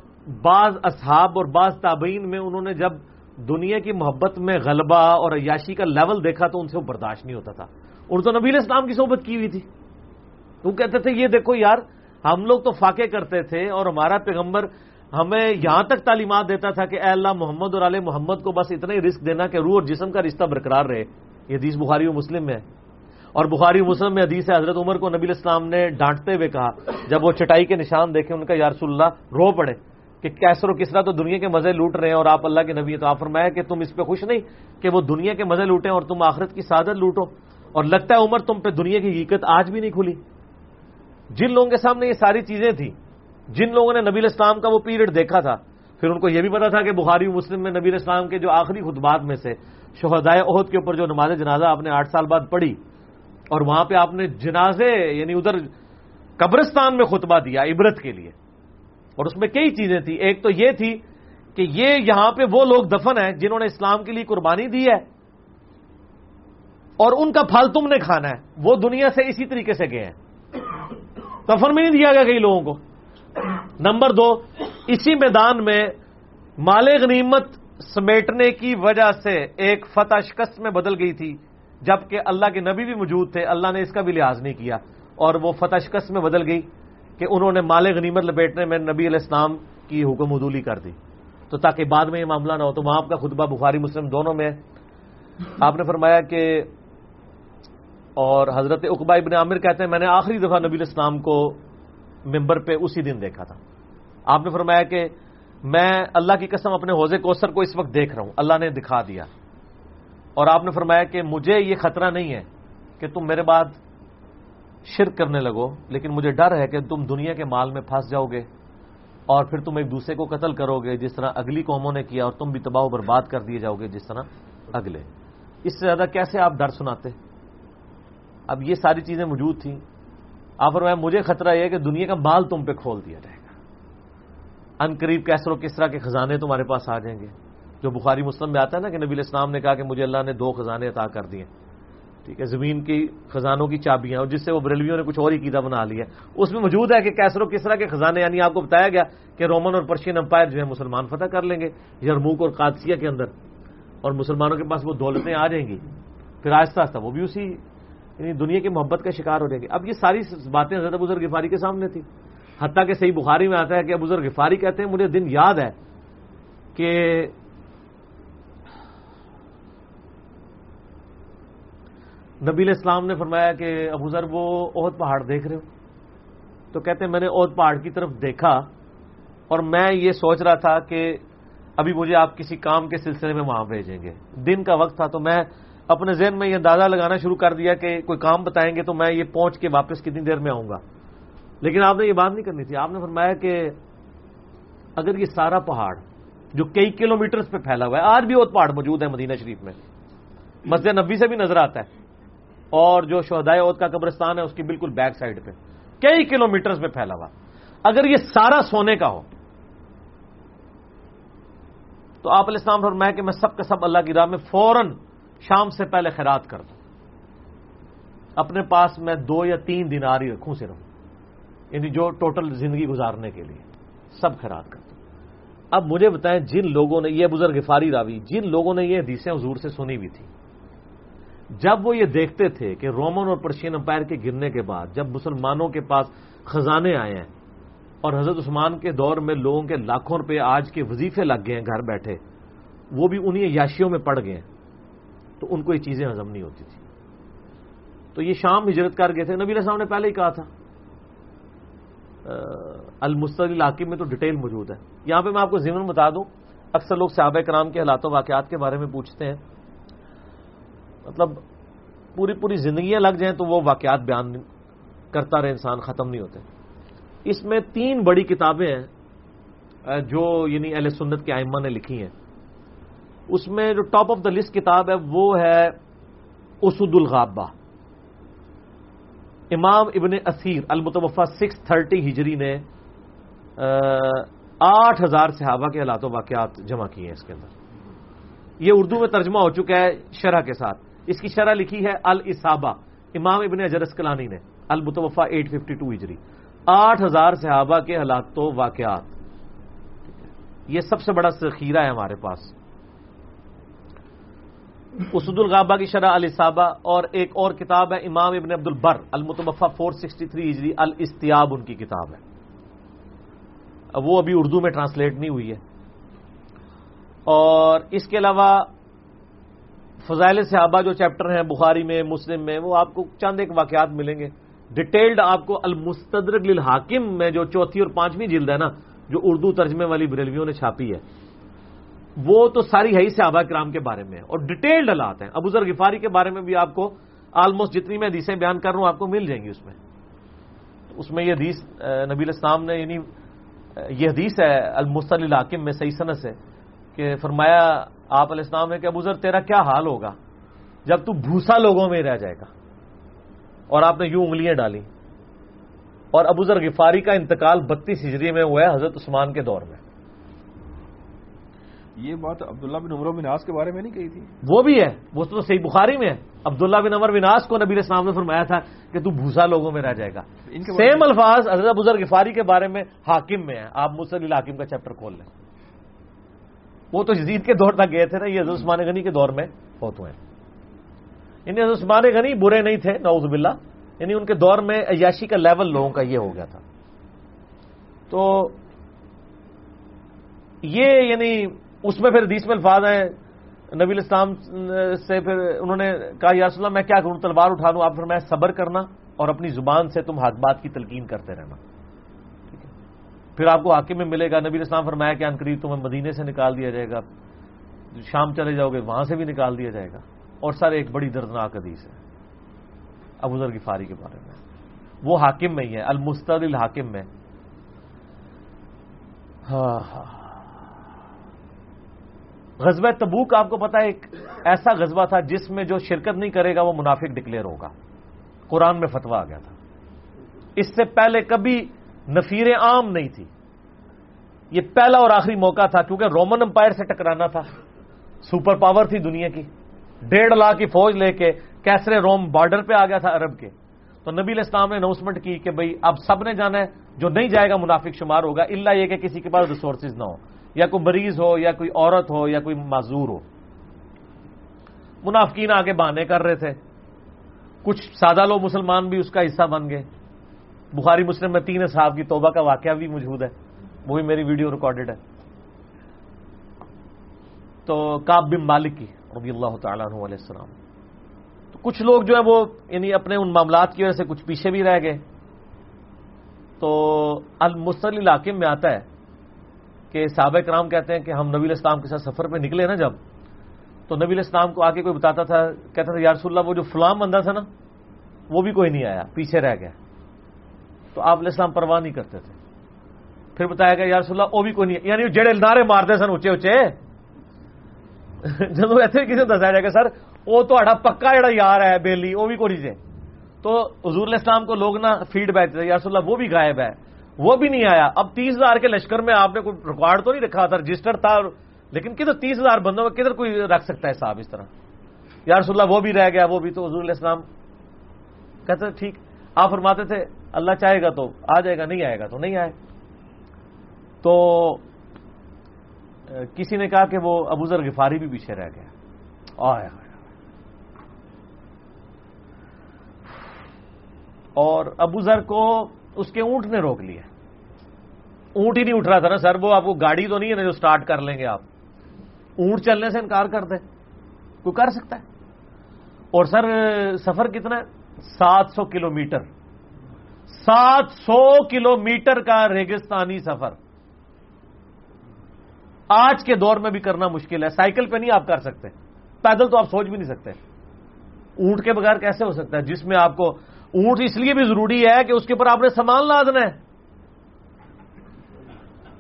بعض اصحاب اور بعض تابعین میں انہوں نے جب دنیا کی محبت میں غلبہ اور عیاشی کا لیول دیکھا تو ان سے وہ برداشت نہیں ہوتا تھا۔ انہوں تو نبی اسلام کی صحبت کی ہوئی تھی۔ وہ کہتے تھے، یہ دیکھو یار، ہم لوگ تو فاقے کرتے تھے اور ہمارا پیغمبر ہمیں یہاں تک تعلیمات دیتا تھا کہ اے اللہ محمد اور علیہ محمد کو بس اتنا ہی رسک دینا کہ روح اور جسم کا رشتہ برقرار رہے۔ یہ حدیث بخاری و مسلم میں ہے۔ اور بخاری مسلم میں حدیث ہے، حضرت عمر کو نبی اسلام نے ڈانٹتے ہوئے کہا، جب وہ چٹائی کے نشان دیکھے، ان کا یارس اللہ رو پڑے کہ کیسر و کسرا تو دنیا کے مزے لوٹ رہے ہیں اور آپ اللہ کے نبی تو آپ فرمایا کہ تم اس پہ خوش نہیں کہ وہ دنیا کے مزے لوٹیں اور تم آخرت کی سعادت لوٹو۔ اور لگتا ہے عمر تم پہ دنیا کی حقیقت آج بھی نہیں کھلی۔ جن لوگوں کے سامنے یہ ساری چیزیں تھیں، جن لوگوں نے نبی اسلام کا وہ پیریڈ دیکھا تھا، پھر ان کو یہ بھی پتا تھا کہ بخاری مسلم میں نبی اسلام کے جو آخری خطبات میں سے شہدائے عہد کے اوپر جو نماز جنازہ آپ نے آٹھ سال بعد پڑھی اور وہاں پہ آپ نے جنازے یعنی ادھر قبرستان میں خطبہ دیا عبرت کے لیے۔ اور اس میں کئی چیزیں تھیں۔ ایک تو یہ تھی کہ یہ یہاں پہ وہ لوگ دفن ہیں جنہوں نے اسلام کے لیے قربانی دی ہے اور ان کا پھل تم نے کھانا ہے۔ وہ دنیا سے اسی طریقے سے گئے ہیں۔ دفن میں نہیں دیا گیا کئی لوگوں کو۔ نمبر دو، اسی میدان میں مال غنیمت سمیٹنے کی وجہ سے ایک فتح شکست میں بدل گئی تھی۔ جبکہ اللہ کے نبی بھی موجود تھے، اللہ نے اس کا بھی لحاظ نہیں کیا۔ اور وہ فتح شکست میں بدل گئی کہ انہوں نے مال غنیمت لپیٹنے میں نبی علیہ السلام کی حکم حدولی کر دی۔ تو تاکہ بعد میں یہ معاملہ نہ ہو، تو وہاں آپ کا خطبہ بخاری، مسلم دونوں میں آپ نے فرمایا کہ اور حضرت اقبا ابن عامر کہتے ہیں، میں نے آخری دفعہ نبی الاسلام کو ممبر پہ اسی دن دیکھا تھا۔ آپ نے فرمایا کہ میں اللہ کی قسم اپنے حوضے کوثر کو اس وقت دیکھ رہا ہوں، اللہ نے دکھا دیا۔ اور آپ نے فرمایا کہ مجھے یہ خطرہ نہیں ہے کہ تم میرے بعد شرک کرنے لگو، لیکن مجھے ڈر ہے کہ تم دنیا کے مال میں پھنس جاؤ گے اور پھر تم ایک دوسرے کو قتل کرو گے، جس طرح اگلی قوموں نے کیا، اور تم بھی تباہ و برباد کر دیے جاؤ گے جس طرح اگلے۔ اس سے زیادہ کیسے آپ ڈر سناتے؟ اب یہ ساری چیزیں موجود تھیں۔ آپ فرمایا، مجھے خطرہ یہ ہے کہ دنیا کا مال تم پہ کھول دیا جائے گا۔ ان قریب کیسر و کس طرح کے خزانے تمہارے پاس آ جائیں گے۔ جو بخاری مسلم میں آتا ہے نا کہ نبی اسلام نے کہا کہ مجھے اللہ نے دو خزانے عطا کر دیے۔ ٹھیک ہے، زمین کی خزانوں کی چابیاں اور جس سے وہ بریلویوں نے کچھ اور ہی قیدا بنا لیا اس میں موجود ہے کہ کیسر و کس طرح کے خزانے یعنی آپ کو بتایا گیا کہ رومن اور پرشین امپائر جو ہے مسلمان فتح کر لیں گے، یرموک اور قادسیہ کے اندر۔ اور مسلمانوں کے پاس وہ دولتیں آ جائیں گی۔ پھر آہستہ آہستہ وہ بھی اسی یعنی دنیا کی محبت کا شکار ہو جائے گی اب یہ ساری باتیں حضرت بزرگ غفاری کے سامنے تھی حتیٰ کہ صحیح بخاری میں آتا ہے کہ بزرگ غفاری کہتے ہیں، مجھے دن یاد ہے کہ نبی اسلام نے فرمایا کہ ابو ذر، وہ عہد پہاڑ دیکھ رہے ہو۔ تو کہتے ہیں، میں نے عہد پہاڑ کی طرف دیکھا اور میں یہ سوچ رہا تھا کہ ابھی مجھے آپ کسی کام کے سلسلے میں وہاں بھیجیں گے۔ دن کا وقت تھا تو میں اپنے ذہن میں یہ اندازہ لگانا شروع کر دیا کہ کوئی کام بتائیں گے تو میں یہ پہنچ کے واپس کتنی دیر میں آؤں گا۔ لیکن آپ نے یہ بات نہیں کرنی تھی۔ آپ نے فرمایا کہ اگر یہ سارا پہاڑ جو کئی کلو میٹرز پہ پھیلا ہوا ہے، آج بھی وہ پہاڑ موجود ہے مدینہ شریف میں۔ مسجد نبی سے بھی نظر آتا ہے۔ اور جو شہدائے عود کا قبرستان ہے، اس کی بالکل بیک سائڈ پہ، کئی کلو میٹرز پہ پھیلا ہوا۔ اگر یہ سارا سونے کا ہو، تو آپ علیہ السلام فرمایا کہ میں سب کا سب اللہ کی راہ میں فوراً شام سے پہلے خیرات کر دوں۔ اپنے پاس میں دو یا تین دن آ رہی رکھوں صرف یعنی جو ٹوٹل زندگی گزارنے کے لیے۔ سب خیرات کر دوں۔ اب مجھے بتائیں، جن لوگوں نے، یہ بزرگ فاری راوی، جن لوگوں نے یہ حدیثیں حضور سے سنی بھی تھی جب وہ یہ دیکھتے تھے کہ رومن اور پرشین امپائر کے گرنے کے بعد جب مسلمانوں کے پاس خزانے آئے ہیں اور حضرت عثمان کے دور میں لوگوں کے لاکھوں روپے آج کے وظیفے لگ گئے ہیں، گھر بیٹھے، وہ بھی انہیں یاشیوں میں پڑ گئے ہیں، تو ان کو یہ چیزیں ہضم نہیں ہوتی تھی تو یہ شام ہجرت کر گئے تھے، نبی علیہ السلام نے پہلے ہی کہا تھا المستل علاقے میں تو ڈیٹیل موجود ہے۔ یہاں پہ میں آپ کو ضمن بتا دوں، اکثر لوگ صحابہ کرام کے حالات و واقعات کے بارے میں پوچھتے ہیں۔ مطلب پوری پوری زندگیاں لگ جائیں تو وہ واقعات بیان کرتا رہے، انسان ختم نہیں ہوتے۔ اس میں تین بڑی کتابیں ہیں جو یعنی اہل سنت کے آئمہ نے لکھی ہیں۔ اس میں جو ٹاپ آف دا لسٹ کتاب ہے، وہ ہے اسد الغابہ۔ امام ابن اسیر المتوفا سکس تھرٹی ہجری نے آٹھ ہزار صحابہ کے حالات و واقعات جمع کیے ہیں اس کے اندر۔ یہ اردو میں ترجمہ ہو چکا ہے شرح کے ساتھ۔ اس کی شرح لکھی ہے الصابہ امام ابن اجرس کلانی نے المتوفا ایٹ ففٹی ٹو ہجری۔ آٹھ ہزار صحابہ کے حالات و واقعات۔ یہ سب سے بڑا ذخیرہ ہے ہمارے پاس۔ اسد الغابہ کی شرح الصابہ اور ایک اور کتاب ہے امام ابن عبد البر المتوفا فور سکسٹی تھری ہجری، الاستیاب ان کی کتاب ہے۔ وہ ابھی اردو میں ٹرانسلیٹ نہیں ہوئی ہے۔ اور اس کے علاوہ فضائل صحابہ جو چیپٹر ہیں، بخاری میں، مسلم میں، وہ آپ کو چند ایک واقعات ملیں گے۔ ڈیٹیلڈ آپ کو المستدرک للحاکم میں جو چوتھی اور پانچویں جلد ہے نا، جو اردو ترجمے والی بریلویوں نے چھاپی ہے۔ وہ تو ساری ہے ہی صحابہ کرام کے بارے میں۔ اور ڈیٹیلڈ حالات ہیں۔ ابو ذر غفاری کے بارے میں بھی آپ کو آلموسٹ جتنی میں حدیثیں بیان کر رہا ہوں، آپ کو مل جائیں گی اس میں۔ اس میں یہ حدیث نبی الاسلام نے یعنی یہ حدیث ہے المسل الحاکم میں صحیح صنعت ہے کہ فرمایا آپ علیہ السلام نے کہ ابو ذر تیرا کیا حال ہوگا؟ جب تو بھوسا لوگوں میں رہ جائے گا۔ اور آپ نے یوں انگلیاں ڈالی۔ اور ابو ذر غفاری کا انتقال بتیس ہجری میں ہوا ہے حضرت عثمان کے دور میں۔ یہ بات عبداللہ بن عمر بن آس کے بارے میں نہیں کہی تھی۔ وہ بھی ہے وہ تو صحیح بخاری میں ہے۔ عبداللہ بن عمر بن آس کو نبی اسلام نے فرمایا تھا کہ تو بھوسا لوگوں میں رہ جائے گا۔ سیم الفاظ حضرت بزرگ غفاری کے بارے میں حاکم میں ہے آپ مسل حاکم کا چیپٹر کھول لیں۔ وہ تو جزید کے دور تک گئے تھے نا، یہ حضرت عثمان غنی کے دور میں فوت ہوئے۔ یعنی حضرت عثمان غنی برے نہیں تھے، نعوذ باللہ۔ یعنی ان کے دور میں عیاشی کا لیول لوگوں کا یہ ہو گیا تھا۔ تو یہ یعنی اس میں پھر حدیث میں الفاظ ہیں، نبی الاسلام سے پھر انہوں نے کہا، یا رسول اللہ، میں کیا کروں؟ تلوار اٹھا لوں، آپ پھر میں صبر کرنا اور اپنی زبان سے تم حق بات کی تلقین کرتے رہنا۔ پھر آپ کو حاکم میں ملے گا۔ نبی الاسلام فرمایا کہ انقریب تمہیں مدینے سے نکال دیا جائے گا۔ شام چلے جاؤ گے، وہاں سے بھی نکال دیا جائے گا۔ اور سر، ایک بڑی دردناک حدیث ہے ابوذر کی فاری کے بارے میں۔ وہ حاکم میں ہی ہے المستد الحاکم میں ہاں ہاں۔ غزوہ تبوک، آپ کو پتا ہے، ایک ایسا غزوہ تھا جس میں جو شرکت نہیں کرے گا، وہ منافق ڈکلیئر ہوگا۔ قرآن میں فتوا آ گیا تھا۔ اس سے پہلے کبھی نفیر عام نہیں تھی۔ یہ پہلا اور آخری موقع تھا کیونکہ رومن امپائر سے ٹکرانا تھا۔ سپر پاور تھی دنیا کی۔ ڈیڑھ لاکھ کی فوج لے کے کیسرے روم بارڈر پہ آ گیا تھا عرب کے۔ تو نبی الاسلام نے اناؤنسمنٹ کی کہ بھائی اب سب نے جانا ہے۔ جو نہیں جائے گا منافق شمار ہوگا۔ اللہ یہ کہ کسی کے پاس ریسورسز نہ ہو۔ یا کوئی مریض ہو، یا کوئی عورت ہو، یا کوئی معذور ہو۔ منافقین آگے بہانے کر رہے تھے۔ کچھ سادہ لوگ مسلمان بھی اس کا حصہ بن گئے۔ بخاری مسلم میں تین صاحب کی توبہ کا واقعہ بھی موجود ہے۔ وہ بھی میری ویڈیو ریکارڈڈ ہے۔ تو کاب بن مالک کی رضی اللہ تعالیٰ عنہ علیہ السلام۔ تو کچھ لوگ جو ہے وہ یعنی اپنے ان معاملات کی وجہ سے کچھ پیچھے بھی رہ گئے۔ تو المسل علاقے میں آتا ہے کہ صحابہ کرام کہتے ہیں کہ ہم نبی الاسلام کے ساتھ سفر پہ نکلے نا جب، تو نبی الاسلام کو آگے کوئی بتاتا تھا، کہتا تھا یارس اللہ، وہ جو فلام بندہ تھا نا، وہ بھی کوئی نہیں آیا، پیچھے رہ گیا۔ تو آپ علیہ السلام پرواہ نہیں کرتے تھے۔ پھر بتایا گیا یارس اللہ، وہ بھی کوئی نہیں یعنی جڑے نعرے مارتے سن اچے اچے جب ایسے کسی دسایا جائے گا سر، وہ تو پکا جڑا یار ہے، بیلی، وہ بھی کوئی نہیں تو حضور علیہ السلام کو لوگ نا فیڈ بیک تھے یارس اللہ، وہ بھی غائب ہے۔ وہ بھی نہیں آیا۔ اب تیس ہزار کے لشکر میں آپ نے کوئی ریکارڈ تو نہیں رکھا تھا رجسٹر تھا۔ لیکن کدھر تیس ہزار بندوں میں کدھر کوئی رکھ سکتا ہے صاحب اس طرح؟ یا رسول اللہ، وہ بھی رہ گیا، وہ بھی۔ تو حضور علیہ السلام کہتے ٹھیک۔ آپ فرماتے تھے، اللہ چاہے گا تو آ جائے گا، نہیں آئے گا تو نہیں آئے۔ تو کسی نے کہا کہ وہ ابو ذر غفاری بھی پیچھے رہ گیا۔ آیا اور ابو ذر کو اس کے اونٹ نے روک لیا۔ اونٹ ہی نہیں اٹھ رہا تھا نا سر، وہ آپ کو گاڑی تو نہیں ہے نا جو سٹارٹ کر لیں گے آپ۔ اونٹ چلنے سے انکار کر دیں۔ کوئی کر سکتا ہے؟ اور سر، سفر کتنا ہے؟ سات سو کلو میٹر سات سو کلو میٹر کا ریگستانی سفر۔ آج کے دور میں بھی کرنا مشکل ہے، سائیکل پہ نہیں آپ کر سکتے، پیدل تو آپ سوچ بھی نہیں سکتے۔ اونٹ کے بغیر کیسے ہو سکتا ہے؟ جس میں آپ کو اونٹ اس لیے بھی ضروری ہے کہ اس کے اوپر آپ نے سامان لادنا ہے۔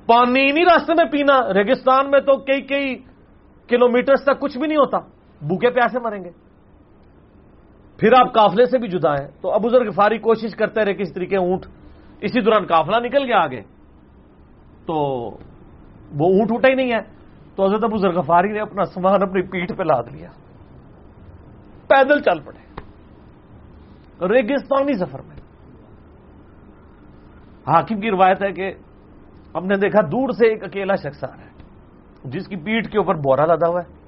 پانی نہیں راستے میں پینا، ریگستان میں تو کئی کئی کلو میٹر تک کچھ بھی نہیں ہوتا۔ بھوکے پیاسے مریں گے۔ پھر آپ کافلے سے بھی جدا ہیں۔ تو ابو ذر غفاری کوشش کرتے رہے کس طریقے اونٹ۔ اسی دوران کافلا نکل گیا آگے۔ تو وہ اونٹ اٹھا ہی نہیں ہے۔ تو حضرت ابو ذر غفاری نے اپنا سامان اپنی پیٹھ پہ لاد لیا۔ پیدل چل پڑے۔ ریگستانی سفر میں۔ حاکم کی روایت ہے کہ ہم نے دیکھا دور سے ایک اکیلا شخص آ رہا ہے، جس کی پیٹھ کے اوپر بورا لدا ہوا ہے۔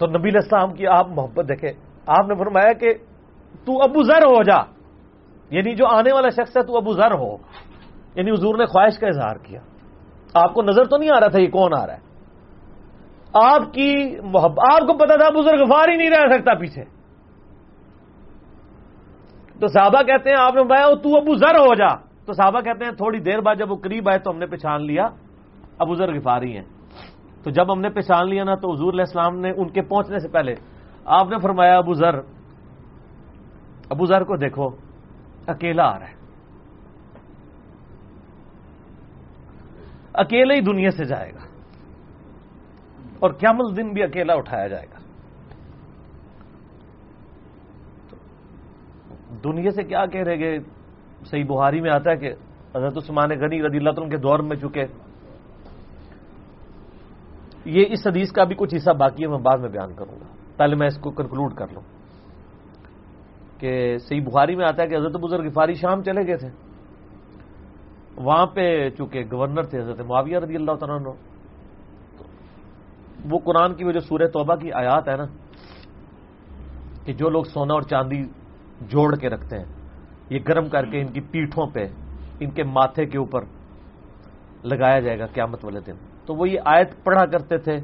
تو نبی السلام کی آپ محبت دیکھے آپ نے فرمایا کہ تو ابو ذر ہو جا۔ یعنی جو آنے والا شخص ہے تو ابو ذر ہو۔ یعنی حضور نے خواہش کا اظہار کیا۔ آپ کو نظر تو نہیں آ رہا تھا یہ کون آ رہا ہے۔ آپ کی محبت آپ کو پتا تھا بزرگ فار ہی نہیں رہ سکتا پیچھے۔ تو صحابہ کہتے ہیں، آپ نے بتایا تو ابو ذر ہو جا۔ تو صحابہ کہتے ہیں، تھوڑی دیر بعد جب وہ قریب آئے تو ہم نے پہچان لیا، ابو ذر غفاری ہیں۔ تو جب ہم نے پہچان لیا نا تو حضور علیہ السلام نے ان کے پہنچنے سے پہلے آپ نے فرمایا، ابو ذر ابو ذر کو دیکھو، اکیلا آ رہا ہے۔ اکیلے ہی دنیا سے جائے گا۔ اور قیامت دن بھی اکیلا اٹھایا جائے گا۔ دنیا سے کیا کہہ رہے گے صحیح بہاری میں آتا ہے کہ حضرت عثمان غنی رضی اللہ عنہ کے دور میں چکے۔ یہ اس حدیث کا بھی کچھ حصہ باقی ہے، میں بعد میں بیان کروں گا۔ پہلے میں اس کو کنکلوڈ کر لوں۔ کہ صحیح بخاری میں آتا ہے کہ حضرت بزرگ فاری شام چلے گئے تھے۔ وہاں پہ چونکہ گورنر تھے حضرت معاویہ رضی اللہ تعالیٰ وہ قرآن کی وہ جو سورہ توبہ کی آیات ہے نا، کہ جو لوگ سونا اور چاندی جوڑ کے رکھتے ہیں، یہ گرم کر کے ان کی پیٹھوں پہ، ان کے ماتھے کے اوپر لگایا جائے گا قیامت والے دن۔ تو وہ یہ آیت پڑھا کرتے تھے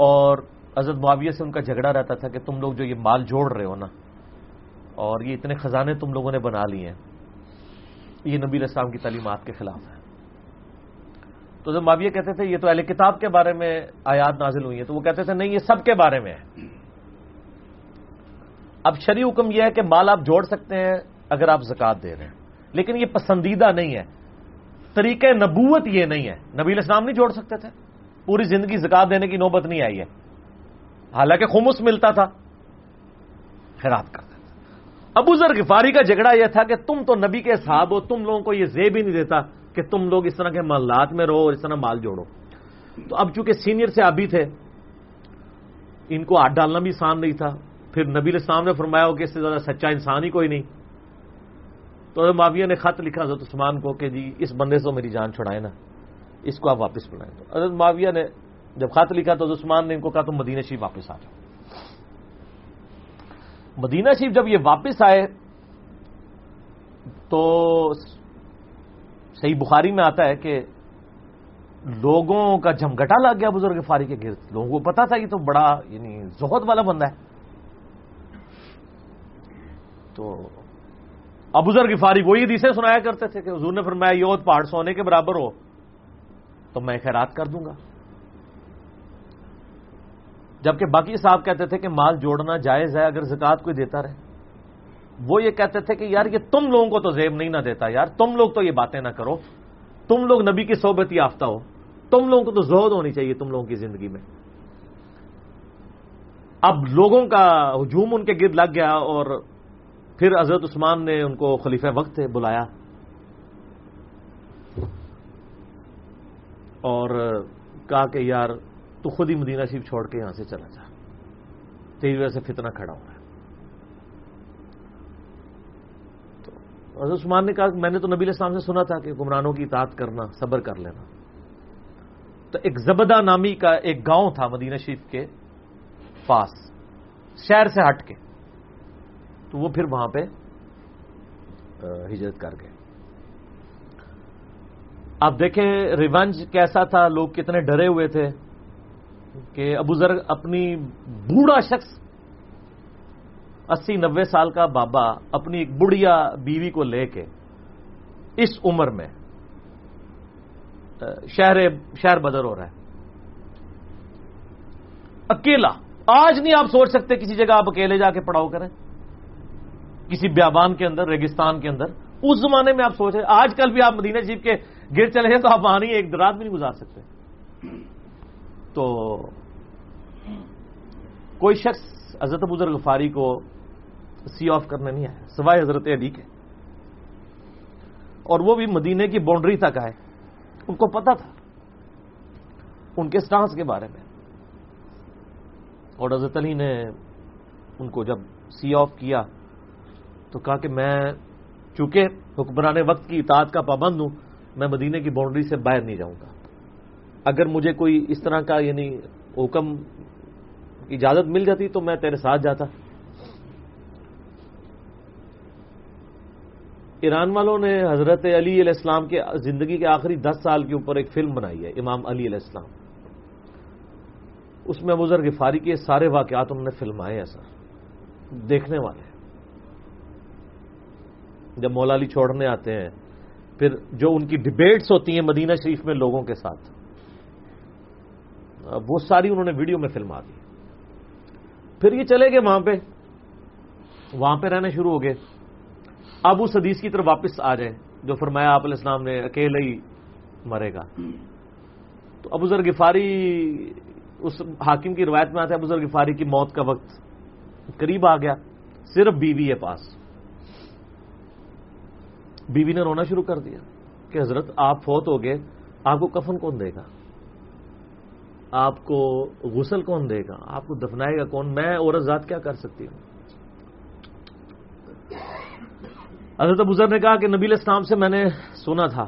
اور حضرت معاویہ سے ان کا جھگڑا رہتا تھا کہ تم لوگ جو یہ مال جوڑ رہے ہو نا، اور یہ اتنے خزانے تم لوگوں نے بنا لیے ہیں، یہ نبی السلام کی تعلیمات کے خلاف ہے۔ تو جب معاویہ کہتے تھے، یہ تو اہل کتاب کے بارے میں آیات نازل ہوئی ہیں، تو وہ کہتے تھے، نہیں، یہ سب کے بارے میں ہے۔ اب شریع حکم یہ ہے کہ مال آپ جوڑ سکتے ہیں اگر آپ زکات دے رہے ہیں، لیکن یہ پسندیدہ نہیں ہے۔ طریقہ نبوت یہ نہیں ہے۔ نبی اسلام نہیں جوڑ سکتے تھے۔ پوری زندگی زکات دینے کی نوبت نہیں آئی ہے۔ حالانکہ خمس ملتا تھا۔ خیرات کرتے تھے ابو ذر غفاری کا جھگڑا یہ تھا کہ تم تو نبی کے صاحب ہو، تم لوگوں کو یہ زیب ہی نہیں دیتا کہ تم لوگ اس طرح کے محلات میں رہو اور اس طرح مال جوڑو۔ تو اب چونکہ سینئر سے ابھی تھے، ان کو ہاتھ ڈالنا بھی آسان نہیں تھا۔ پھر نبی اسلام نے فرمایا ہو کہ اس سے زیادہ سچا انسان ہی کوئی نہیں۔ تو معاویہ نے خط لکھا حضرت عثمان کو کہ جی اس بندے سے میری جان چھڑائے نا، اس کو آپ واپس بلائیں تو۔ حضرت معاویہ نے جب خط لکھا تو عثمان نے ان کو کہا تو مدینہ شریف واپس آ جاؤ۔ مدینہ شریف جب یہ واپس آئے تو صحیح بخاری میں آتا ہے کہ لوگوں کا جھمگٹا لگ گیا بزرگ فاری کے گرد۔ لوگوں کو پتا تھا یہ تو بڑا یعنی زہد والا بندہ ہے۔ تو اب بزرگ فاری وہی حدیثیں سنایا کرتے تھے کہ حضور نے فرمایا، یہ پہاڑ سونے کے برابر ہو، تو میں خیرات کر دوں گا۔ جبکہ باقی صاحب کہتے تھے کہ مال جوڑنا جائز ہے اگر زکات کوئی دیتا رہے۔ وہ یہ کہتے تھے کہ یار، یہ تم لوگوں کو تو زیب نہیں نہ دیتا یار، تم لوگ تو یہ باتیں نہ کرو۔ تم لوگ نبی کی صحبت یافتہ ہو۔ تم لوگوں کو تو زہد ہونی چاہیے تم لوگوں کی زندگی میں۔ اب لوگوں کا ہجوم ان کے گرد لگ گیا اور پھر حضرت عثمان نے ان کو خلیفہ وقت بلایا اور کہا کہ یار تو خود ہی مدینہ شریف چھوڑ کے یہاں سے چلا جا۔ تیری وجہ سے فتنہ کھڑا ہو رہا ہے۔ حضرت عثمان نے کہا، میں نے تو نبی اسلام سے سنا تھا کہ گمرانوں کی اطاعت کرنا، صبر کر لینا۔ تو ایک زبدہ نامی کا ایک گاؤں تھا مدینہ شریف کے پاس، شہر سے ہٹ کے۔ تو وہ پھر وہاں پہ ہجرت کر گئے۔ آپ دیکھیں ریونج کیسا تھا، لوگ کتنے ڈرے ہوئے تھے کہ ابو ذر اپنی بوڑھا شخص، اسی نوے سال کا بابا اپنی ایک بڑھیا بیوی کو لے کے اس عمر میں شہر شہر بدر ہو رہا ہے۔ اکیلا، آج نہیں آپ سوچ سکتے کسی جگہ آپ اکیلے جا کے پڑاؤ کریں۔ کسی بیابان کے اندر، ریگستان کے اندر۔ اس زمانے میں آپ سوچ رہے آج کل بھی آپ مدینہ جیپ کے گر چلے ہیں تو آپ وہاں نہیں، ایک رات بھی نہیں گزار سکتے۔ تو کوئی شخص حضرت بزرگ غفاری کو سی آف کرنے نہیں آیا، سوائے حضرت علی کے۔ اور وہ بھی مدینے کی باؤنڈری تک آئے۔ ان کو پتا تھا ان کے سٹانس کے بارے میں۔ اور حضرت علی نے ان کو جب سی آف کیا تو کہا کہ میں چونکہ حکمران وقت کی اطاعت کا پابند ہوں، میں مدینے کی باؤنڈری سے باہر نہیں جاؤں گا۔ اگر مجھے کوئی اس طرح کا یعنی حکم اجازت مل جاتی تو میں تیرے ساتھ جاتا۔ ایران والوں نے حضرت علی علیہ السلام کے زندگی کے آخری دس سال کے اوپر ایک فلم بنائی ہے، امام علی علیہ السلام۔ اس میں بزرگ فاری کے سارے واقعات انہوں نے فلمائے ہیں سر دیکھنے والے جب مولا علی چھوڑنے آتے ہیں، پھر جو ان کی ڈبیٹس ہوتی ہیں مدینہ شریف میں لوگوں کے ساتھ وہ ساری انہوں نے ویڈیو میں فلما دی۔ پھر یہ چلے گئے وہاں پہ۔ وہاں پہ رہنے شروع ہو گئے۔ اب اس حدیث کی طرف واپس آ جائیں، جو فرمایا آپ علیہ السلام نے، اکیلے ہی مرے گا۔ تو ابو ذر غفاری اس حاکم کی روایت میں آتا ہے، ابو ذر غفاری کی موت کا وقت قریب آ گیا، صرف بیوی ہے پاس۔ بیوی نے رونا شروع کر دیا کہ حضرت آپ فوت ہو گئے، آپ کو کفن کون دے گا؟ آپ کو غسل کون دے گا؟ آپ کو دفنائے گا کون؟ میں عورت ذات کیا کر سکتی ہوں؟ حضرت ابوذر نے کہا کہ نبی اسلام سے میں نے سنا تھا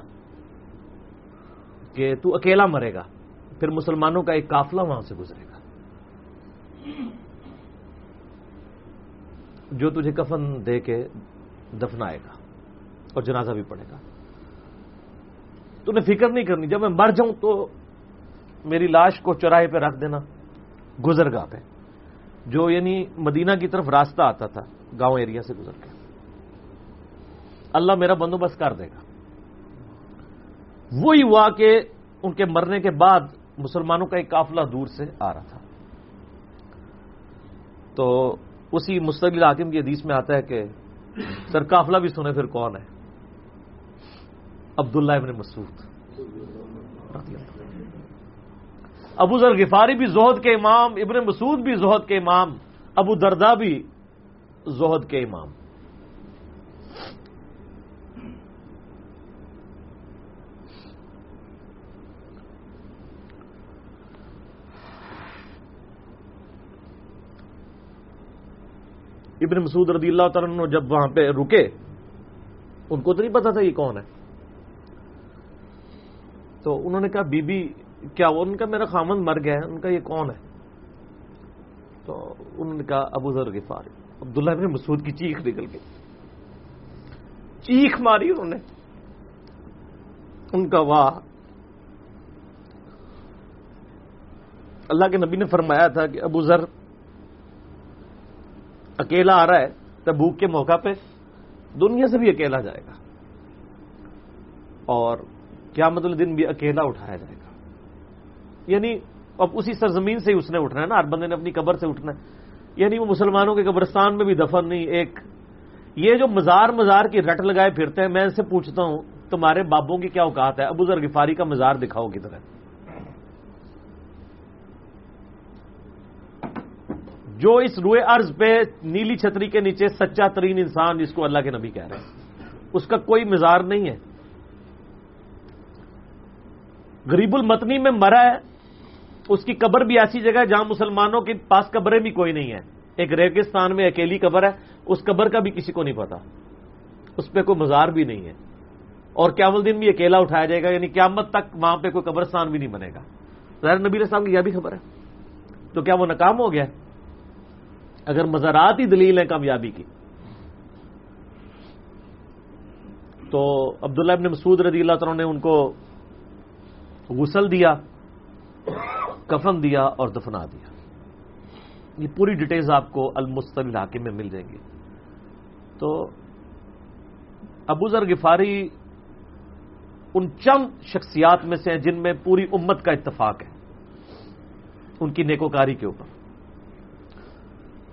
کہ تو اکیلا مرے گا، پھر مسلمانوں کا ایک قافلہ وہاں سے گزرے گا۔ جو تجھے کفن دے کے دفنائے گا۔ اور جنازہ بھی پڑے گا۔ تو نے فکر نہیں کرنی، جب میں مر جاؤں تو میری لاش کو چوراہے پہ رکھ دینا، گزرگاہ پہ۔ جو یعنی مدینہ کی طرف راستہ آتا تھا، گاؤں ایریا سے گزر کے۔ اللہ میرا بندوبست کر دے گا۔ وہی ہوا کہ ان کے مرنے کے بعد مسلمانوں کا ایک قافلہ دور سے آ رہا تھا۔ تو اسی مستقل حاکم کی حدیث میں آتا ہے کہ، سر قافلہ بھی سنے پھر کون ہے؟ عبداللہ ابن مسعود ابو ذر غفاری بھی زہد کے امام، ابن مسعود بھی زہد کے امام، ابو دردا بھی زہد کے امام۔ ابن مسعود رضی اللہ تعالیٰ جب وہاں پہ رکے، ان کو تو نہیں پتا تھا یہ کون ہے۔ تو انہوں نے کہا بی بی کیا وہ؟ ان کا میرا خامن مر گیا ہے۔ ان کا یہ کون ہے؟ تو انہوں نے کہا، ابو ذر غفار عبداللہ ابن مسعود کی چیخ نکل گئی۔ چیخ ماری انہوں نے۔ ان کا واہ۔ اللہ کے نبی نے فرمایا تھا کہ ابو ذر اکیلا آ رہا ہے تبوک کے موقع پہ، دنیا سے بھی اکیلا جائے گا۔ اور کیا مطلب دن بھی اکیلا اٹھایا جائے گا۔ یعنی اب اسی سرزمین سے ہی اس نے اٹھنا ہے نا، ہر بندے نے اپنی قبر سے اٹھنا ہے۔ یعنی وہ مسلمانوں کے قبرستان میں بھی دفن نہیں، ایک یہ جو مزار مزار کی رٹ لگائے پھرتے ہیں، میں ان سے پوچھتا ہوں، تمہارے بابوں کی کیا اوقات ہے؟ ابو ذر غفاری کا مزار دکھاؤ کدھر ہے۔ جو اس روئے ارض پہ نیلی چھتری کے نیچے سچا ترین انسان جس کو اللہ کے نبی کہہ رہے ہیں، اس کا کوئی مزار نہیں ہے۔ غریب المتنی میں مرا ہے، اس کی قبر بھی ایسی جگہ ہے جہاں مسلمانوں کے پاس قبریں بھی کوئی نہیں ہے۔ ایک ریگستان میں اکیلی قبر ہے، اس قبر کا بھی کسی کو نہیں پتا۔ اس پہ کوئی مزار بھی نہیں ہے۔ اور قیامت دن بھی اکیلا اٹھایا جائے گا یعنی قیامت تک وہاں پہ کوئی قبرستان بھی نہیں بنے گا۔ ظاہر نبی السلام کی یہ بھی خبر ہے۔ تو کیا وہ ناکام ہو گیا؟ اگر مزارات ہی دلیل ہیں کامیابی کی۔ تو عبداللہ ابن مسعود رضی اللہ تعالیٰ نے ان کو غسل دیا، کفن دیا اور دفنا دیا۔ یہ پوری ڈیٹیلز آپ کو المستل علاقے میں مل جائیں گی۔ تو ابو ذر غفاری ان چند شخصیات میں سے ہیں جن میں پوری امت کا اتفاق ہے، ان کی نیکوکاری کے اوپر۔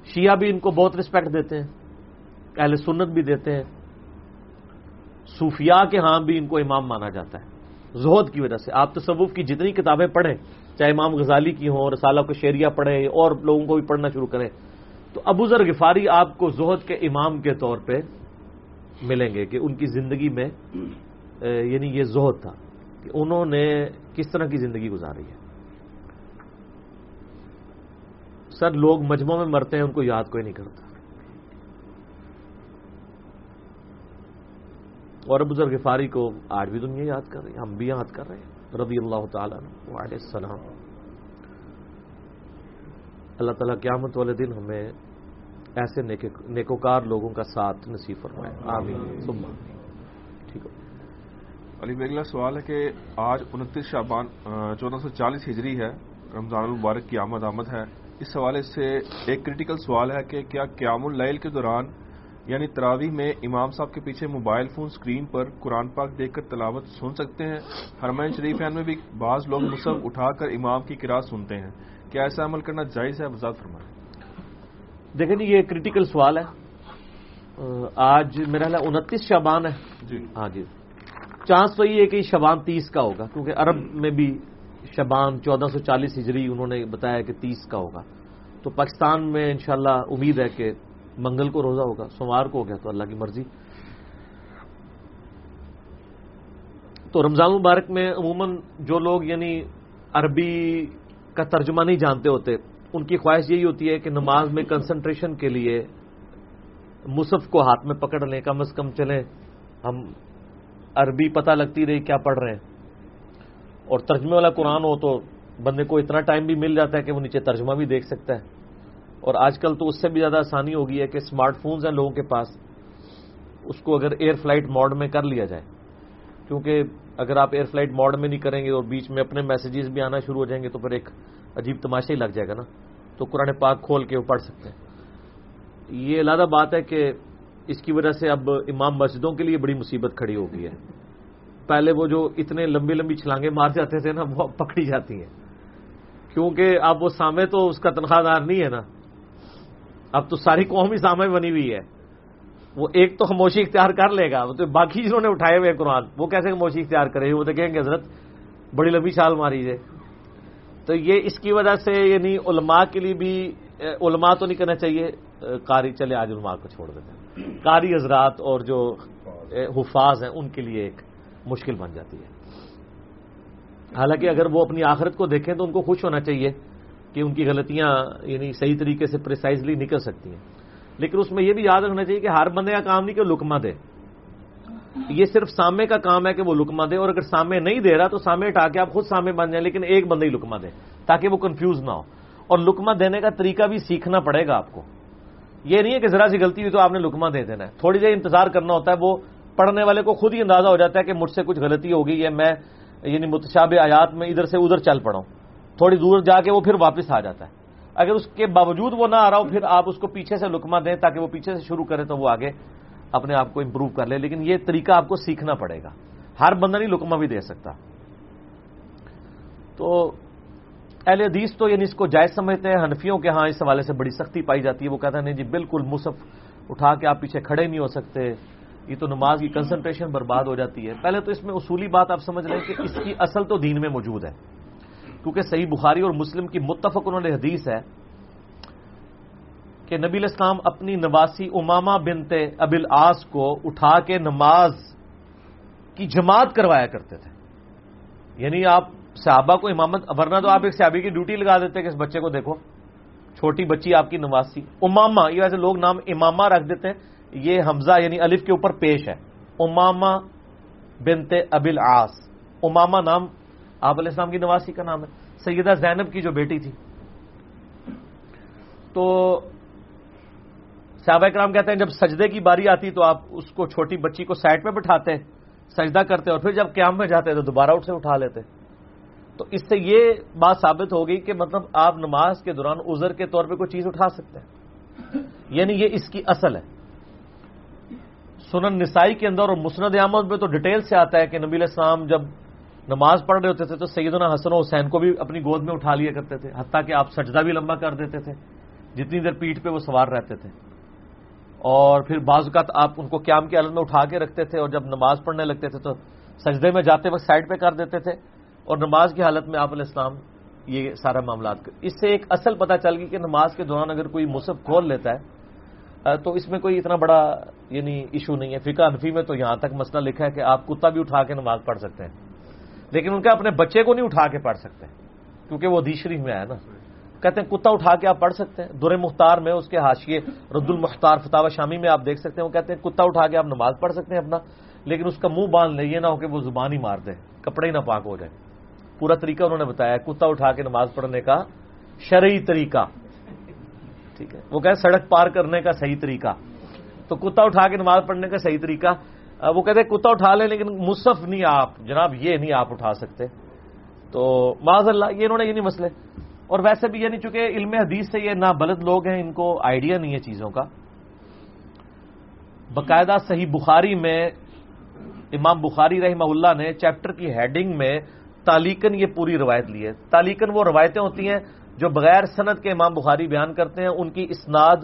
شیعہ بھی ان کو بہت رسپیکٹ دیتے ہیں، اہل سنت بھی دیتے ہیں، صوفیاء کے ہاں بھی ان کو امام مانا جاتا ہے۔ زہد کی وجہ سے۔ آپ تصوف کی جتنی کتابیں پڑھیں، چاہے امام غزالی کی ہوں، رسالہ کو شیریہ پڑھیں، اور لوگوں کو بھی پڑھنا شروع کریں، تو ابو ذر غفاری آپ کو زہد کے امام کے طور پہ ملیں گے کہ ان کی زندگی میں یعنی یہ زہد تھا کہ انہوں نے کس طرح کی زندگی گزاری ہے۔ سر، لوگ مجموعوں میں مرتے ہیں، ان کو یاد کوئی نہیں کرتا۔ اور ابو ذر غفاری کو آج بھی دنیا یاد کر رہی ہے ہم بھی یاد کر رہے ہیں۔ رضی اللہ تعالیٰ علیہ السلام۔ اللہ تعالیٰ قیامت والے دن ہمیں ایسے نیکوکار لوگوں کا ساتھ نصیب فرمائے۔ آمین۔ ٹھیک علی بیگلا سوال ہے کہ آج انتیس شابان چودہ سو چالیس ہجری ہے، رمضان المبارک کی آمد آمد ہے۔ اس حوالے سے ایک کریٹیکل سوال ہے کہ کیا قیام اللیل کے دوران یعنی تراوی میں امام صاحب کے پیچھے موبائل فون سکرین پر قرآن پاک دیکھ کر تلاوت سن سکتے ہیں۔ حرمین شریف میں بھی بعض لوگ مصحف اٹھا کر امام کی کرا سنتے ہیں۔ کیا ایسا عمل کرنا جائز ہے؟ وضاحت فرمائیں دیکھیں جی یہ کریٹیکل سوال ہے۔ آج میرا خیال انتیس شبان ہے۔ جی۔ ہاں جی۔ چانس تو یہ ہے کہ شبان تیس کا ہوگا کیونکہ عرب میں بھی شبان چودہ سو چالیس ہجری انہوں نے بتایا کہ تیس کا ہوگا۔ تو پاکستان میں انشاءاللہ امید ہے کہ منگل کو روزہ ہوگا، سوموار کو ہو گیا تو اللہ کی مرضی۔ تو رمضان مبارک میں عموماً جو لوگ یعنی عربی کا ترجمہ نہیں جانتے ہوتے، ان کی خواہش یہی ہوتی ہے کہ نماز میں کنسنٹریشن کے لیے مصحف کو ہاتھ میں پکڑ لیں، کم از کم چلیں۔ ہم عربی پتہ لگتی رہی کیا پڑھ رہے ہیں۔ اور ترجمے والا قرآن ہو تو بندے کو اتنا ٹائم بھی مل جاتا ہے کہ وہ نیچے ترجمہ بھی دیکھ سکتا ہے۔ اور آج کل تو اس سے بھی زیادہ آسانی ہو گئی ہے کہ اسمارٹ فونز ہیں لوگوں کے پاس۔ اس کو اگر ایئر فلائٹ موڈ میں کر لیا جائے۔ کیونکہ اگر آپ ایئر فلائٹ موڈ میں نہیں کریں گے اور بیچ میں اپنے میسیجز بھی آنا شروع ہو جائیں گے تو پھر ایک عجیب تماشا ہی لگ جائے گا نا۔ تو قرآن پاک کھول کے وہ پڑھ سکتے ہیں۔ یہ علیحدہ بات ہے کہ اس کی وجہ سے اب امام مسجدوں کے لیے بڑی مصیبت کھڑی ہو گئی ہے۔ پہلے وہ جو اتنے لمبی لمبی چھلانگیں مار جاتے تھے نا، وہ پکڑی جاتی ہیں۔ کیونکہ اب وہ سامنے تو اس کا تنخواہ دار نہیں ہے نا۔ اب تو ساری قوم ہی سامنے بنی ہوئی ہے۔ وہ ایک تو خاموشی اختیار کر لے گا تو باقی جنہوں نے اٹھائے ہوئے قرآن، وہ کیسے خاموشی اختیار کرے وہ تو کہیں گے، حضرت بڑی لمبی چھال ماری ہے۔ تو یہ اس کی وجہ سے یعنی علماء کے لیے بھی علماء تو نہیں کرنا چاہیے قاری چلے، آج علماء کو چھوڑ دیتے ہیں۔ قاری حضرات اور جو حفاظ ہیں، ان کے لیے ایک مشکل بن جاتی ہے۔ حالانکہ اگر وہ اپنی آخرت کو دیکھیں تو ان کو خوش ہونا چاہیے۔ کہ ان کی غلطیاں یعنی صحیح طریقے سے پرسائزلی نکل سکتی ہیں۔ لیکن اس میں یہ بھی یاد رکھنا چاہیے کہ ہر بندے کا کام نہیں کہ لکما دے۔ یہ صرف سامنے کا کام ہے کہ وہ لکما دے اور اگر سامنے نہیں دے رہا تو سامنے اٹھا کے آپ خود سامنے بن جائیں، لیکن ایک بندے ہی لکما دے تاکہ وہ کنفیوز نہ ہو۔ اور لکما دینے کا طریقہ بھی سیکھنا پڑے گا آپ کو۔ یہ نہیں ہے کہ ذرا سی غلطی ہوئی تو آپ نے لکما دے دینا ہے۔ تھوڑی دیر انتظار کرنا ہوتا ہے، وہ پڑھنے والے کو خود ہی اندازہ ہو جاتا ہے کہ مجھ سے کچھ غلطی ہو گئی ہے، میں یعنی متشاب آیات میں ادھر سے ادھر چل پڑا ہوں۔ تھوڑی دور جا کے وہ پھر واپس آ جاتا ہے۔ اگر اس کے باوجود وہ نہ آ رہا ہو، پھر آپ اس کو پیچھے سے لکما دیں تاکہ وہ پیچھے سے شروع کرے تو وہ آگے اپنے آپ کو امپروو کر لے۔ لیکن یہ طریقہ آپ کو سیکھنا پڑے گا۔ ہر بندہ نہیں لکما بھی دے سکتا۔ تو اہل حدیث تو یعنی اس کو جائز سمجھتے ہیں۔ حنفیوں کے ہاں اس حوالے سے بڑی سختی پائی جاتی ہے۔ وہ کہتے ہیں، نہیں جی بالکل مصف اٹھا کے آپ پیچھے کھڑے نہیں ہو سکتے۔ یہ تو نماز کی کنسنٹریشن برباد ہو جاتی ہے۔ پہلے تو اس میں اصولی بات آپ سمجھ لیں کہ اس کی اصل تو دین میں موجود ہے۔ کیونکہ صحیح بخاری اور مسلم کی متفق انہوں نے حدیث ہے کہ نبی الاسلام اپنی نواسی اماما بنتے ابل آس کو اٹھا کے نماز کی جماعت کروایا کرتے تھے۔ یعنی آپ صحابہ کو امامت، ورنہ تو آپ ایک صحابی کی ڈیوٹی لگا دیتے کہ اس بچے کو دیکھو، چھوٹی بچی آپ کی نواسی۔ اماما یہ ویسے لوگ نام اماما رکھ دیتے ہیں، یہ حمزہ یعنی الف کے اوپر پیش ہے۔ اماما بنتے ابل آس۔ اماما نام آپ علیہ السلام کی نواسی کا نام ہے۔ سیدہ زینب کی جو بیٹی تھی۔ تو صحابہ کرام کہتے ہیں، جب سجدے کی باری آتی تو آپ اس کو چھوٹی بچی کو سائڈ پہ بٹھاتے، سجدہ کرتے اور پھر جب قیام میں جاتے تو دوبارہ اٹھ سے اٹھا لیتے۔ تو اس سے یہ بات ثابت ہو گئی کہ مطلب آپ نماز کے دوران عذر کے طور پہ کوئی چیز اٹھا سکتے ہیں۔ یعنی یہ اس کی اصل ہے۔ سنن نسائی کے اندر اور مسند احمد میں تو ڈیٹیل سے آتا ہے کہ نبی السلام جب نماز پڑھ رہے ہوتے تھے تو سیدنا حسن و حسین کو بھی اپنی گود میں اٹھا لیا کرتے تھے، حتیٰ کہ آپ سجدہ بھی لمبا کر دیتے تھے۔ جتنی دیر پیٹھ پہ وہ سوار رہتے تھے۔ اور پھر بعض اوقات آپ ان کو قیام کی حالت میں اٹھا کے رکھتے تھے اور جب نماز پڑھنے لگتے تھے تو سجدے میں جاتے وقت سائڈ پہ کر دیتے تھے۔ اور نماز کی حالت میں آپ علیہ السلام یہ سارا معاملات اس سے ایک اصل پتہ چل گئی کہ نماز کے دوران اگر کوئی مصحف کھول لیتا ہے تو اس میں کوئی اتنا بڑا یعنی ایشو نہیں ہے۔ فقہ انفی میں تو یہاں تک مسئلہ لکھا ہے کہ آپ کتا بھی اٹھا کے نماز پڑھ سکتے ہیں۔ لیکن ان کے اپنے بچے کو نہیں اٹھا کے پڑھ سکتے کیونکہ وہ دیشری میں آیا نا۔ کہتے ہیں کتا اٹھا کے آپ پڑھ سکتے ہیں۔ در مختار میں اس کے حاشیے رد المختار فتح شامی میں آپ دیکھ سکتے ہیں۔ وہ کہتے ہیں کتا اٹھا کے آپ نماز پڑھ سکتے ہیں اپنا، لیکن اس کا منہ باندھ لے یہ نہ ہو کہ وہ زبان ہی مار دے، کپڑے ہی نہ پاک ہو جائے پورا طریقہ انہوں نے بتایا کتا اٹھا کے نماز پڑھنے کا شرعی طریقہ۔ ٹھیک ہے۔ وہ کہ سڑک پار کرنے کا صحیح طریقہ۔ تو کتا اٹھا کے نماز پڑھنے کا صحیح طریقہ۔ وہ کہتے ہیں کتا اٹھا لیں لیکن مصف نہیں آپ، جناب یہ نہیں آپ اٹھا سکتے۔ تو معذ اللہ، یہ انہوں نے یہ نہیں مسئلے۔ اور ویسے بھی یعنی چونکہ علم حدیث سے یہ نہ بلد لوگ ہیں، ان کو آئیڈیا نہیں ہے چیزوں کا۔ باقاعدہ صحیح بخاری میں امام بخاری رحمہ اللہ نے چیپٹر کی ہیڈنگ میں تالیکن یہ پوری روایت لی ہے۔ تالیکن وہ روایتیں ہوتی ہیں جو بغیر صنعت کے امام بخاری بیان کرتے ہیں، ان کی اسناد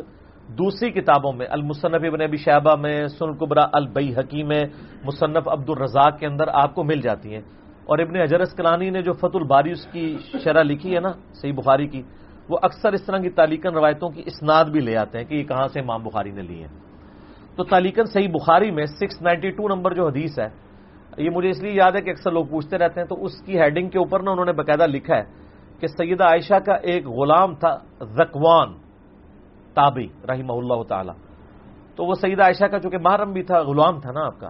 دوسری کتابوں میں، المصنف ابن ابی شہبہ میں سن قبرا البئی حکیم میں مصنف عبد الرزاق کے اندر آپ کو مل جاتی ہیں۔ اور ابن اجرس کلانی نے جو فت الباری اس کی شرح لکھی ہے نا، صحیح بخاری کی، وہ اکثر اس طرح کی تالیکن روایتوں کی اسناد بھی لے آتے ہیں کہ یہ کہاں سے امام بخاری نے لی ہیں۔ تو تالیکن صحیح بخاری میں سکس نائنٹی ٹو نمبر جو حدیث ہے، یہ مجھے اس لیے یاد ہے کہ اکثر لوگ پوچھتے رہتے ہیں، تو اس کی ہیڈنگ کے اوپر نا انہوں نے باقاعدہ لکھا ہے کہ سیدہ عائشہ کا ایک غلام تھا زکوان۔ تابی رحمہ اللہ تعالی۔ تو وہ سیدہ عائشہ کا چونکہ محرم بھی تھا، غلام تھا نا آپ کا،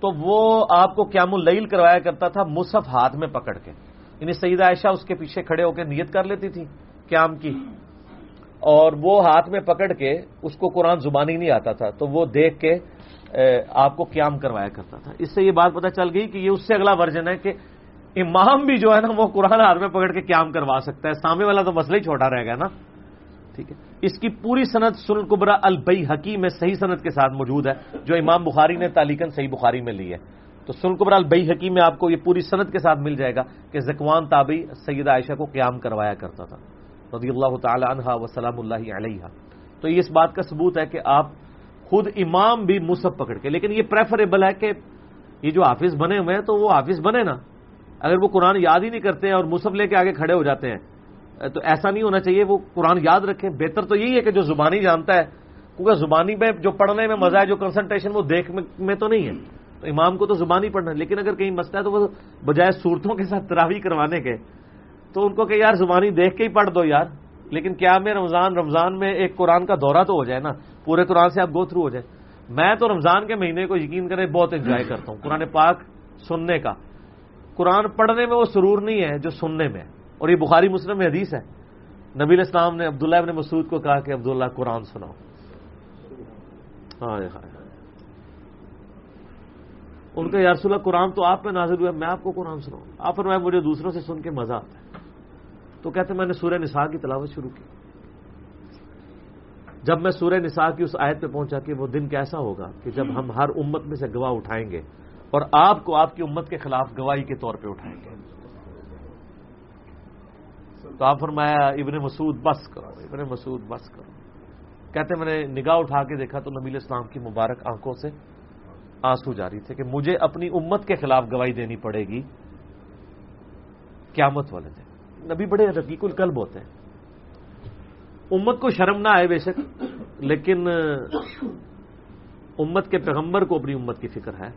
تو وہ آپ کو قیام اللیل کروایا کرتا تھا مصحف ہاتھ میں پکڑ کے۔ یعنی سیدہ عائشہ اس کے پیچھے کھڑے ہو کے نیت کر لیتی تھی قیام کی۔ اور وہ ہاتھ میں پکڑ کے اس کو قرآن زبانی نہیں آتا تھا، تو وہ دیکھ کے آپ کو قیام کروایا کرتا تھا۔ اس سے یہ بات پتہ چل گئی کہ یہ اس سے اگلا ورژن ہے کہ امام بھی جو ہے نا وہ قرآن ہاتھ میں پکڑ کے قیام کروا سکتا ہے۔ سامنے والا تو مسئلہ ہی چھوٹا رہ گیا نا۔ ٹھیک ہے۔ اس کی پوری صنعت سلقبرا البئی حکیم میں صحیح صنعت کے ساتھ موجود ہے، جو امام بخاری نے تالیکن صحیح بخاری میں لی ہے۔ تو سلقبرا البئی حکیم میں آپ کو یہ پوری صنعت کے ساتھ مل جائے گا کہ زکوان تابی سیدہ عائشہ کو قیام کروایا کرتا تھا۔ رضی اللہ تعالی عنہ وسلام اللہ علیہ تو یہ اس بات کا ثبوت ہے کہ آپ خود امام بھی مصحف پکڑ کے، لیکن یہ پریفریبل ہے کہ یہ جو حافظ بنے ہوئے ہیں تو وہ حافظ بنے نا۔ اگر وہ قرآن یاد ہی نہیں کرتے ہیں اور مصحف لے کے آگے کھڑے ہو جاتے ہیں تو ایسا نہیں ہونا چاہیے، وہ قرآن یاد رکھیں۔ بہتر تو یہی ہے کہ جو زبانی جانتا ہے، کیونکہ زبانی میں جو پڑھنے میں مزہ ہے، جو کنسنٹریشن وہ دیکھ میں تو نہیں ہے۔ تو امام کو تو زبانی پڑھنا ہے، لیکن اگر کہیں مسئلہ ہے تو وہ بجائے صورتوں کے ساتھ تراوی کروانے کے، تو ان کو کہ یار زبانی دیکھ کے ہی پڑھ دو یار۔ لیکن کیا میں رمضان رمضان میں ایک قرآن کا دورہ تو ہو جائے نا؟ پورے قرآن سے آپ گو تھرو ہو جائے۔ میں تو رمضان کے مہینے کو یقین کرے بہت انجوائے کرتا ہوں۔ قرآن پاک سننے کا۔ قرآن پڑھنے میں وہ سرور نہیں ہے جو سننے میں۔ اور یہ بخاری مسلم میں حدیث ہے۔ نبی اسلام نے عبداللہ ابن مسعود کو کہا کہ عبداللہ قرآن سناؤ۔ ہاں، ان کا یارس اللہ، قرآن تو آپ پہ نازل ہوا میں آپ کو قرآن سناؤں۔ آپ فرمایا مجھے دوسروں سے سن کے مزہ آتا ہے۔ تو کہتے میں نے سورہ نساء کی تلاوت شروع کی۔ جب میں سورہ نساء کی اس آیت پہ پہنچا کہ وہ دن کیسا ہوگا، کہ جب ہم ہر امت میں سے گواہ اٹھائیں گے اور آپ کو آپ کی امت کے خلاف گواہی کے طور پہ اٹھائیں گے۔ تو آپ فرمایا، ابن مسعود، بس کرو، ابن مسعود، بس کرو۔ کہتے میں نے نگاہ اٹھا کے دیکھا تو نبی اسلام کی مبارک آنکھوں سے آنسو جاری تھے کہ مجھے اپنی امت کے خلاف گواہی دینی پڑے گی۔ قیامت والے دن۔ نبی بڑے رقیق القلب ہوتے ہیں۔ امت کو شرم نہ آئے بے شک، لیکن امت کے پیغمبر کو اپنی امت کی فکر ہے۔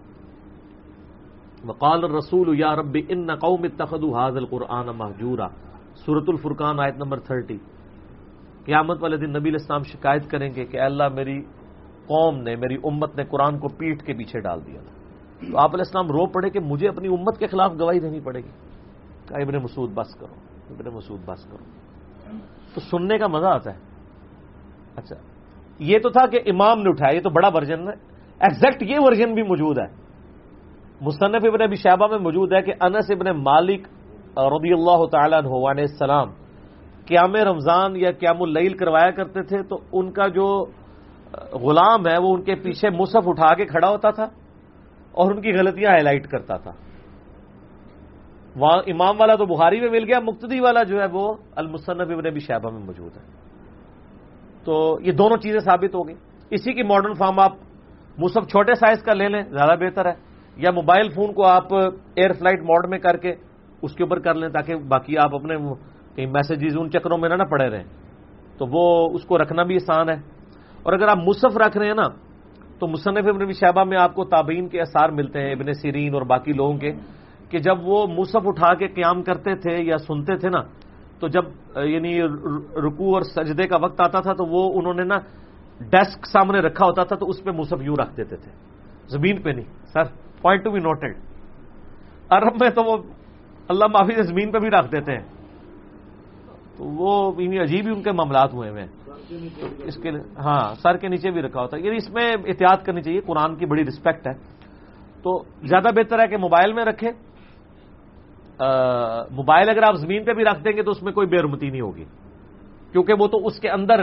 وقال الرسول، یا رب، ان قوم اتخذوا هذا القرآن مهجورا۔ سورت الفرقان آیت نمبر تھرٹی۔ قیامت والے دن نبی الاسلام شکایت کریں گے کہ اللہ میری قوم نے، میری امت نے قرآن کو پیٹ کے پیچھے ڈال دیا تھا۔ تو آپ علیہ السلام رو پڑے کہ مجھے اپنی امت کے خلاف گواہی دینی پڑے گی۔ کہ ابن مسعود، بس کرو۔ ابن مسعود، بس کرو۔ تو سننے کا مزہ آتا ہے۔ اچھا یہ تو تھا کہ امام نے اٹھایا، یہ تو بڑا ورژن ہے۔ ایگزیکٹ یہ ورژن بھی موجود ہے۔ مصنف ابن ابی شہبہ میں موجود ہے کہ انس ابن مالک رضی اللہ تعالیٰ عنہ السلام، قیام رمضان یا قیام اللیل کروایا کرتے تھے، تو ان کا جو غلام ہے، وہ ان کے پیچھے مصحف اٹھا کے کھڑا ہوتا تھا اور ان کی غلطیاں ہائی لائٹ کرتا تھا۔ وہاں امام والا تو بخاری میں مل گیا، مقتدی والا جو ہے وہ المصنف ابن ابی شہبہ میں موجود ہے۔ تو یہ دونوں چیزیں ثابت ہو گئی اسی کی ماڈرن فارم آپ مصحف چھوٹے سائز کا لے لیں، زیادہ بہتر ہے۔ یا موبائل فون کو آپ ایئر فلائٹ موڈ میں کر کے اس کے اوپر کر لیں تاکہ باقی آپ اپنے کہیں میسجز ان چکروں میں نہ پڑے رہیں۔ تو وہ اس کو رکھنا بھی آسان ہے۔ اور اگر آپ مصحف رکھ رہے ہیں نا، تو مصنف ابن شہبہ میں آپ کو تابعین کے اثار ملتے ہیں، ابن سیرین اور باقی لوگوں کے، کہ جب وہ مصحف اٹھا کے قیام کرتے تھے یا سنتے تھے نا، تو جب یعنی رکو اور سجدے کا وقت آتا تھا، تو وہ انہوں نے نا ڈیسک سامنے رکھا ہوتا تھا، تو اس پہ مصحف یوں رکھ دیتے تھے۔ زمین پہ نہیں، sir point to be noted عرب میں تو وہ اللہ معافی سے زمین پہ بھی رکھ دیتے ہیں۔ تو وہ یعنی عجیب ہی ان کے معاملات ہوئے ہیں اس کے ہاں سر کے نیچے بھی رکھا ہوتا ہے۔ یعنی اس میں احتیاط کرنی چاہیے۔ قرآن کی بڑی رسپیکٹ ہے۔ تو زیادہ بہتر ہے کہ موبائل میں رکھے۔ موبائل اگر آپ زمین پہ بھی رکھ دیں گے تو اس میں کوئی بے رمتی نہیں ہوگی۔ کیونکہ وہ تو اس کے اندر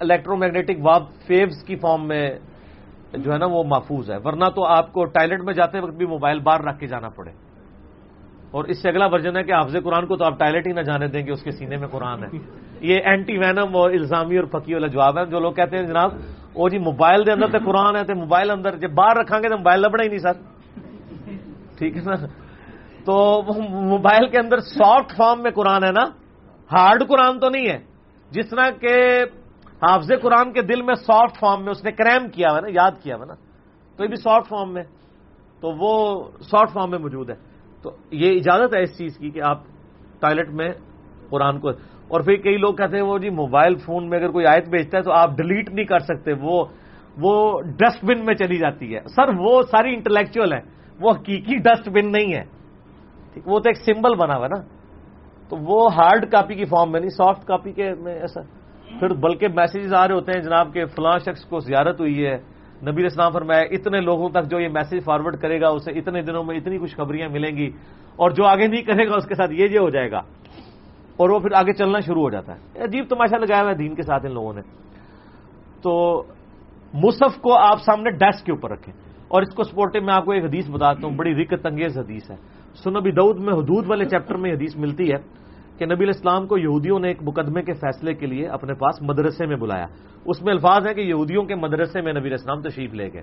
الیکٹرو میگنیٹک واب فیوز کی فارم میں جو ہے نا وہ محفوظ ہے۔ ورنہ تو آپ کو ٹوائلٹ میں جاتے وقت بھی موبائل باہر رکھ کے جانا پڑے۔ اور اس سے اگلا ورژن ہے کہ حافظ قرآن کو تو آپ ٹائلٹ ہی نہ جانے دیں گے، اس کے سینے میں قرآن ہے۔ یہ اینٹی وینم اور الزامی اور پکی والا جواب ہے۔ جو لوگ کہتے ہیں جناب وہ جی موبائل دے اندر تو قرآن ہے تو موبائل اندر جب باہر رکھا گے تو موبائل لبنا ہی نہیں سر۔ ٹھیک ہے نا تو موبائل کے اندر سافٹ فارم میں قرآن ہے نا۔ ہارڈ قرآن تو نہیں ہے۔ جس طرح کہ حافظ قرآن کے دل میں سافٹ فارم میں اس نے کریم کیا ہوا نا، یاد کیا ہوا نا۔ تو یہ بھی سافٹ فارم میں، تو وہ سافٹ فارم میں موجود ہے۔ تو یہ اجازت ہے اس چیز کی کہ آپ ٹوائلٹ میں قرآن کو اور پھر کئی لوگ کہتے ہیں وہ جی موبائل فون میں اگر کوئی آیت بیچتا ہے تو آپ ڈیلیٹ نہیں کر سکتے، وہ وہ ڈسٹ بن میں چلی جاتی ہے۔ سر، وہ ساری انٹلیکچوئل ہے، وہ حقیقی ڈسٹ بن نہیں ہے۔ ٹھیک، وہ تو ایک سمبل بنا ہوا نا۔ تو وہ ہارڈ کاپی کی فارم میں نہیں، سافٹ کاپی کے میں ایسا پھر بلکہ میسیجز آ رہے ہوتے ہیں جناب کہ فلاں شخص کو زیارت ہوئی ہے نبی اسلام فرمایا، اتنے لوگوں تک جو یہ میسج فارورڈ کرے گا، اسے اتنے دنوں میں اتنی کچھ خبریاں ملیں گی، اور جو آگے نہیں کرے گا، اس کے ساتھ یہ جو ہو جائے گا۔ اور وہ پھر آگے چلنا شروع ہو جاتا ہے۔ عجیب تماشا لگایا ہوا ہے دین کے ساتھ ان لوگوں نے۔ تو مصحف کو آپ سامنے ڈیسک کے اوپر رکھیں۔ اور اس کو سپورٹو میں آپ کو ایک حدیث بتاتا ہوں، بڑی رکت انگیز حدیث ہے۔ سنبی دعود میں حدود والے چیپٹر میں حدیث ملتی ہے۔ کہ نبی الاسلام کو یہودیوں نے ایک مقدمے کے فیصلے کے لیے اپنے پاس مدرسے میں بلایا۔ اس میں الفاظ ہے کہ یہودیوں کے مدرسے میں نبی الاسلام تشریف لے گئے۔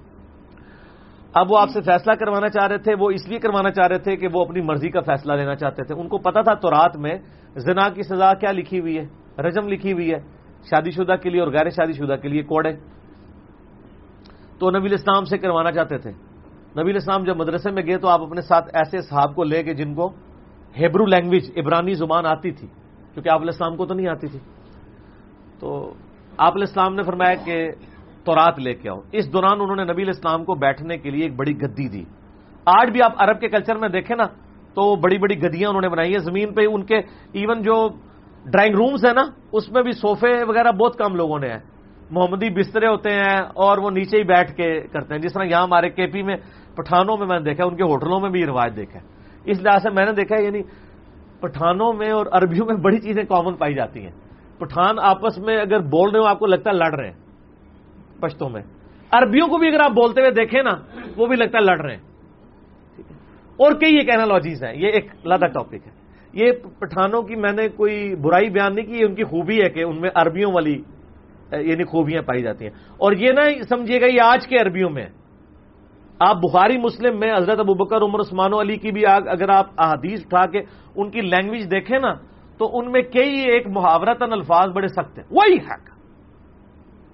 اب وہ آپ سے فیصلہ کروانا چاہ رہے تھے، وہ اس لیے کروانا چاہ رہے تھے کہ وہ اپنی مرضی کا فیصلہ لینا چاہتے تھے۔ ان کو پتا تھا تو رات میں زنا کی سزا کیا لکھی ہوئی ہے، رجم لکھی ہوئی ہے، شادی شدہ کے لیے اور غیر شادی شدہ کے لیے کوڑے۔ تو نبی الاسلام سے کروانا چاہتے تھے۔ نبی الاسلام جب مدرسے میں گئے تو آپ اپنے ساتھ ایسے صحاب کو لے کے جن کو ہیبرو لینگویج، عبرانی زبان آتی تھی، کیونکہ آپ الاسلام کو تو نہیں آتی تھی۔ تو آپ الاسلام نے فرمایا کہ تورات لے کے آؤ۔ اس دوران انہوں نے نبی الاسلام کو بیٹھنے کے لیے ایک بڑی گدی دی۔ آج بھی آپ عرب کے کلچر میں دیکھیں نا، تو بڑی بڑی گدیاں انہوں نے بنائی ہیں۔ زمین پہ ان کے ایون جو ڈرائنگ رومز ہیں نا، اس میں بھی صوفے وغیرہ بہت کم لوگوں نے ہیں۔ محمدی بسترے ہوتے ہیں اور وہ نیچے ہی بیٹھ کے کرتے ہیں۔ جس طرح یہاں ہمارے کے پی میں، پٹھانوں میں میں نے دیکھا ان کے ہوٹلوں میں بھی یہ رواج دیکھا اس لحاظ سے میں نے دیکھا یعنی پٹھانوں میں اور عربیوں میں بڑی چیزیں کامن پائی جاتی ہیں۔ پٹھان آپس میں اگر بول رہے ہو آپ کو لگتا ہے لڑ رہے ہیں۔ پشتوں میں۔ عربیوں کو بھی اگر آپ بولتے ہوئے دیکھیں نا، وہ بھی لگتا ہے لڑ رہے ہیں۔ اور کئی ایک اینالوجیز ہیں، یہ ایک لادہ ٹاپک ہے۔ یہ پٹھانوں کی میں نے کوئی برائی بیان نہیں کی، یہ ان کی خوبی ہے کہ ان میں عربیوں والی یعنی خوبیاں پائی جاتی ہیں۔ اور یہ نہ سمجھیے گا، یہ آج کے عربیوں میں آپ بخاری مسلم میں حضرت ابو بکر، عمر، عثمان علی کی بھی اگر آپ احادیث اٹھا کے ان کی لینگویج دیکھیں نا، تو ان میں کئی ایک محاورتن الفاظ بڑے سخت ہیں۔ وہی حق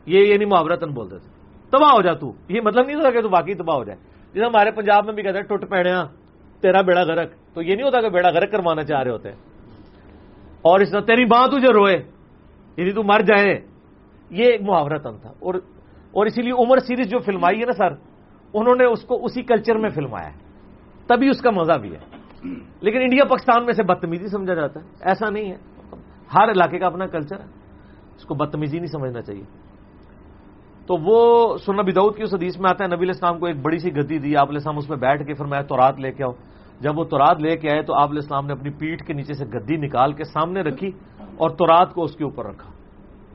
یہ یعنی محاورتن بولتے تھے۔ تباہ ہو جا تو۔ یہ مطلب نہیں ہوتا کہ تو باقی تباہ ہو جائے۔ جیسے ہمارے پنجاب میں بھی کہتے ہیں، ٹوٹ پہنیا تیرا بیڑا گرک تو یہ نہیں ہوتا کہ بیڑا گرک کروانا چاہ رہے ہوتے اور اس طرح، تیری ماں تجھے روئے یعنی تو مر جائے۔ یہ ایک محاورتن تھا اور اسی لیے عمر سیریز جو فلمائی ہے نا سر انہوں نے اس کو اسی کلچر میں فلمایا ہے۔ تبھی اس کا مزہ بھی ہے۔ لیکن انڈیا پاکستان میں سے بدتمیزی سمجھا جاتا ہے۔ ایسا نہیں ہے۔ ہر علاقے کا اپنا کلچر ہے۔ اس کو بدتمیزی نہیں سمجھنا چاہیے۔ تو وہ سننا بدعود کی اس حدیث میں آتا ہے، نبی الاسلام کو ایک بڑی سی گدی دی، آپ السلام اس میں بیٹھ کے پھر میں تو رات لے کے آؤ۔ جب وہ تورات لے کے آئے تو آپ علیہ السلام نے اپنی پیٹھ کے نیچے سے گدی نکال کے سامنے رکھی اور تورات کو اس کے اوپر رکھا۔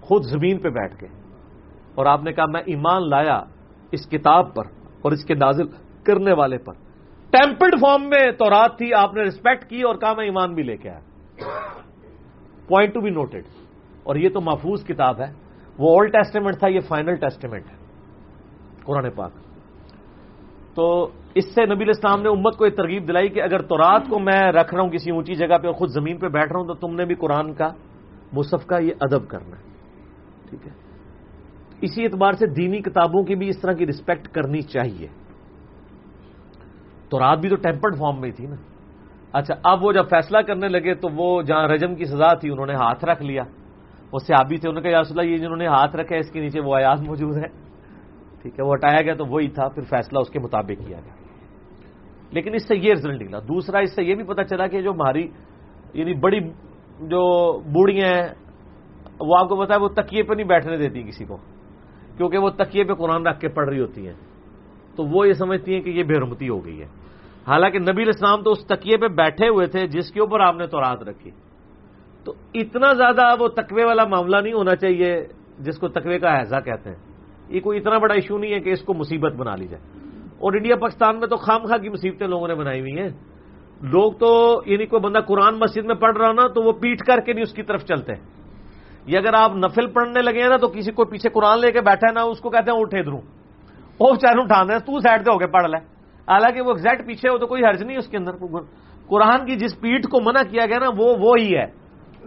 خود زمین پہ بیٹھ کے۔ اور آپ نے کہا، میں ایمان لایا اس کتاب پر۔ اور اس کے نازل کرنے والے پر۔ ٹیمپلڈ فارم میں تورات تھی، آپ نے ریسپیکٹ کی اور کہا میں ایمان بھی لے کے آیا پوائنٹ ٹو بی نوٹڈ اور یہ تو محفوظ کتاب ہے۔ وہ اولڈ ٹیسٹیمنٹ تھا، یہ فائنل ٹیسٹیمنٹ ہے۔ قرآن پاک۔ تو اس سے نبی اسلام نے امت کو یہ ترغیب دلائی کہ اگر تورات کو میں رکھ رہا ہوں کسی اونچی جگہ پہ اور خود زمین پہ بیٹھ رہا ہوں تو تم نے بھی قرآن کا مصف کا یہ ادب کرنا ہے۔ ٹھیک ہے۔ اسی اعتبار سے دینی کتابوں کی بھی اس طرح کی رسپیکٹ کرنی چاہیے۔ تو رات بھی تو ٹیمپرڈ فارم میں تھی نا۔ اچھا اب وہ جب فیصلہ کرنے لگے تو وہ جہاں رجم کی سزا تھی، انہوں نے ہاتھ رکھ لیا۔ وہ سیابی تھے، انہوں نے کہا، یا اللہ، یہ جنہوں نے ہاتھ رکھا ہے، اس کے نیچے وہ آیات موجود ہے ٹھیک ہے، وہ ہٹایا گیا تو وہی تھا، پھر فیصلہ اس کے مطابق کیا گیا۔ لیکن اس سے یہ رزلٹ نکلا۔ دوسرا، اس سے یہ بھی پتا چلا کہ جو ہماری یعنی بڑی جو بوڑھیاں ہیں، وہ آپ کو پتا ہے، وہ تکیے پہ نہیں بیٹھنے دیتی کسی کو۔ کیونکہ وہ تکیے پہ قرآن رکھ کے پڑھ رہی ہوتی ہیں۔ تو وہ یہ سمجھتی ہیں کہ یہ بے رمتی ہو گئی ہے۔ حالانکہ نبی اسلام تو اس تکیے پہ بیٹھے ہوئے تھے جس کے اوپر آپ نے تو رات رکھی۔ تو اتنا زیادہ وہ تقوی والا معاملہ نہیں ہونا چاہیے جس کو تقوی کا احضا کہتے ہیں۔ یہ کوئی اتنا بڑا ایشو نہیں ہے کہ اس کو مصیبت بنا لی جائے۔ اور انڈیا پاکستان میں تو خام خواہ کی مصیبتیں لوگوں نے بنائی ہوئی ہیں۔ لوگ تو یعنی کوئی بندہ قرآن مسجد میں پڑھ رہا نا تو وہ پیٹ کر کے نہیں اس کی طرف چلتے۔ ہیں یہ اگر آپ نفل پڑھنے لگے ہیں نا تو کسی کو پیچھے قرآن لے کے بیٹھا ہے نا، اس کو کہتے ہیں اٹھے دروں وہ چین اٹھانا ہے تو سائڈ سے ہو کے پڑھ لے۔ حالانکہ وہ ایگزیکٹ پیچھے ہو تو کوئی حرج نہیں اس کے اندر۔ قرآن کی جس پیٹ کو منع کیا گیا نا، وہ وہی ہے۔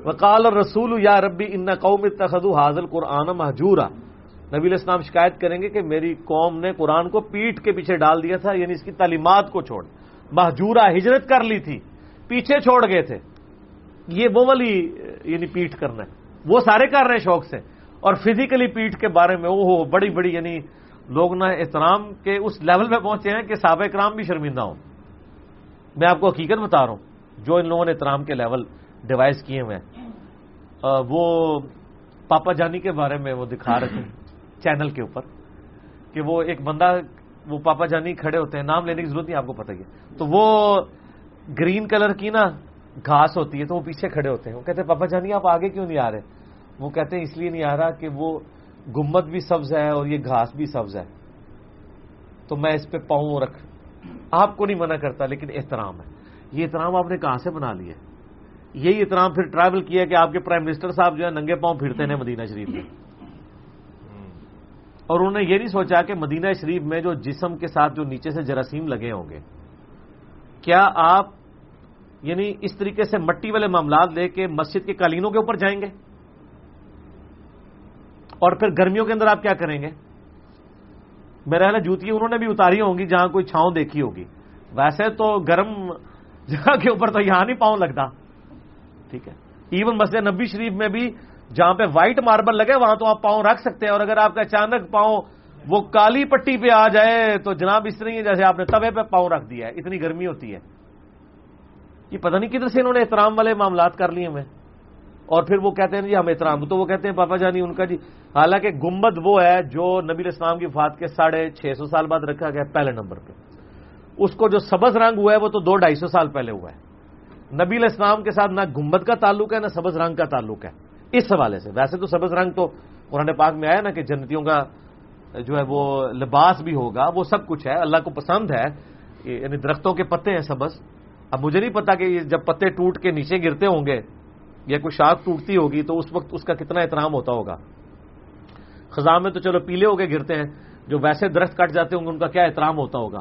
وکال رسول یا ربی، ان قوم تخدو حاضل قرآن محجورا نبی الاسلام شکایت کریں گے کہ میری قوم نے قرآن کو پیٹ کے پیچھے ڈال دیا تھا یعنی اس کی تعلیمات کو چھوڑ۔ محجورہ ہجرت کر لی تھی۔ پیچھے چھوڑ گئے تھے۔ یہ وہ والی یعنی پیٹ کرنا ہے۔ وہ سارے کر رہے ہیں شوق سے اور فزیکلی پیٹ کے بارے میں وہ بڑی بڑی یعنی لوگ نہ احترام کے اس لیول پہ پہنچے ہیں کہ سابق کرام بھی شرمندہ ہوں۔ میں آپ کو حقیقت بتا رہا ہوں، جو ان لوگوں نے احترام کے لیول ڈیوائز کیے ہوئے ہیں وہ پاپا جانی کے بارے میں وہ دکھا رہے تھے چینل کے اوپر کہ وہ ایک بندہ، وہ پاپا جانی کھڑے ہوتے ہیں، نام لینے کی ضرورت نہیں، آپ کو پتہ ہی ہے۔ تو وہ گرین کلر کی نا گھاس ہوتی ہے تو وہ پیچھے کھڑے ہوتے ہیں۔ وہ کہتے ہیں، پاپا جانی، آپ آگے کیوں نہیں آ رہے؟ وہ کہتے ہیں، اس لیے نہیں آ رہا کہ وہ گمت بھی سبز ہے اور یہ گھاس بھی سبز ہے۔ تو میں اس پہ پاؤں رکھ۔ آپ کو نہیں منع کرتا، لیکن احترام ہے۔ یہ احترام آپ نے کہاں سے بنا لیا یہی احترام پھر ٹریول کیا کہ آپ کے پرائم منسٹر صاحب جو ہے ننگے پاؤں پھرتے ہیں مدینہ شریف میں۔ اور انہوں نے یہ نہیں سوچا کہ مدینہ شریف میں جو جسم کے ساتھ جو نیچے سے جراثیم لگے ہوں گے، کیا آپ یعنی اس طریقے سے مٹی والے معاملات لے کے مسجد کے قالینوں کے اوپر جائیں گے اور پھر گرمیوں کے اندر آپ کیا کریں گے؟ میرا خیال جوتی انہوں نے بھی اتاری ہوں گی جہاں کوئی چھاؤں دیکھی ہوگی۔ ویسے تو گرم جگہ کے اوپر تو یہاں نہیں پاؤں لگتا۔ ٹھیک ہے۔ ایون مسجد نبی شریف میں بھی جہاں پہ وائٹ ماربل لگے وہاں تو آپ پاؤں رکھ سکتے ہیں اور اگر آپ کا اچانک پاؤں وہ کالی پٹی پہ آ جائے تو جناب اس طرح جیسے آپ نے توے پہ پاؤں رکھ دیا ہے۔ اتنی گرمی ہوتی ہے۔ یہ پتہ نہیں کدھر سے انہوں نے احترام والے معاملات کر لیے ہمیں اور پھر وہ کہتے ہیں جی ہم احترام، تو وہ کہتے ہیں، پاپا جانی، ان کا جی۔ حالانکہ گمبد وہ ہے جو نبی اسلام کی فات کے ساڑھے چھ سو سال بعد رکھا گیا پہلے نمبر پہ۔ اس کو جو سبز رنگ ہوا ہے، وہ تو دو ڈھائی سو سال پہلے ہوا ہے۔ نبی اسلام کے ساتھ نہ گمبد کا تعلق ہے، نہ سبز رنگ کا تعلق ہے۔ اس حوالے سے۔ ویسے تو سبز رنگ تو قرآن پاک میں آیا نا کہ جنتیوں کا جو ہے وہ لباس بھی ہوگا، وہ سب کچھ ہے، اللہ کو پسند ہے۔ یعنی درختوں کے پتے ہیں سبز۔ اب مجھے نہیں پتا کہ جب پتے ٹوٹ کے نیچے گرتے ہوں گے یا کوئی شاخ ٹوٹتی ہوگی تو اس وقت اس کا کتنا احترام ہوتا ہوگا۔ خزاں میں تو چلو پیلے ہو کے گرتے ہیں، جو ویسے درخت کٹ جاتے ہوں گے، ان کا کیا احترام ہوتا ہوگا؟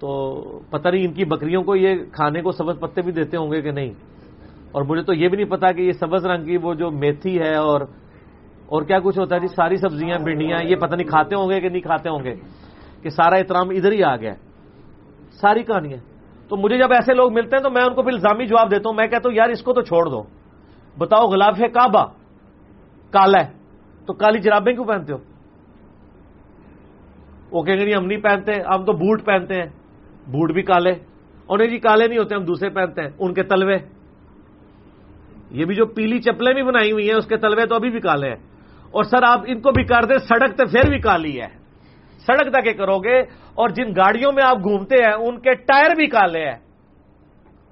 تو پتہ نہیں ان کی بکریوں کو یہ کھانے کو سبز پتے بھی دیتے ہوں گے کہ نہیں؟ اور مجھے تو یہ بھی نہیں پتا کہ یہ سبز رنگ کی وہ جو میتھی ہے اور اور کیا کچھ ہوتا ہے جی؟ ساری سبزیاں، بھنڈیاں، یہ پتہ نہیں کھاتے ہوں گے کہ نہیں کھاتے ہوں گے، کہ سارا احترام ادھر ہی آ گیا۔ ساری کہانیاں۔ تو مجھے جب ایسے لوگ ملتے ہیں تو میں ان کو پھر الزامی جواب دیتا ہوں، میں کہتا ہوں، یار اس کو تو چھوڑ دو۔ بتاؤ، غلاف ہے کعبہ، کالا ہے۔ تو کالی جرابیں کیوں پہنتے ہو؟ وہ کہیں گے نہیں، ہم نہیں پہنتے، ہم تو بوٹ پہنتے ہیں۔ بوٹ بھی کالے۔ انہیں جی کالے نہیں ہوتے، ہم دوسرے پہنتے ہیں، ان کے تلوے۔ یہ بھی جو پیلی چپلیں بھی بنائی ہوئی ہیں، اس کے تلوے تو ابھی بھی کالے ہیں۔ اور سر، آپ ان کو بھی کر دیں، سڑک تو پھر بھی کالی ہے۔ سڑک تک کرو گے اور جن گاڑیوں میں آپ گھومتے ہیں، ان کے ٹائر بھی کالے ہیں۔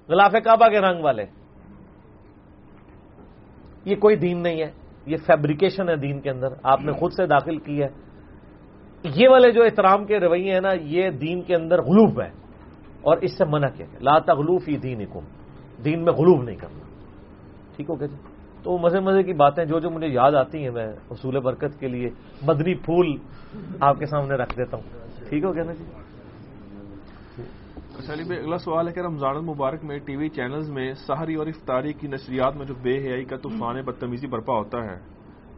غلاف کعبہ کے رنگ والے۔ یہ کوئی دین نہیں ہے۔ یہ فیبریکیشن ہے دین کے اندر۔ آپ نے خود سے داخل کی ہے۔ یہ والے جو احترام کے رویے ہیں نا، یہ دین کے اندر غلوف ہے۔ اور اس سے منع کیا گیا۔ لا تغلوف ہی دین دین میں غلوف نہیں کرنا۔ ٹھیک ہو گیا جی؟ تو مزے مزے کی باتیں جو جو مجھے یاد آتی ہیں، میں حصول برکت کے لیے مدنی پھول آپ کے سامنے رکھ دیتا ہوں۔ ٹھیک ہو گیا نا جی؟ اچھا علی بھائی اگلا سوال ہے کہ رمضان المبارک میں ٹی وی چینلز میں سحری اور افطاری کی نشریات میں جو بے حیائی کا طوفان بدتمیزی برپا ہوتا ہے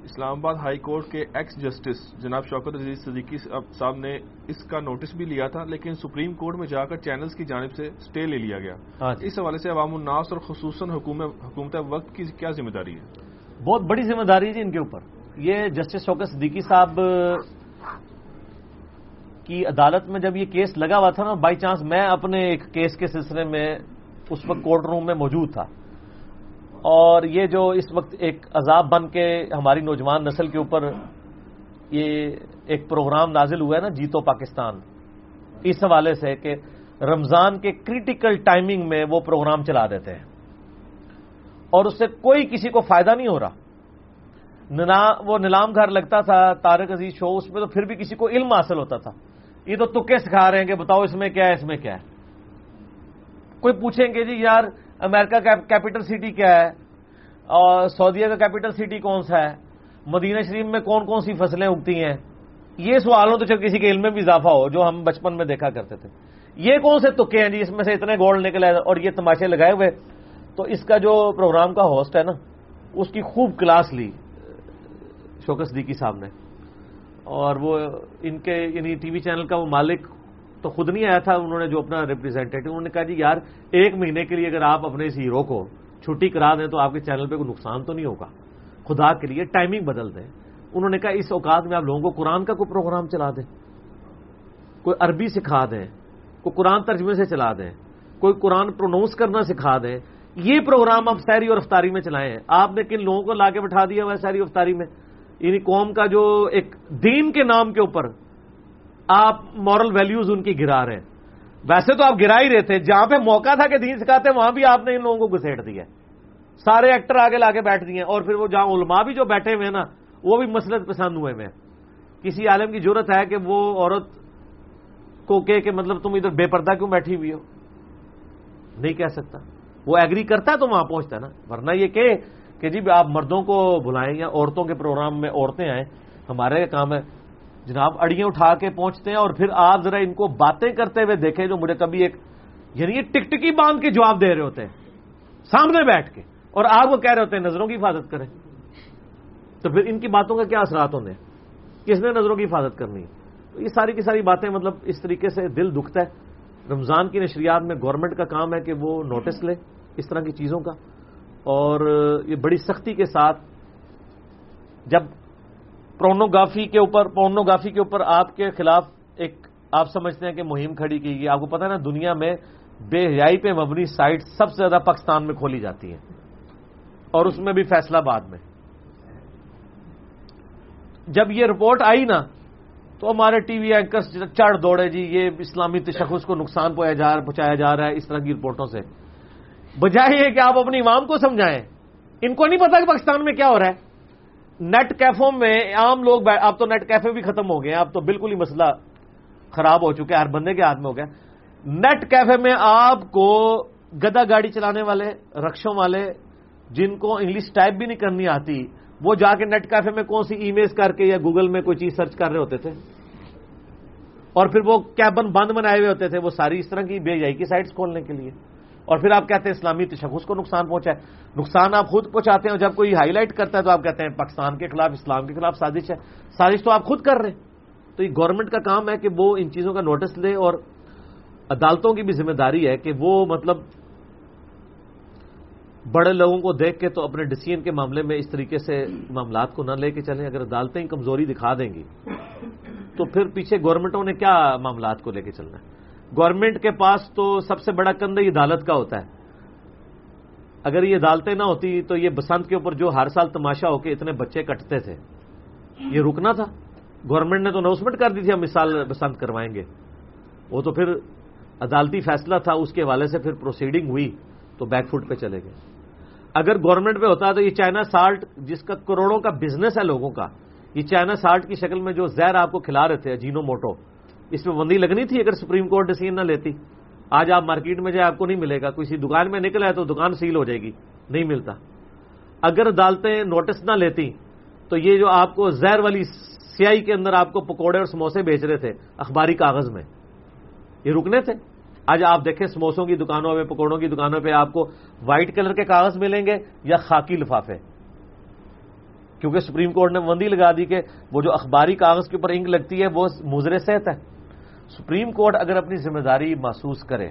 اسلام آباد ہائی کورٹ کے ایکس جسٹس جناب شوکت عزیز صدیقی صاحب نے اس کا نوٹس بھی لیا تھا لیکن سپریم کورٹ میں جا کر چینلز کی جانب سے سٹے لے لیا گیا۔ ہاں جی۔ اس حوالے سے عوام الناس اور خصوصاً حکومت وقت کی کیا ذمہ داری ہے؟ بہت بڑی ذمہ داری ہے جی ان کے اوپر۔ یہ جسٹس شوکت صدیقی صاحب کی عدالت میں جب یہ کیس لگا ہوا تھا نا بائی چانس میں اپنے ایک کیس کے سلسلے میں اس وقت کورٹ روم میں موجود تھا۔ اور یہ جو اس وقت ایک عذاب بن کے ہماری نوجوان نسل کے اوپر یہ ایک پروگرام نازل ہوا ہے نا، جیتو پاکستان۔ اس حوالے سے کہ رمضان کے کریٹیکل ٹائمنگ میں وہ پروگرام چلا دیتے ہیں۔ اور اس سے کوئی کسی کو فائدہ نہیں ہو رہا۔ وہ نیلام گھر لگتا تھا تارک عزیز شو، اس میں تو پھر بھی کسی کو علم حاصل ہوتا تھا۔ یہ تو تکے سکھا رہے ہیں کہ بتاؤ اس میں کیا ہے، اس میں کیا ہے؟ کوئی پوچھیں گے جی یار، امریکہ کیپٹل سٹی کیا ہے؟ اور سعودیہ کا کیپٹل سٹی کون سا ہے؟ مدینہ شریف میں کون کون سی فصلیں اگتی ہیں؟ یہ سوالوں تو چل کسی کے علم میں بھی اضافہ ہو، جو ہم بچپن میں دیکھا کرتے تھے۔ یہ کون سے تکے ہیں جی؟ اس میں سے اتنے گولڈ نکلے اور یہ تماشے لگائے ہوئے۔ تو اس کا جو پروگرام کا ہوسٹ ہے نا، اس کی خوب کلاس لی شوکس دیکی صاحب نے۔ اور وہ ان کے یعنی ٹی وی چینل کا وہ مالک تو خود نہیں آیا تھا، انہوں نے جو اپنا ریپرزینٹیٹو انہوں نے کہا جی یار، ایک مہینے کے لیے اگر آپ اپنے اس ہیرو کو چھٹی کرا دیں تو آپ کے چینل پہ کوئی نقصان تو نہیں ہوگا۔ خدا کے لیے ٹائمنگ بدل دیں۔ انہوں نے کہا اس اوقات میں آپ لوگوں کو قرآن کا کوئی پروگرام چلا دیں۔ کوئی عربی سکھا دیں۔ کوئی قرآن ترجمے سے چلا دیں۔ کوئی قرآن پروناؤنس کرنا سکھا دیں۔ یہ پروگرام آپ سیری اور افطاری میں چلائے ہیں آپ نے کن لوگوں کو لا کے بٹھا دیا ہوا ہے سیری افطاری میں؟ یعنی قوم کا جو ایک دین کے نام کے اوپر آپ مورل ویلیوز ان کی گرا رہے ہیں۔ ویسے تو آپ گرا ہی رہے تھے، جہاں پہ موقع تھا کہ دین سکھاتے وہاں بھی آپ نے ان لوگوں کو گھسیٹ دیا سارے ایکٹر آگے لا کے بیٹھ دیے اور پھر وہ جہاں علماء بھی جو بیٹھے ہوئے ہیں نا، وہ بھی مسلط پسند ہوئے ہیں۔ کسی عالم کی ضرورت ہے کہ وہ عورت کو کہ کہ مطلب تم ادھر بے پردہ کیوں بیٹھی ہوئی ہو؟ نہیں کہہ سکتا۔ وہ ایگری کرتا ہے تو وہاں پہنچتا ہے نا، ورنہ یہ کہ کہ جی آپ مردوں کو بلائیں یا عورتوں کے پروگرام میں عورتیں آئیں، ہمارے کام ہے۔ جناب، اڑیاں اٹھا کے پہنچتے ہیں اور پھر آپ ذرا ان کو باتیں کرتے ہوئے دیکھیں جو مجھے کبھی ایک یعنی یہ ٹک ٹکی باندھ کے جواب دے رہے ہوتے ہیں۔ سامنے بیٹھ کے۔ اور آپ وہ کہہ رہے ہوتے ہیں، نظروں کی حفاظت کریں۔ تو پھر ان کی باتوں کا کیا اثرات ہونے کس نے نظروں کی حفاظت کرنی؟ تو یہ ساری کی ساری باتیں مطلب اس طریقے سے دل دکھتا ہے۔ رمضان کی نشریات میں گورنمنٹ کا کام ہے کہ وہ نوٹس لے، اس طرح کی چیزوں کا۔ اور یہ بڑی سختی کے ساتھ جب پرونوگرافی کے اوپر پورنوگرافی کے اوپر آپ کے خلاف ایک آپ سمجھتے ہیں کہ مہم کھڑی کی گئی آپ کو پتا ہے نا، دنیا میں بے حیائی پہ مبنی سائٹ سب سے زیادہ پاکستان میں کھولی جاتی ہیں۔ اور اس میں بھی فیصلہ بعد میں۔ جب یہ رپورٹ آئی نا، تو ہمارے ٹی وی اینکرس چڑھ دوڑے جی یہ اسلامی تشخص کو نقصان پہنچایا جا رہا ہے، اس طرح کی رپورٹوں سے۔ بجائے یہ کہ آپ اپنی عوام کو سمجھائیں۔ ان کو نہیں پتا کہ پاکستان میں کیا ہو رہا ہے۔ نیٹ کیفوں میں عام لوگ اب تو نیٹ کیفے بھی ختم ہو گئے اب تو بالکل ہی مسئلہ خراب ہو چکے ہر بندے کے ہاتھ میں ہو گیا۔ نیٹ کیفے میں آپ کو گدا گاڑی چلانے والے، رکشوں والے، جن کو انگلش ٹائپ بھی نہیں کرنی آتی، وہ جا کے نیٹ کیفے میں کون سی ای میل کر کے یا گوگل میں کوئی چیز سرچ کر رہے ہوتے تھے۔ اور پھر وہ کیبن بند بنائے ہوئے ہوتے تھے۔ وہ ساری اس طرح کی بے جائی کی سائٹس کھولنے کے لیے۔ اور پھر آپ کہتے ہیں اسلامی تشخص کو نقصان پہنچا ہے۔ نقصان آپ خود پہنچاتے ہیں اور جب کوئی ہائی لائٹ کرتا ہے تو آپ کہتے ہیں پاکستان کے خلاف، اسلام کے خلاف سازش ہے۔ سازش تو آپ خود کر رہے ہیں۔ تو یہ گورنمنٹ کا کام ہے کہ وہ ان چیزوں کا نوٹس لے اور عدالتوں کی بھی ذمہ داری ہے کہ وہ مطلب بڑے لوگوں کو دیکھ کے تو اپنے ڈسیزن کے معاملے میں اس طریقے سے معاملات کو نہ لے کے چلیں۔ اگر عدالتیں کمزوری دکھا دیں گی تو پھر پیچھے گورنمنٹوں نے کیا معاملات کو لے کے چلنا ہے؟ گورنمنٹ کے پاس تو سب سے بڑا کندھ عدالت کا ہوتا ہے۔ اگر یہ عدالتیں نہ ہوتی تو یہ بسنت کے اوپر جو ہر سال تماشا ہو کے اتنے بچے کٹتے تھے۔ یہ رکنا تھا۔ گورنمنٹ نے تو اناؤنسمنٹ کر دی تھی، ہم اس سال بسنت کروائیں گے۔ وہ تو پھر عدالتی فیصلہ تھا، اس کے حوالے سے پھر پروسیڈنگ ہوئی تو بیک فٹ پہ چلے گئے۔ اگر گورنمنٹ پہ ہوتا تو یہ چائنا سالٹ، جس کا کروڑوں کا بزنس ہے لوگوں کا، یہ چائنا سالٹ کی شکل میں جو زہر آپ کو کھلا رہے تھے، جینو موٹو اس میں بندی لگنی تھی اگر سپریم کورٹ ڈسیزن نہ لیتی۔ آج آپ مارکیٹ میں جائے آپ کو نہیں ملے گا۔ کسی دکان میں نکلا ہے تو دکان سیل ہو جائے گی، نہیں ملتا۔ اگر عدالتیں نوٹس نہ لیتی، تو یہ جو آپ کو زہر والی سیائی کے اندر آپ کو پکوڑے اور سموسے بیچ رہے تھے اخباری کاغذ میں، یہ رکنے تھے؟ آج آپ دیکھیں سموسوں کی دکانوں پہ پکوڑوں کی دکانوں پہ آپ کو وائٹ کلر کے کاغذ ملیں گے یا خاکی لفافے۔ کیونکہ سپریم کورٹ نے بندی لگا دی کہ وہ جو اخباری کاغذ کے اوپر انک لگتی ہے، وہ مضر صحت ہے۔ سپریم کورٹ اگر اپنی ذمہ داری محسوس کرے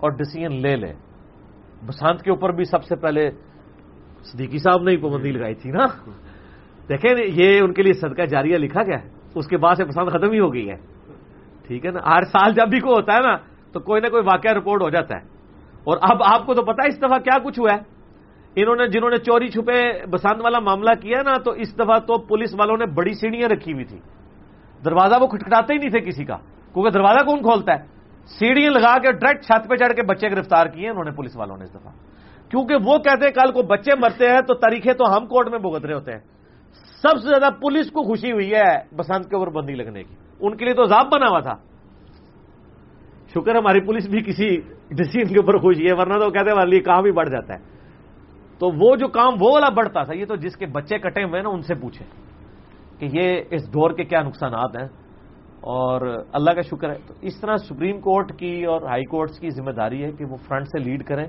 اور ڈسیزن لے لے، بسانت کے اوپر بھی سب سے پہلے صدیقی صاحب نے ہی پابندی لگائی تھی نا۔ دیکھیں، یہ ان کے لیے صدقہ جاریہ لکھا گیا ہے۔ اس کے بعد سے پسند ختم ہی ہو گئی ہے۔ ٹھیک ہے نا؟ ہر سال جب بھی کوئی ہوتا ہے نا، تو کوئی نہ کوئی واقعہ رپورٹ ہو جاتا ہے۔ اور اب آپ کو تو پتا اس دفعہ کیا کچھ ہوا ہے۔ انہوں نے، جنہوں نے چوری چھپے بسانت والا معاملہ کیا نا، تو اس دفعہ تو پولیس والوں نے بڑی سیڑھیاں رکھی ہوئی تھی دروازہ وہ کھٹکھٹاتے ہی نہیں تھے کسی کا۔ کیونکہ دروازہ کون کھولتا ہے؟ سیڑھیاں لگا کے ڈائریکٹ چھت پہ چڑھ کے بچے گرفتار کیے انہوں نے پولیس والوں نے اس دفعہ۔ کیونکہ وہ کہتے ہیں کل کو بچے مرتے ہیں تو تاریخیں تو ہم کورٹ میں بھگت رہے ہوتے ہیں۔ سب سے زیادہ پولیس کو خوشی ہوئی ہے بسنت کے اوپر بندی لگنے کی۔ ان کے لیے تو عذاب بنا ہوا تھا۔ شکر ہماری پولیس بھی کسی ڈسیزن کے اوپر خوشی ہے، ورنہ تو کہتے ہیں لیے کام ہی بڑھ جاتا ہے۔ تو وہ جو کام، وہ والا بڑھتا تھا، یہ تو جس کے بچے کٹے ہوئے نا، ان سے پوچھے کہ یہ اس دور کے کیا نقصانات ہیں؟ اور اللہ کا شکر ہے۔ تو اس طرح سپریم کورٹ کی اور ہائی کورٹس کی ذمہ داری ہے کہ وہ فرنٹ سے لیڈ کریں۔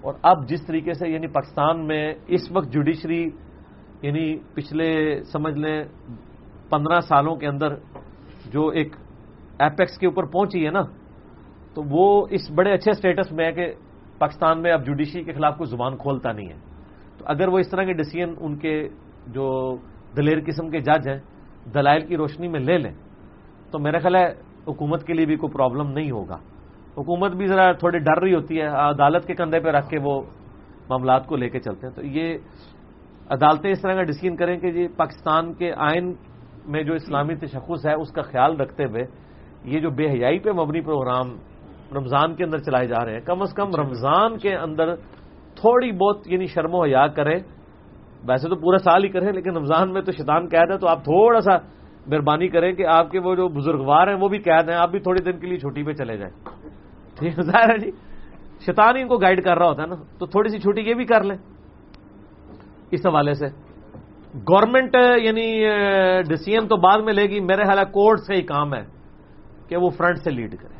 اور اب جس طریقے سے یعنی پاکستان میں اس وقت جوڈیشری یعنی پچھلے سمجھ لیں پندرہ سالوں کے اندر جو ایک ایپیکس کے اوپر پہنچی ہے نا، تو وہ اس بڑے اچھے سٹیٹس میں ہے کہ پاکستان میں اب جوڈیشری کے خلاف کوئی زبان کھولتا نہیں ہے۔ تو اگر وہ اس طرح کے ڈسیزن ان کے جو دلیر قسم کے جج ہیں، دلائل کی روشنی میں لے لیں۔ تو میرا خیال ہے حکومت کے لیے بھی کوئی پرابلم نہیں ہوگا۔ حکومت بھی ذرا تھوڑی ڈر رہی ہوتی ہے۔ عدالت کے کندھے پہ رکھ کے وہ معاملات کو لے کے چلتے ہیں۔ تو یہ عدالتیں اس طرح کا ڈسیزن کریں کہ جی پاکستان کے آئین میں جو اسلامی تشخص ہے اس کا خیال رکھتے ہوئے یہ جو بے حیائی پہ مبنی پروگرام رمضان کے اندر چلائے جا رہے ہیں۔ کم از کم رمضان کے اندر تھوڑی بہت یعنی شرم و حیا کریں۔ ویسے تو پورا سال ہی کریں لیکن رمضان میں تو شیطان قید ہے تو آپ تھوڑا سا مہربانی کریں کہ آپ کے وہ جو بزرگوار ہیں وہ بھی قید ہیں، آپ بھی تھوڑی دن کے لیے چھٹی پہ چلے جائیں۔ ٹھیک ہے، ظاہر ہے جی۔ شیطان ہی ان کو گائیڈ کر رہا ہوتا ہے نا، تو تھوڑی سی چھٹی یہ بھی کر لیں۔ اس حوالے سے۔ گورنمنٹ یعنی ڈسیزن تو بعد میں لے گی، میرے خیال کورٹ سے ہی کام ہے کہ وہ فرنٹ سے لیڈ کرے۔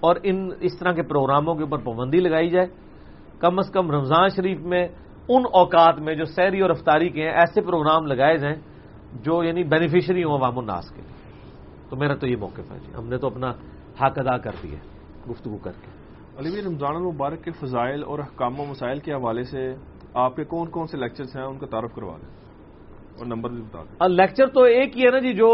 اور ان، اس طرح کے پروگراموں کے اوپر پابندی لگائی جائے۔ کم از کم رمضان شریف میں ان اوقات میں جو سیری اور افطاری کے ہیں، ایسے پروگرام لگائے جائیں جو یعنی بینیفیشری ہوں عوام الناس کے لیے۔ تو میرا تو یہ موقف ہے جی۔ ہم نے تو اپنا حق ادا کر دیا گفتگو کر کے۔ علی رمضان المبارک کے فضائل اور احکام و مسائل کے حوالے سے آپ کے کون کون سے لیکچرز ہیں؟ ان کا تعارف کروا دیں۔ اور نمبر بھی بتا دیں۔ لیکچر تو ایک ہی ہے نا جی جو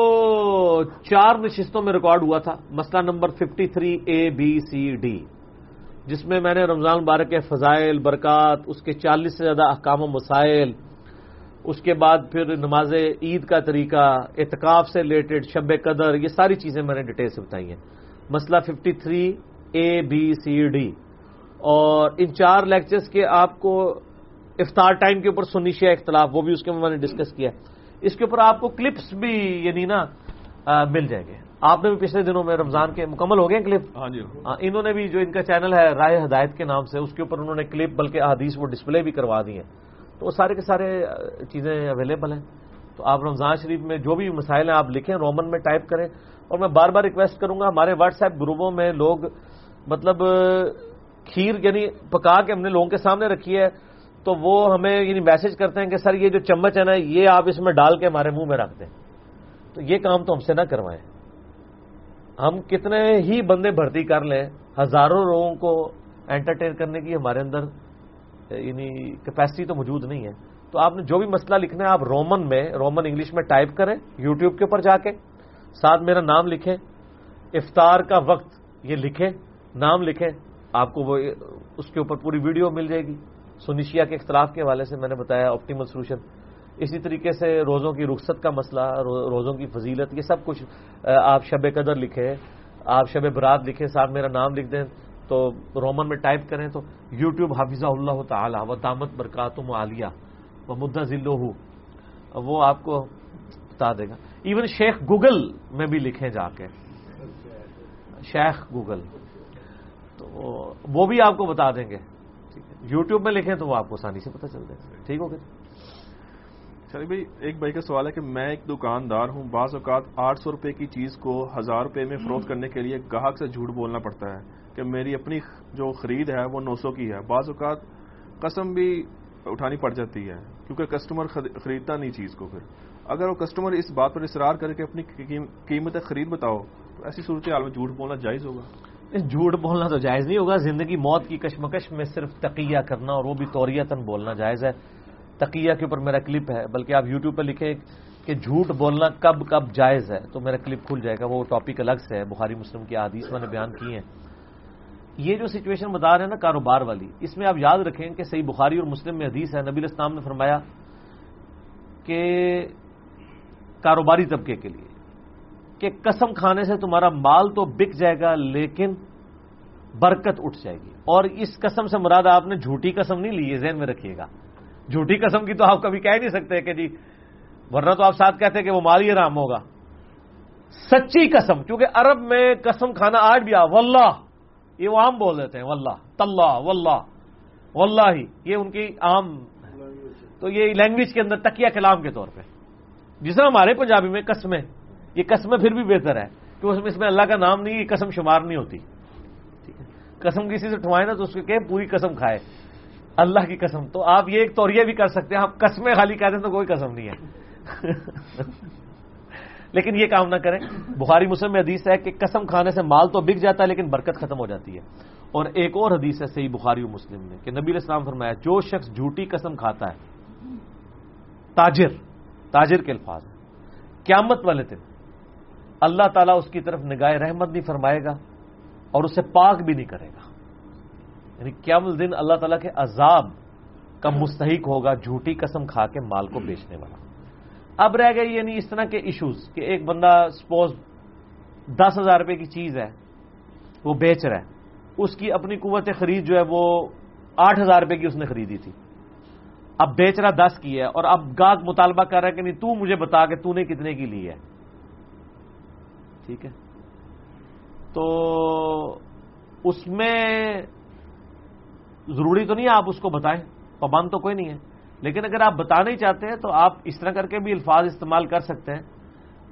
چار نشستوں میں ریکارڈ ہوا تھا۔ مسئلہ number fifty three A B C D جس میں میں نے رمضان مبارک کے فضائل برکات اس کے چالیس سے زیادہ احکام و مسائل اس کے بعد پھر نماز عید کا طریقہ اعتکاف سے ریلیٹڈ شب قدر یہ ساری چیزیں میں نے ڈیٹیل سے بتائی ہیں۔ مسئلہ fifty three A B C D اور ان چار لیکچرز کے آپ کو افطار ٹائم کے اوپر سنیشیا اختلاف وہ بھی اس کے میں نے ڈسکس کیا اس کے اوپر آپ کو کلپس بھی یعنی نا مل جائیں گے۔ آپ نے بھی پچھلے دنوں میں رمضان کے مکمل ہو گئے کلپ ہاں جی۔ انہوں نے بھی جو ان کا چینل ہے رائے ہدایت کے نام سے اس کے اوپر انہوں نے کلپ بلکہ احادیث وہ ڈسپلے بھی کروا دی ہیں۔ تو وہ سارے کے سارے چیزیں اویلیبل ہیں۔ تو آپ رمضان شریف میں جو بھی مسائل ہیں آپ لکھیں رومن میں ٹائپ کریں۔ اور میں بار بار ریکویسٹ کروں گا، ہمارے واٹس ایپ گروپوں میں لوگ مطلب کھیر یعنی پکا کے ہم نے لوگوں کے سامنے رکھی ہے۔ تو وہ ہمیں یعنی میسج کرتے ہیں کہ سر یہ جو چمچ ہے نا، یہ آپ اس میں ڈال کے ہمارے منہ میں رکھ دیں۔ تو یہ کام تو ہم سے نہ کروائیں۔ ہم کتنے ہی بندے بھرتی کر لیں، ہزاروں لوگوں کو انٹرٹین کرنے کی ہمارے اندر یعنی کیپیسٹی تو موجود نہیں ہے۔ تو آپ نے جو بھی مسئلہ لکھنا ہے، آپ رومن میں رومن انگلش میں ٹائپ کریں یوٹیوب کے اوپر جا کے ساتھ میرا نام لکھیں، افطار کا وقت یہ لکھیں، نام لکھیں، آپ کو وہ اس کے اوپر پوری ویڈیو مل جائے گی۔ سنیشیا کے اختلاف کے حوالے سے میں نے بتایا آپٹیمل سولوشن اسی طریقے سے روزوں کی رخصت کا مسئلہ روزوں کی فضیلت، یہ سب کچھ آپ شب قدر لکھیں، آپ شب برات لکھیں، ساتھ میرا نام لکھ دیں۔ تو رومن میں ٹائپ کریں تو یوٹیوب حافظہ اللہ تعالی و دامت برکاتم عالیہ و مدہ ذلو وہ آپ کو بتا دے گا۔ ایون شیخ گوگل میں بھی لکھیں جا کے۔ شیخ گوگل تو وہ بھی آپ کو بتا دیں گے۔ یوٹیوب میں لکھیں تو وہ آپ کو آسانی سے پتہ چل جائے۔ گا ٹھیک ہوگا چلیے بھائی ایک بھائی کا سوال ہے کہ میں ایک دکاندار ہوں بعض اوقات آٹھ سو روپے کی چیز کو ہزار روپے میں فروخت کرنے کے لیے گاہک سے جھوٹ بولنا پڑتا ہے۔ کہ میری اپنی جو خرید ہے وہ نو سو کی ہے۔ بعض اوقات قسم بھی اٹھانی پڑ جاتی ہے، کیونکہ کسٹمر خریدتا نہیں چیز کو پھر۔ اگر وہ کسٹمر اس بات پر اصرار کرے کہ اپنی قیمت خرید بتاؤ، تو ایسی صورت حال میں جھوٹ بولنا جائز ہوگا۔ جھوٹ بولنا تو جائز نہیں ہوگا۔ زندگی موت کی کشمکش میں صرف تقیہ کرنا اور وہ بھی توریتن بولنا جائز ہے۔ تقیہ کے اوپر میرا کلپ ہے، بلکہ آپ یوٹیوب پہ لکھیں کہ جھوٹ بولنا کب کب جائز ہے تو میرا کلپ کھل جائے گا۔ وہ ٹاپک الگ سے ہے، بخاری مسلم کی حدیث میں نے بیان کی ہیں۔ یہ جو سچویشن بتا رہے ہیں نا کاروبار والی، اس میں آپ یاد رکھیں کہ صحیح بخاری اور مسلم میں حدیث ہے، نبی اسلام نے فرمایا کہ کاروباری طبقے کے لیے کہ قسم کھانے سے تمہارا مال تو بک جائے گا لیکن برکت اٹھ جائے گی۔ اور اس قسم سے مراد آپ نے جھوٹی قسم نہیں لی ہے ذہن میں رکھیے گا۔ جھوٹی قسم کی تو آپ کبھی کہہ نہیں سکتے کہ جی ورنہ تو آپ ساتھ کہتے ہیں کہ وہ مال ہی رام ہوگا۔ سچی قسم، کیونکہ عرب میں قسم کھانا آج بھی آ واللہ یہ وہ عام بول دیتے ہیں واللہ تلّہ واللہ واللہ ہی یہ ان کی عام تو یہ لینگویج کے اندر تکیہ کلام کے طور پہ۔ جس طرح ہمارے پنجابی میں قسمیں یہ قسمیں پھر بھی بہتر ہے کہ اس میں اللہ کا نام نہیں یہ قسم شمار نہیں ہوتی۔ ٹھیک ہے؟ قسم کسی سے ٹھوائے نا تو اس کو کہ پوری قسم کھائے۔ اللہ کی قسم۔ تو آپ یہ ایک توریہ بھی کر سکتے ہیں آپ قسمیں خالی کہتے ہیں تو کوئی قسم نہیں ہے۔ لیکن یہ کام نہ کریں۔ بخاری مسلم میں حدیث ہے کہ قسم کھانے سے مال تو بک جاتا ہے لیکن برکت ختم ہو جاتی ہے۔ اور ایک اور حدیث ہے صحیح بخاری مسلم میں کہ نبی اسلام فرمایا، جو شخص جھوٹی قسم کھاتا ہے، تاجر تاجر کے الفاظ قیامت والے دن اللہ تعالیٰ اس کی طرف نگاہ رحمت نہیں فرمائے گا اور اسے پاک بھی نہیں کرے گا۔ یعنی قیامت دن اللہ تعالیٰ کے عذاب کا مستحق ہوگا جھوٹی قسم کھا کے مال کو بیچنے والا۔ اب رہ گئی یعنی اس طرح کے ایشوز کہ ایک بندہ سپوز دس ہزار روپے کی چیز ہے، وہ بیچ رہا ہے۔ اس کی اپنی قوت خرید جو ہے وہ آٹھ ہزار روپے کی اس نے خریدی تھی۔ اب بیچ رہا دس کی ہے اور اب گاہک مطالبہ کر رہا ہے کہ نہیں، تو مجھے بتا کہ تو نے کتنے کی لی ہے۔ ٹھیک ہے؟ تو اس میں ضروری تو نہیں ہے آپ اس کو بتائیں، پابند تو کوئی نہیں ہے۔ لیکن اگر آپ بتانا ہی چاہتے ہیں تو آپ اس طرح کر کے بھی الفاظ استعمال کر سکتے ہیں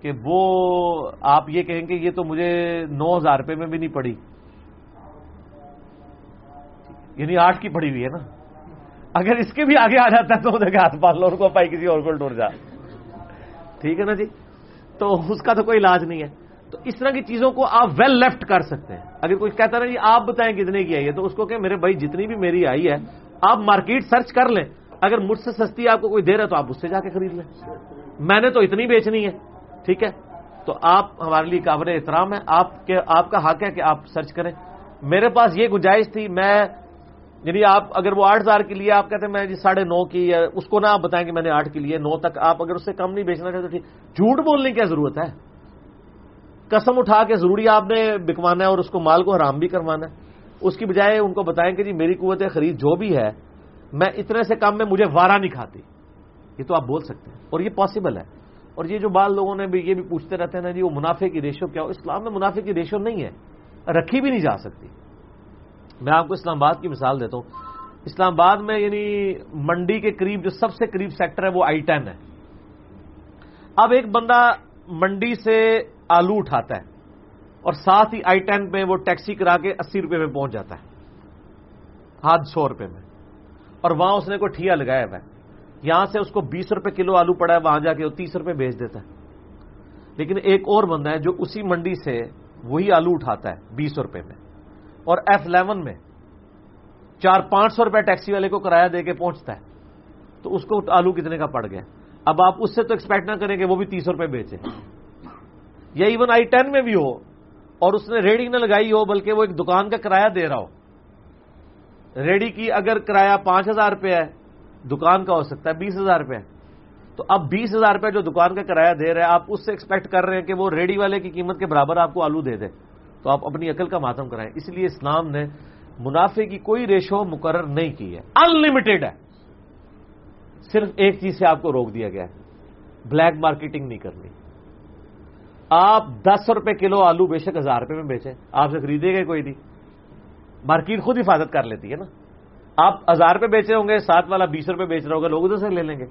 کہ وہ آپ یہ کہیں گے یہ تو مجھے نو ہزار روپے میں بھی نہیں پڑی۔ یعنی آٹھ کی پڑی ہوئی ہے نا۔ اگر اس کے بھی آگے آ جاتا ہے تو دیکھا ہاتھ پال لو ان کو پائی کسی اور کو ڈور جا۔ ٹھیک ہے نا جی؟ تو اس کا تو کوئی علاج نہیں ہے۔ تو اس طرح کی چیزوں کو آپ ویل لیفٹ کر سکتے ہیں۔ اگر کوئی کہتا نا جی آپ بتائیں کتنے کی آئی ہے، تو اس کو کہ میرے بھائی جتنی بھی میری آئی ہے، آپ مارکیٹ سرچ کر لیں۔ اگر مجھ سے سستی آپ کو کوئی دے رہا ہے تو آپ اس سے جا کے خرید لیں۔ میں نے تو اتنی بیچنی ہے، ٹھیک ہے؟ تو آپ ہمارے لیے قابل احترام ہے۔ آپ کے، آپ کا حق ہے کہ آپ سرچ کریں۔ میرے پاس یہ گنجائش تھی، میں یعنی آپ اگر وہ آٹھ ہزار کے لیے آپ کہتے ہیں میں جی ساڑھے نو کی ہے، اس کو نہ آپ بتائیں کہ میں نے آٹھ کے لیے، نو تک آپ اگر اس سے کم نہیں بیچنا چاہتے ٹھیک جھوٹ بولنے کی ضرورت ہے؟ قسم اٹھا کے ضروری آپ نے بکوانا ہے اور اس کو مال کو حرام بھی کروانا ہے۔ اس کی بجائے ان کو بتائیں کہ جی میری قوت خرید جو بھی ہے میں اتنے سے کم میں مجھے وارہ نہیں کھاتی۔ یہ تو آپ بول سکتے ہیں۔ اور یہ پاسبل ہے۔ اور یہ جو بال لوگوں نے بھی یہ بھی پوچھتے رہتے ہیں نا جی وہ منافع کی ریشو کیا؟ ہو اسلام میں منافع کی ریشو نہیں ہے۔ رکھی بھی نہیں جا سکتی۔ میں آپ کو اسلام آباد کی مثال دیتا ہوں۔ اسلام آباد میں یعنی منڈی کے قریب جو سب سے قریب سیکٹر ہے، وہ آئی ٹین ہے۔ اب ایک بندہ منڈی سے آلو اٹھاتا ہے اور ساتھ ہی آئی ٹین پہ وہ ٹیکسی کرا کے اسی روپے میں پہنچ جاتا ہے۔ ہاتھ سو روپے میں۔ اور وہاں اس نے کوئی ٹھیا لگایا ہوا ہے۔ یہاں سے اس کو بیس روپے کلو آلو پڑا ہے، وہاں جا کے وہ تیس روپے بیچ دیتا ہے۔ لیکن ایک اور بندہ ہے جو اسی منڈی سے وہی آلو اٹھاتا ہے، بیس روپے میں۔ اور ایف الیون میں چار پانچ سو روپے ٹیکسی والے کو کرایہ دے کے پہنچتا ہے۔ تو اس کو آلو کتنے کا پڑ گیا؟ اب آپ اس سے تو ایکسپیکٹ نہ کریں کہ وہ بھی تیس روپے بیچے۔ یا ایون آئی ٹین میں بھی ہو اور اس نے ریڈی نہ لگائی ہو، بلکہ وہ ایک دکان کا کرایہ دے رہا ہو۔ ریڈی کی اگر کرایہ پانچ ہزار روپے ہے، دکان کا ہو سکتا ہے بیس ہزار روپے۔ تو اب بیس ہزار روپے جو دکان کا کرایہ دے رہے ہیں، آپ اس سے ایکسپیکٹ کر رہے ہیں کہ وہ ریڈی والے کی قیمت کے برابر آپ کو آلو دے دے۔ تو آپ اپنی عقل کا ماتم کرائیں۔ اس لیے اسلام نے منافع کی کوئی ریشو مقرر نہیں کی ہے۔ ان ہے۔ صرف ایک چیز سے آپ کو روک دیا گیا ہے۔ بلیک مارکیٹنگ نہیں کرنی۔ آپ دس روپے کلو آلو بے شک ہزار روپے میں بیچیں۔ آپ سے خریدے گئے کوئی نہیں۔ مارکیٹ خود حفاظت کر لیتی ہے نا۔ آپ ہزار روپے بیچ رہے ہوں گے، سات والا بیس روپے بیچ رہا ہوگا، لوگ ادھر سے لے لیں گے۔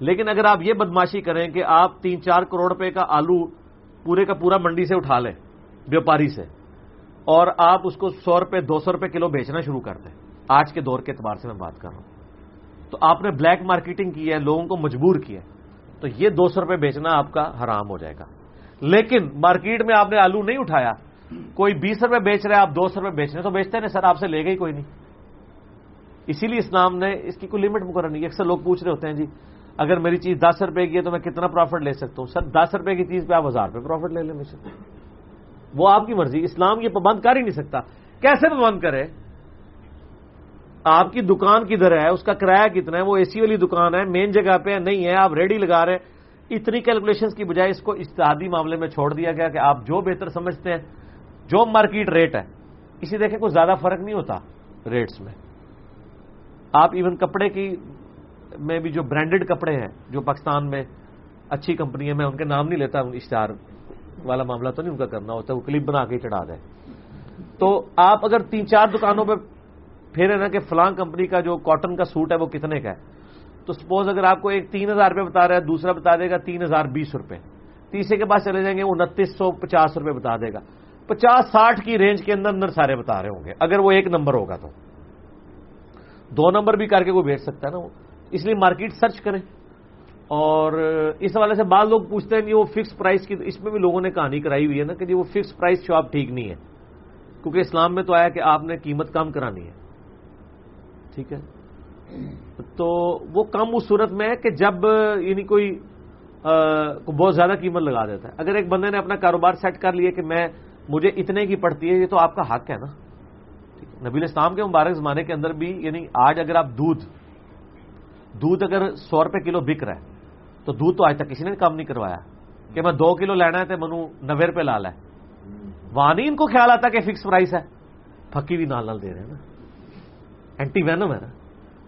لیکن اگر آپ یہ بدماشی کریں کہ آپ تین چار کروڑ روپے کا آلو پورے کا پورا منڈی سے اٹھا لیں ویوپاری سے، اور آپ اس کو سو روپے، دو سو روپے کلو بیچنا شروع کر دیں۔ آج کے دور کے اعتبار سے میں بات کر رہا ہوں۔ تو آپ نے بلیک مارکیٹنگ کی ہے، لوگوں کو مجبور کیا ہے۔ تو یہ دو سو روپے بیچنا آپ کا حرام ہو جائے گا۔ لیکن مارکیٹ میں آپ نے آلو نہیں اٹھایا کوئی بیس روپے بیچ رہے آپ دو سو روپے بیچ رہے تو بیچتے نہیں، سر، آپ سے لے گئی کوئی نہیں۔ اسی لیے اسلام نے اس کی کوئی لمٹ مقرر نہیں اکثر لوگ پوچھ رہے ہوتے ہیں جی اگر میری چیز دس روپے کی ہے تو میں کتنا پروفٹ لے سکتا ہوں؟ سر، دس روپے کی چیز پہ آپ ہزار روپے پروفٹ لے لیں مجھ سے وہ آپ کی مرضی، اسلام یہ پابند کر ہی نہیں سکتا۔ کیسے پابند کرے؟ آپ کی دکان کدھر ہے؟ اس کا کرایہ کتنا ہے؟ وہ اے سی والی دکان ہے مین جگہ پہ نہیں ہے، آپ ریڈی لگا رہے ہیں۔ اتنی کیلکولیشن کی بجائے اس کو اشتہادی معاملے میں چھوڑ دیا گیا کہ آپ جو بہتر سمجھتے ہیں۔ جو مارکیٹ ریٹ ہے اسی دیکھیں کوئی زیادہ فرق نہیں ہوتا ریٹس میں۔ آپ ایون کپڑے کی میں بھی جو برانڈڈ کپڑے ہیں، جو پاکستان میں اچھی کمپنی ہے میں ان کے نام نہیں لیتا، اشتہار والا معاملہ تو نہیں ان کا کرنا ہوتا، وہ کلپ بنا کے چڑھا دیں۔ تو آپ اگر تین چار دکانوں پہ پھر ہے نا کہ فلاں کمپنی کا جو کاٹن کا سوٹ ہے، وہ کتنے کا ہے؟ تو سپوز اگر آپ کو ایک تین ہزار روپے بتا رہا ہے، دوسرا بتا دے گا تین ہزار بیس روپے۔ تیسرے کے بعد چلے جائیں گے انتیس سو پچاس روپے بتا دے گا۔ پچاس ساٹھ کی رینج کے اندر اندر سارے بتا رہے ہوں گے۔ اگر وہ ایک نمبر ہوگا تو۔ دو نمبر بھی کر کے کوئی بیچ سکتا ہے نا وہ۔ اس لیے مارکیٹ سرچ کریں۔ اور اس حوالے سے بعض لوگ پوچھتے ہیں کہ وہ فکس پرائز کی، اس میں بھی لوگوں نے کہانی کرائی ہوئی ہے نا کہ جی وہ فکس پرائز شاپ ٹھیک نہیں ہے۔ کیونکہ اسلام میں تو آیا کہ آپ نے قیمت کم کرانی ہے۔ ٹھیک ہے؟ تو وہ کم اس صورت میں ہے کہ جب یعنی کوئی بہت زیادہ قیمت لگا دیتا ہے۔ اگر ایک بندے نے اپنا کاروبار سیٹ کر لیا کہ میں مجھے اتنے کی پڑتی ہے، یہ تو آپ کا حق ہے نا۔ نبی اسلام کے مبارک زمانے کے اندر بھی یعنی آج اگر آپ دودھ دودھ اگر سو روپے کلو بک رہا ہے، تو دودھ تو آج تک کسی نے کام نہیں کروایا۔ کہ میں دو کلو لینا ہے تو منو نوے روپے لال ہے وہاں نہیں ان کو خیال آتا کہ فکس پرائز ہے۔ پھکی بھی نال نال دے رہے ہیں نا۔ اینٹی وینم ہے نا۔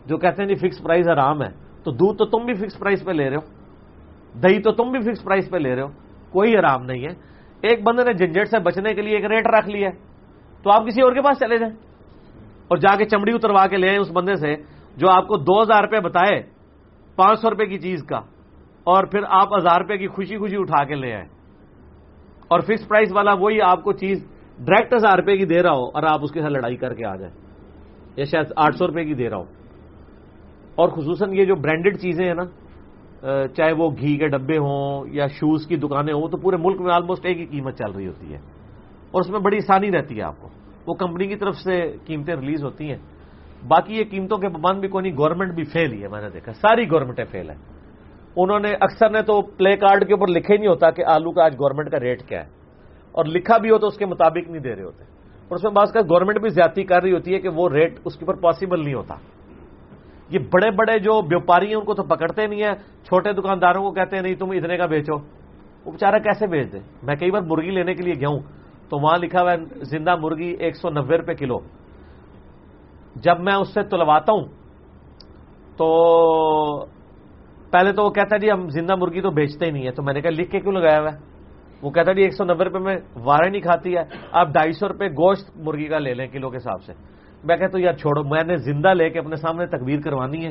جو کہتے ہیں جی فکس پرائز آرام ہے، تو دودھ تو تم بھی فکس پرائز پہ لے رہے ہو۔ دہی تو تم بھی فکس پرائز پہ لے رہے ہو۔ کوئی آرام نہیں ہے۔ ایک بندے نے جھنجٹ سے بچنے کے لیے ایک ریٹ رکھ لیا تو آپ کسی اور کے پاس چلے جائیں۔ اور جا کے چمڑی اتروا کے لے آئے اس بندے سے جو آپ کو دو ہزار روپے بتائے پانچ سو روپے کی چیز کا، اور پھر آپ ہزار روپے کی خوشی خوشی اٹھا کے لے آئے اور فکس پرائز والا وہی آپ کو چیز ڈائریکٹ ہزار روپے کی دے رہا ہو اور آپ اس کے ساتھ لڑائی کر کے آ جائیں۔ یا شاید آٹھ سو روپے کی دے رہا ہو۔ اور خصوصاً یہ جو برانڈڈ چیزیں ہیں نا چاہے وہ گھی کے ڈبے ہوں یا شوز کی دکانیں ہوں، تو پورے ملک میں آلموسٹ ایک ہی قیمت چل رہی ہوتی ہے۔ اور اس میں بڑی آسانی رہتی ہے آپ کو۔ وہ کمپنی کی طرف سے قیمتیں ریلیز ہوتی ہیں۔ باقی یہ قیمتوں کے پابند بھی کوئی نہیں گورنمنٹ بھی فیل ہی ہے، میں نے دیکھا۔ ساری گورنمنٹیں فیل ہیں۔ انہوں نے اکثر نے تو پلے کارڈ کے اوپر لکھے نہیں ہوتا کہ آلو کا آج گورنمنٹ کا ریٹ کیا ہے۔ اور لکھا بھی ہو تو اس کے مطابق نہیں دے رہے ہوتے۔ اور اس میں بعض کا گورنمنٹ بھی زیادتی کر رہی ہوتی ہے کہ وہ ریٹ اس کے اوپر پاسبل نہیں ہوتا۔ یہ بڑے بڑے جو ویوپاری ہیں، ان کو تو پکڑتے نہیں ہیں۔ چھوٹے دکانداروں کو کہتے ہیں، نہیں، تم اتنے کا بیچو۔ وہ بےچارا کیسے بیچ دیں میں کئی بار مرغی لینے کے لیے گیا ہوں۔ تو وہاں لکھا ہوا ہے، زندہ مرغی ایک سو نبے روپے کلو۔ جب میں اس سے تلواتا ہوں، تو پہلے تو وہ کہتا ہے جی ہم زندہ مرغی تو بیچتے ہی نہیں ہے تو میں نے کہا، لکھ کے کیوں لگایا ہوا ہے؟ وہ کہتا ہے جی ایک سو نبے روپے میں وارے نہیں کھاتی ہے۔ آپ ڈھائی سو روپے گوشت مرغی کا لے لیں کلو کے حساب سے۔ میں کہتا ہوں، یار چھوڑو، میں نے زندہ لے کے اپنے سامنے تکبیر کروانی ہے۔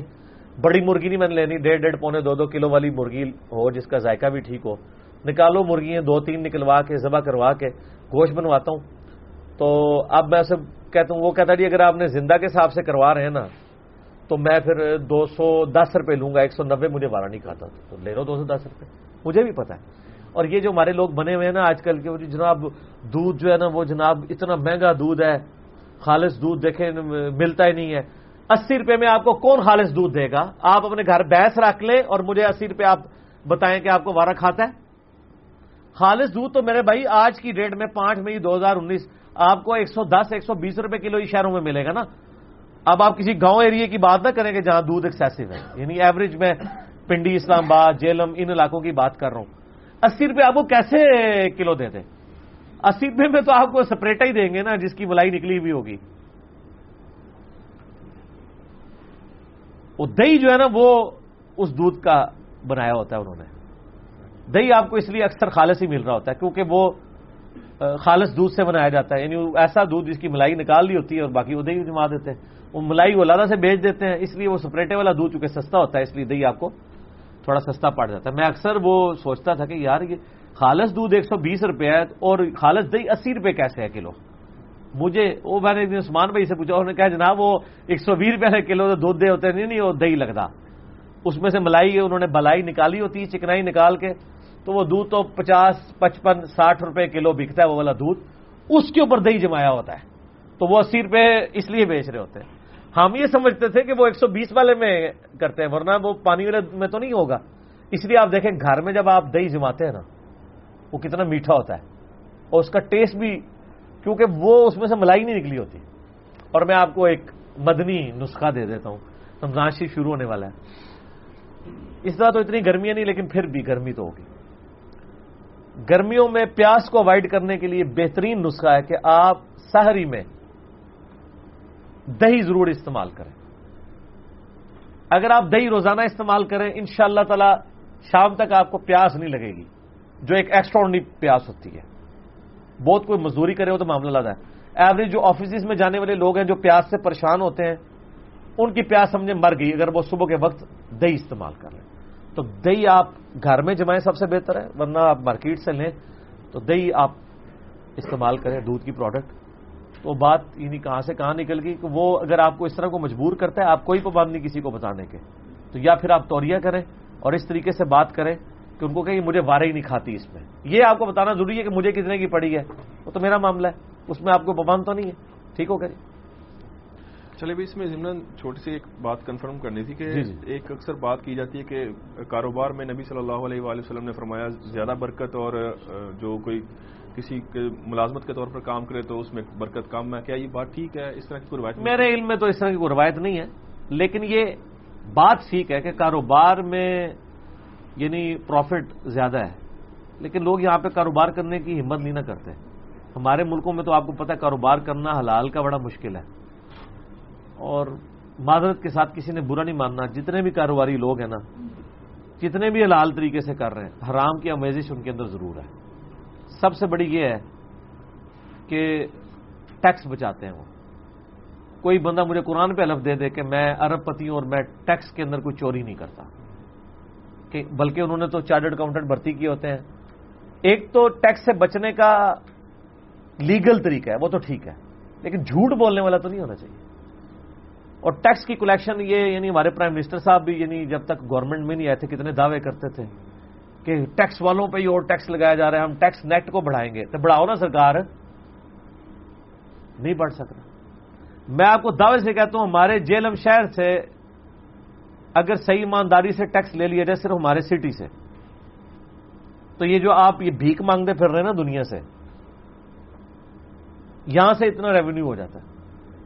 بڑی مرغی نہیں میں نے لینی، ڈیڑھ ڈیڑھ پونے دو دو کلو والی مرغی ہو، جس کا ذائقہ بھی ٹھیک ہو۔ نکالو مرغیاں، دو تین نکلوا کے، ذبح کروا کے، گوشت بنواتا ہوں۔ تو اب میں اسے کہتا ہوں، وہ کہتا جی اگر آپ نے زندہ کے حساب سے کروا رہے ہیں نا، تو میں پھر دو سو دس روپے لوں گا، ایک سو نبے مجھے بارہ نہیں کھاتا۔ تو لے لو دو سو دس روپے۔ مجھے بھی پتا ہے۔ اور یہ جو ہمارے لوگ بنے ہوئے ہیں نا آج کل کے جناب دودھ جو ہے نا، وہ جناب اتنا مہنگا دودھ ہے۔ خالص دودھ دیکھیں، ملتا ہی نہیں ہے۔ اسی روپے میں آپ کو کون خالص دودھ دے گا؟ آپ اپنے گھر بھینس رکھ لیں اور مجھے اسی روپے آپ بتائیں کہ آپ کو وارہ کھاتا ہے۔ خالص دودھ تو میرے بھائی، آج کی ڈیٹ میں پانچ مئی دو ہزار انیس، آپ کو ایک سو دس، ایک سو بیس روپے کلو ہی شہروں میں ملے گا نا۔ اب آپ کسی گاؤں ایریے کی بات نہ کریں گے جہاں دودھ ایکسیسو ہے۔ یعنی ایوریج میں پنڈی، اسلام آباد، جیلم، ان علاقوں کی بات کر رہا ہوں۔ اسی روپے آپ کو کیسے کلو دے دیں میں تو آپ کو سپریٹا ہی دیں گے نا جس کی ملائی نکلی ہوئی ہوگی۔ وہ دہی جو ہے نا وہ اس دودھ کا بنایا ہوتا ہے انہوں نے۔ دہی آپ کو اس لیے اکثر خالص ہی مل رہا ہوتا ہے کیونکہ وہ خالص دودھ سے بنایا جاتا ہے۔ یعنی ایسا دودھ جس کی ملائی نکال لی ہوتی ہے اور باقی وہ دہی جما دیتے ہیں۔ وہ ملائی وہ لادہ سے بیچ دیتے ہیں، اس لیے وہ سپریٹے والا دودھ چونکہ سستا ہوتا ہے، اس لیے دہی آپ کو تھوڑا سستا پڑ جاتا ہے۔ میں اکثر وہ سوچتا تھا کہ یار یہ خالص دودھ ایک سو بیس روپے ہے اور خالص دہی اسی روپے کیسے ہے کلو؟ مجھے وہ میں نے عثمان بھائی سے پوچھا، انہوں نے کہا، جناب، وہ ایک سو بیس روپے کلو دودھ دے ہوتے نہیں نہیں وہ دہی لگتا۔ اس میں سے ملائی، انہوں نے بلائی نکالی ہوتی ہے، چکنائی نکال کے، تو وہ دودھ تو پچاس، پچپن، ساٹھ روپے کلو بکتا ہے، وہ والا دودھ۔ اس کے اوپر دہی جمایا ہوتا ہے، تو وہ اسی روپے اس لیے بیچ رہے ہوتے ہیں۔ ہم یہ سمجھتے تھے کہ وہ ایک سو بیس والے میں کرتے ہیں، ورنہ وہ پانی والے میں تو نہیں ہوگا۔ اس لیے آپ دیکھیں، گھر میں جب آپ دہی جماتے ہیں نا وہ کتنا میٹھا ہوتا ہے اور اس کا ٹیسٹ بھی، کیونکہ وہ اس میں سے ملائی نہیں نکلی ہوتی۔ اور میں آپ کو ایک مدنی نسخہ دے دیتا ہوں۔ رمضان شریف شروع ہونے والا ہے۔ اس طرح تو اتنی گرمیاں نہیں، لیکن پھر بھی گرمی تو ہوگی۔ گرمیوں میں پیاس کو اوائڈ کرنے کے لیے بہترین نسخہ ہے کہ آپ سہری میں دہی ضرور استعمال کریں۔ اگر آپ دہی روزانہ استعمال کریں ان شاء اللہ تعالی شام تک آپ کو پیاس نہیں لگے گی۔ جو ایک ایکسٹرا پیاس ہوتی ہے۔ بہت کوئی مزدوری کرے ہو تو معاملہ لگا ہے۔ ایوریج جو آفیسز میں جانے والے لوگ ہیں جو پیاس سے پریشان ہوتے ہیں، ان کی پیاس سمجھے مر گئی، اگر وہ صبح کے وقت دہی استعمال کر لیں۔ تو دہی آپ گھر میں جمائیں سب سے بہتر ہے، ورنہ آپ مارکیٹ سے لیں تو دہی آپ استعمال کریں دودھ کی پروڈکٹ تو بات یعنی کہاں سے کہاں نکل گئی کہ وہ اگر آپ کو اس طرح کو مجبور کرتا ہے، آپ کوئی پابند نہیں کسی کو بتانے کے۔ تو یا پھر آپ توریا کریں اور اس طریقے سے بات کریں۔ کہ ان کو کہ مجھے وارے ہی نہیں کھاتی اس میں۔ یہ آپ کو بتانا ضروری ہے کہ مجھے کتنے کی پڑی ہے۔ وہ تو میرا معاملہ ہے۔ اس میں آپ کو پابند تو نہیں ہے۔ ٹھیک ہو جی چلے بھی اس میں ضمن چھوٹی سی ایک بات کنفرم کرنی تھی کہ جی جی۔ ایک اکثر بات کی جاتی ہے کہ کاروبار میں نبی صلی اللہ علیہ وآلہ وسلم نے فرمایا زیادہ برکت اور جو کوئی کسی ملازمت کے طور پر کام کرے تو اس میں برکت کم ہے۔ کیا یہ بات ٹھیک ہے؟ اس طرح کی کوئی روایت میرے علم میں تو اس طرح کی کوئی روایت نہیں ہے۔ لیکن یہ بات ٹھیک ہے کہ کاروبار میں یعنی پروفٹ زیادہ ہے۔ لیکن لوگ یہاں پہ کاروبار کرنے کی ہمت نہیں نہ کرتے۔ ہمارے ملکوں میں تو آپ کو پتا کاروبار کرنا حلال کا بڑا مشکل ہے۔ اور معذرت کے ساتھ کسی نے برا نہیں ماننا، جتنے بھی کاروباری لوگ ہیں نا، جتنے بھی حلال طریقے سے کر رہے ہیں، حرام کی امیزش ان کے اندر ضرور ہے۔ سب سے بڑی یہ ہے کہ ٹیکس بچاتے ہیں وہ۔ کوئی بندہ مجھے قرآن پہ الف دے دے کہ میں ارب پتی ہوں اور میں ٹیکس کے اندر کوئی چوری نہیں کرتا۔ کہ بلکہ انہوں نے تو چارٹرڈ اکاؤنٹنٹ بھرتی کیے ہوتے ہیں۔ ایک تو ٹیکس سے بچنے کا لیگل طریقہ ہے، وہ تو ٹھیک ہے، لیکن جھوٹ بولنے والا تو نہیں ہونا چاہیے۔ اور ٹیکس کی کلیکشن یہ یعنی ہمارے پرائم منسٹر صاحب بھی یعنی جب تک گورنمنٹ میں نہیں آئے تھے، کتنے دعوے کرتے تھے کہ ٹیکس والوں پہ ہی اور ٹیکس لگایا جا رہا ہے، ہم ٹیکس نیٹ کو بڑھائیں گے۔ تو بڑھاؤ نا سرکار۔ نہیں بڑھ سکتا۔ میں آپ کو دعوے سے کہتا ہوں، ہمارے جیلم شہر سے اگر صحیح ایمانداری سے ٹیکس لے لیا جائے صرف ہمارے سٹی سے، تو یہ جو آپ یہ بھیک مانگتے پھر رہے ہیں نا دنیا سے، یہاں سے اتنا ریونیو ہو جاتا ہے۔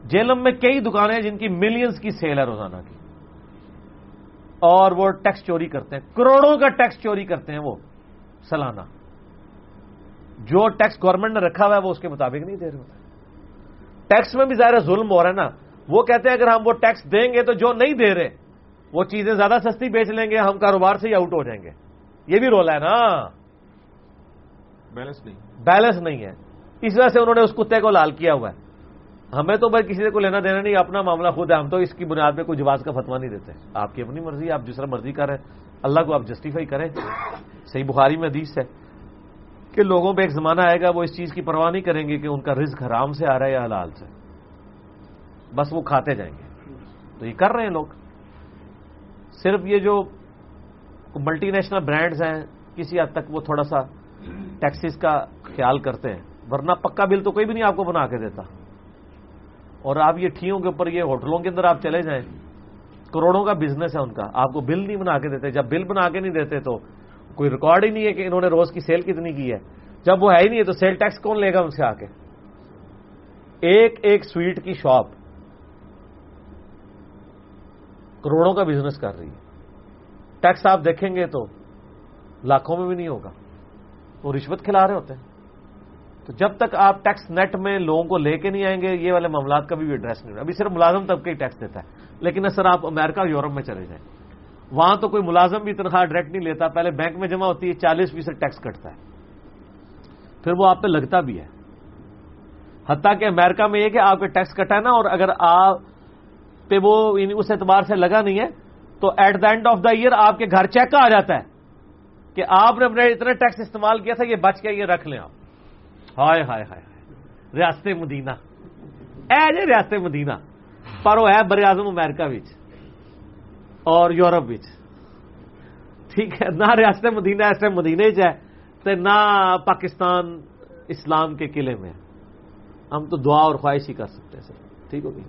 جیلم میں کئی دکانیں جن کی ملینز کی سیل ہے روزانہ کی۔ اور وہ ٹیکس چوری کرتے ہیں، کروڑوں کا ٹیکس چوری کرتے ہیں وہ، سالانہ۔ جو ٹیکس گورنمنٹ نے رکھا ہوا ہے وہ اس کے مطابق نہیں دے رہے ہوتے۔ ٹیکس میں بھی ظاہر ظلم ہو رہا ہے نا۔ وہ کہتے ہیں اگر ہم وہ ٹیکس دیں گے تو جو نہیں دے رہے وہ چیزیں زیادہ سستی بیچ لیں گے ہم کاروبار سے ہی آؤٹ ہو جائیں گے۔ یہ بھی رول ہے نا۔ بیلنس نہیں۔ بیلنس نہیں ہے۔ اس وجہ سے انہوں نے اس کتے کو لال کیا ہوا ہے۔ ہمیں تو بھائی کسی کو لینا دینا نہیں اپنا معاملہ خود ہے۔ ہم تو اس کی بنیاد پہ کوئی جواز کا فتوا نہیں دیتے۔ آپ کی اپنی مرضی آپ جس طرح مرضی کریں۔ اللہ کو آپ جسٹیفائی کریں۔ صحیح بخاری میں حدیث ہے کہ لوگوں پہ ایک زمانہ آئے گا وہ اس چیز کی پرواہ نہیں کریں گے کہ ان کا رزق حرام سے آ رہا ہے یا حلال سے۔ بس وہ کھاتے جائیں گے۔ تو یہ کر رہے ہیں لوگ۔ صرف یہ جو ملٹی نیشنل برانڈز ہیں، کسی حد تک وہ تھوڑا سا ٹیکسیز کا خیال کرتے ہیں۔ ورنہ پکا بل تو کوئی بھی نہیں آپ کو بنا کے دیتا۔ اور آپ یہ ٹھیوں کے اوپر، یہ ہوٹلوں کے اندر آپ چلے جائیں، کروڑوں کا بزنس ہے ان کا۔ آپ کو بل نہیں بنا کے دیتے۔ جب بل بنا کے نہیں دیتے تو کوئی ریکارڈ ہی نہیں ہے کہ انہوں نے روز کی سیل کتنی کی ہے۔ جب وہ ہے ہی نہیں ہے تو سیل ٹیکس کون لے گا ان سے آ کے؟ ایک ایک سویٹ کی شاپ کروڑوں کا بزنس کر رہی ہے۔ ٹیکس آپ دیکھیں گے تو لاکھوں میں بھی نہیں ہوگا۔ وہ رشوت کھلا رہے ہوتے ہیں۔ تو جب تک آپ ٹیکس نیٹ میں لوگوں کو لے کے نہیں آئیں گے، یہ والے معاملات کا بھی ایڈریس نہیں ابھی صرف ملازم طبقے ہی ٹیکس دیتا ہے۔ لیکن سر آپ امریکہ اور یورپ میں چلے جائیں۔ وہاں تو کوئی ملازم بھی تنخواہ ڈائریکٹ نہیں لیتا۔ پہلے بینک میں جمع ہوتی ہے، چالیس فیصد ٹیکس کٹتا ہے۔ پھر وہ آپ پہ لگتا بھی ہے۔ حتیٰ کہ امریکہ میں یہ کہ آپ کا ٹیکس کٹا ہے نا، اور اگر آپ پہ وہ یعنی اس اعتبار سے لگا نہیں ہے، تو at the end of the year آپ کے گھر چیک کا آ جاتا ہے کہ آپ نے اپنے اتنا ٹیکس استعمال کیا تھا، یہ بچ کے یہ رکھ لیں آپ۔ ہائے ہائے ہائے ریاست مدینہ۔ اے جی ریاست مدینہ۔ پر وہ ہے بر اعظم امیرکا اور یورپ بچ ٹھیک ہے، نہ ریاست مدینہ اس ٹائم مدینے چ ہے نہ پاکستان اسلام کے قلعے میں۔ ہم تو دعا اور خواہش ہی کر سکتے ہیں سر ٹھیک ہوگی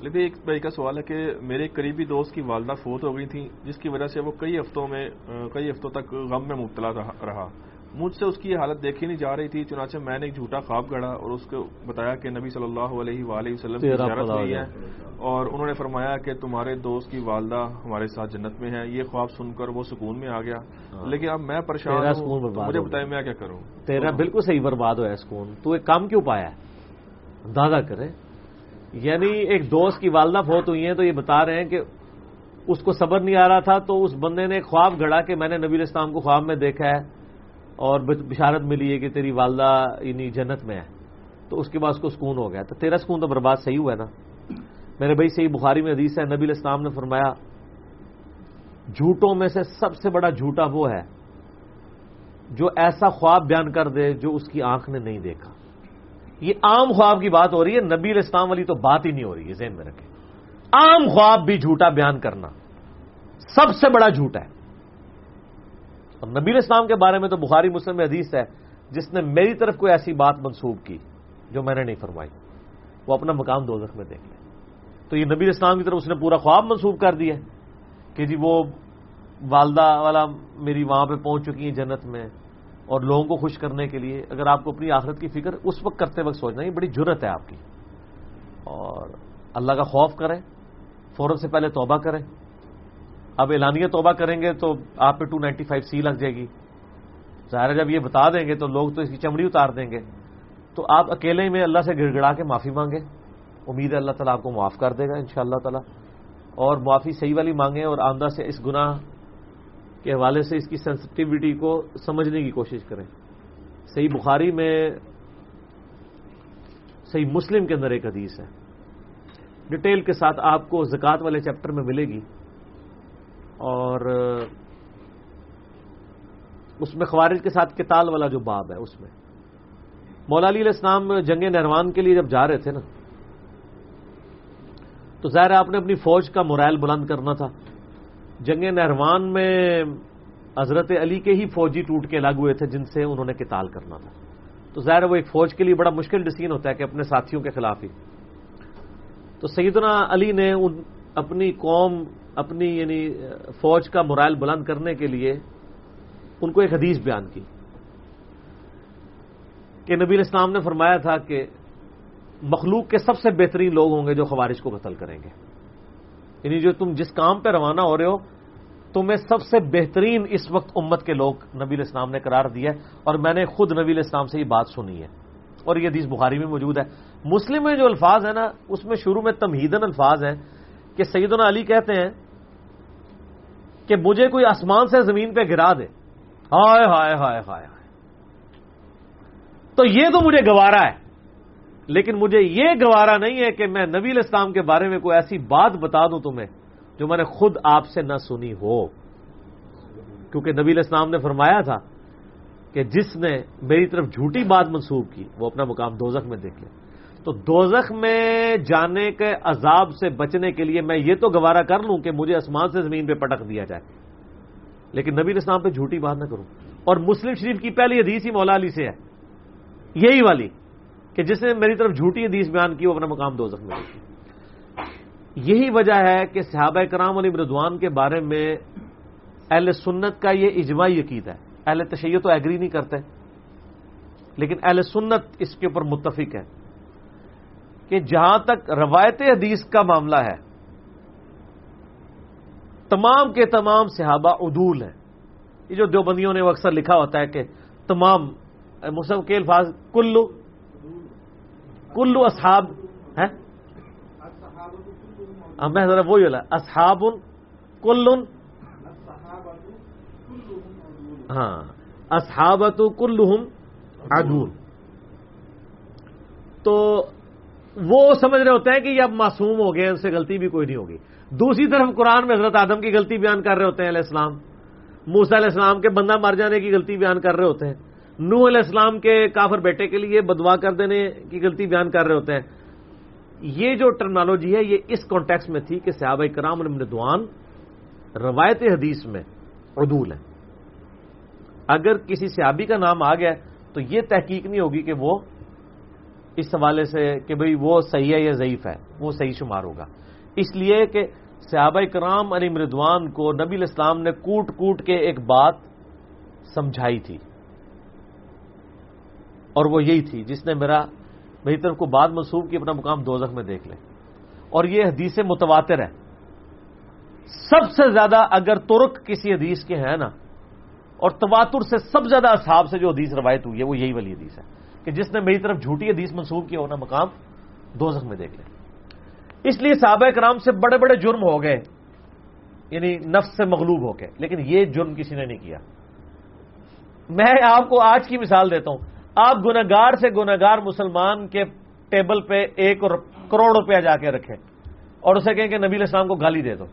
لیکن ایک بھائی کا سوال ہے کہ میرے قریبی دوست کی والدہ فوت ہو گئی تھی جس کی وجہ سے وہ کئی ہفتوں میں کئی ہفتوں تک غم میں مبتلا رہا مجھ سے اس کی حالت دیکھی نہیں جا رہی تھی چنانچہ میں نے ایک جھوٹا خواب گڑا اور اس کو بتایا کہ نبی صلی اللہ علیہ وآلہ وسلم کی زیارت ہوئی ہے۔ اور انہوں نے فرمایا کہ تمہارے دوست کی والدہ ہمارے ساتھ جنت میں ہے۔ یہ خواب سن کر وہ سکون میں آ گیا۔ ہاں۔ لیکن اب میں پریشان ہوں مجھے بتائیں میں کیا کروں۔ تیرا بالکل صحیح برباد ہوا ہے سکون۔ تو ایک کام کیوں پایا؟ دادا کرے یعنی ایک دوست کی والدہ فوت ہوئی ہیں تو یہ بتا رہے ہیں کہ اس کو صبر نہیں آ رہا تھا تو اس بندے نے خواب گڑا کہ میں نے نبی اسلام کو خواب میں دیکھا ہے اور بشارت ملی ہے کہ تیری والدہ یعنی جنت میں ہے۔ تو اس کے بعد اس کو سکون ہو گیا۔ تو تیرا سکون تو برباد صحیح ہوا ہے نا۔ میرے بھائی، صحیح بخاری میں حدیث ہے، نبی اسلام نے فرمایا، جھوٹوں میں سے سب سے بڑا جھوٹا وہ ہے جو ایسا خواب بیان کر دے جو اس کی آنکھ نے نہیں دیکھا۔ یہ عام خواب کی بات ہو رہی ہے، نبی اسلام والی تو بات ہی نہیں ہو رہی ہے ذہن میں رکھے عام خواب بھی جھوٹا بیان کرنا سب سے بڑا جھوٹ ہے۔ اور نبی اسلام کے بارے میں تو بخاری مسلم حدیث ہے، جس نے میری طرف کوئی ایسی بات منسوب کی جو میں نے نہیں فرمائی۔ وہ اپنا مقام دو میں دیکھ لے۔ تو یہ نبی اسلام کی طرف اس نے پورا خواب منسوب کر دیا کہ جی وہ والدہ والا میری وہاں پہ پہنچ چکی ہیں جنت میں اور لوگوں کو خوش کرنے کے لیے اگر آپ کو اپنی آخرت کی فکر اس وقت کرتے وقت سوچنا یہ بڑی ضرورت ہے آپ کی۔ اور اللہ کا خوف کریں، فوراً سے پہلے توبہ کریں۔ اب اعلانیہ توبہ کریں گے تو آپ پہ ٹو نائنٹی فائیو سی لگ جائے گی۔ ظاہر جب یہ بتا دیں گے تو لوگ تو اس کی چمڑی اتار دیں گے۔ تو آپ اکیلے میں اللہ سے گڑ گڑا کے معافی مانگیں۔ امید ہے اللہ تعالیٰ آپ کو معاف کر دے گا ان شاء اللہ تعالیٰ۔ اور معافی صحیح والی مانگیں اور آمدہ سے اس گناہ کے حوالے سے اس کی سینسٹیوٹی کو سمجھنے کی کوشش کریں۔ صحیح بخاری میں صحیح مسلم کے اندر ایک حدیث ہے۔ ڈیٹیل کے ساتھ آپ کو زکوٰۃ والے چیپٹر میں ملے گی۔ اور اس میں خوارج کے ساتھ کتال والا جو باب ہے اس میں۔ مولا علی علیہ السلام جنگ نہروان کے لیے جب جا رہے تھے نا، تو ظاہر آپ نے اپنی فوج کا مرائل بلند کرنا تھا۔ جنگ نہروان میں حضرت علی کے ہی فوجی ٹوٹ کے الگ ہوئے تھے جن سے انہوں نے کتال کرنا تھا۔ تو ظاہر وہ ایک فوج کے لیے بڑا مشکل ڈسین ہوتا ہے کہ اپنے ساتھیوں کے خلاف ہی۔ تو سیدنا علی نے ان اپنی قوم، اپنی یعنی فوج کا مرائل بلند کرنے کے لیے ان کو ایک حدیث بیان کی کہ نبی اسلام نے فرمایا تھا کہ مخلوق کے سب سے بہترین لوگ ہوں گے جو خوارش کو قتل کریں گے۔ یعنی جو تم جس کام پہ روانہ ہو رہے ہو، تمہیں سب سے بہترین اس وقت امت کے لوگ نبی اسلام نے قرار دیا اور میں نے خود نبی اسلام سے یہ بات سنی ہے۔ اور یہ حدیث بخاری میں موجود ہے۔ مسلم میں جو الفاظ ہیں نا، اس میں شروع میں تمہیدن الفاظ ہیں کہ سیدنا علی کہتے ہیں کہ مجھے کوئی آسمان سے زمین پہ گرا دے۔ ہائے ہائے ہائے ہائے ہائے۔ تو یہ تو مجھے گوارا ہے۔ لیکن مجھے یہ گوارا نہیں ہے کہ میں نبی الاسلام کے بارے میں کوئی ایسی بات بتا دوں تمہیں جو میں نے خود آپ سے نہ سنی ہو۔ کیونکہ نبی الاسلام نے فرمایا تھا کہ جس نے میری طرف جھوٹی بات منسوخ کی، وہ اپنا مقام دوزخ میں دیکھ لے۔ تو دوزخ میں جانے کے عذاب سے بچنے کے لیے میں یہ تو گوارا کر لوں کہ مجھے آسمان سے زمین پہ پٹک دیا جائے۔ لیکن نبی اسلام پہ جھوٹی بات نہ کروں۔ اور مسلم شریف کی پہلی حدیث ہی مولا علی سے ہے۔ یہی والی۔ کہ جس نے میری طرف جھوٹی حدیث بیان کی، وہ اپنا مقام دو زخم یہی وجہ ہے کہ صحابہ کرام علی مردوان کے بارے میں اہل سنت کا یہ اجماعی عقید ہے۔ اہل تشیع تو ایگری نہیں کرتے، لیکن اہل سنت اس کے اوپر متفق ہے کہ جہاں تک روایت حدیث کا معاملہ ہے، تمام کے تمام صحابہ عدول ہیں۔ یہ جو دیوبندیوں نے وہ اکثر لکھا ہوتا ہے کہ تمام مصحف کے الفاظ کلو کلو اصحاب ہے میں ذرا وہی بولا اصحاب کل ہاں اصحابت کلہم عدون۔ تو وہ سمجھ رہے ہوتے ہیں کہ یہ اب معصوم ہو گئے، ان سے غلطی بھی کوئی نہیں ہوگی۔ دوسری طرف قرآن میں حضرت آدم کی غلطی بیان کر رہے ہوتے ہیں علیہ السلام۔ موسا علیہ السلام کے بندہ مر جانے کی غلطی بیان کر رہے ہوتے ہیں۔ نو علیہ السلام کے کافر بیٹے کے لیے بدوا کر دینے کی غلطی بیان کر رہے ہوتے ہیں۔ یہ جو ٹرمنالوجی ہے، یہ اس کانٹیکس میں تھی کہ صحابہ کرام دعان روایت حدیث میں عدول ہے اگر کسی صحابی کا نام آ گیا تو یہ تحقیق نہیں ہوگی کہ وہ اس حوالے سے کہ بھئی وہ صحیح ہے یا ضعیف ہے، وہ صحیح شمار ہوگا۔ اس لیے کہ صحابہ کرام علی مردوان کو نبی الاسلام نے کوٹ کوٹ کے ایک بات سمجھائی تھی۔ اور وہ یہی تھی جس نے میرا میری طرف کو بعد منسوخ کی اپنا مقام دوزخ میں دیکھ لے۔ اور یہ حدیث متواتر ہے سب سے زیادہ اگر ترک کسی حدیث کے ہیں نا، اور تواتر سے سب زیادہ اصحاب سے جو حدیث روایت ہوئی ہے، وہ یہی والی حدیث ہے کہ جس نے میری طرف جھوٹی حدیث منسوخ کیا ہونا مقام دوزخ میں دیکھ لے۔ اس لیے صحابہ کرام سے بڑے بڑے جرم ہو گئے یعنی نفس سے مغلوب ہو کے، لیکن یہ جرم کسی نے نہیں کیا۔ میں آپ کو آج کی مثال دیتا ہوں۔ آپ گناگار سے گناگار مسلمان کے ٹیبل پہ ایک کروڑ روپیہ جا کے رکھیں اور اسے کہیں کہ نبی اسلام کو گالی دے دو۔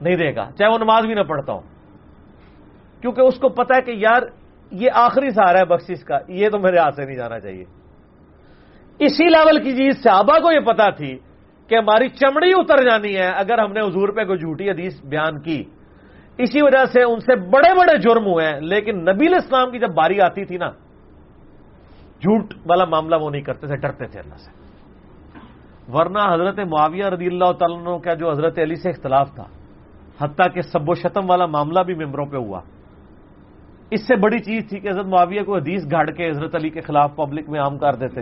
نہیں دے گا۔ چاہے وہ نماز بھی نہ پڑھتا ہوں۔ کیونکہ اس کو پتا ہے کہ یار یہ آخری سہارا ہے بخشش کا۔ یہ تو میرے ہاتھ سے نہیں جانا چاہیے۔ اسی لیول کی چیز صحابہ کو یہ پتا تھی کہ ہماری چمڑی اتر جانی ہے اگر ہم نے حضور پہ کوئی جھوٹی حدیث بیان کی۔ اسی وجہ سے ان سے بڑے بڑے جرم ہوئے ہیں۔ لیکن نبی اسلام کی جب باری آتی تھی نا، جھوٹ والا معاملہ وہ نہیں کرتے تھے، ڈرتے تھے اللہ سے۔ ورنہ حضرت معاویہ رضی اللہ تعالیٰ کا جو حضرت علی سے اختلاف تھا، حتیٰ کہ سب و شتم والا معاملہ بھی ممبروں پہ ہوا۔ اس سے بڑی چیز تھی کہ حضرت معاویہ کو حدیث گھاڑ کے حضرت علی کے خلاف پبلک میں عام کر دیتے۔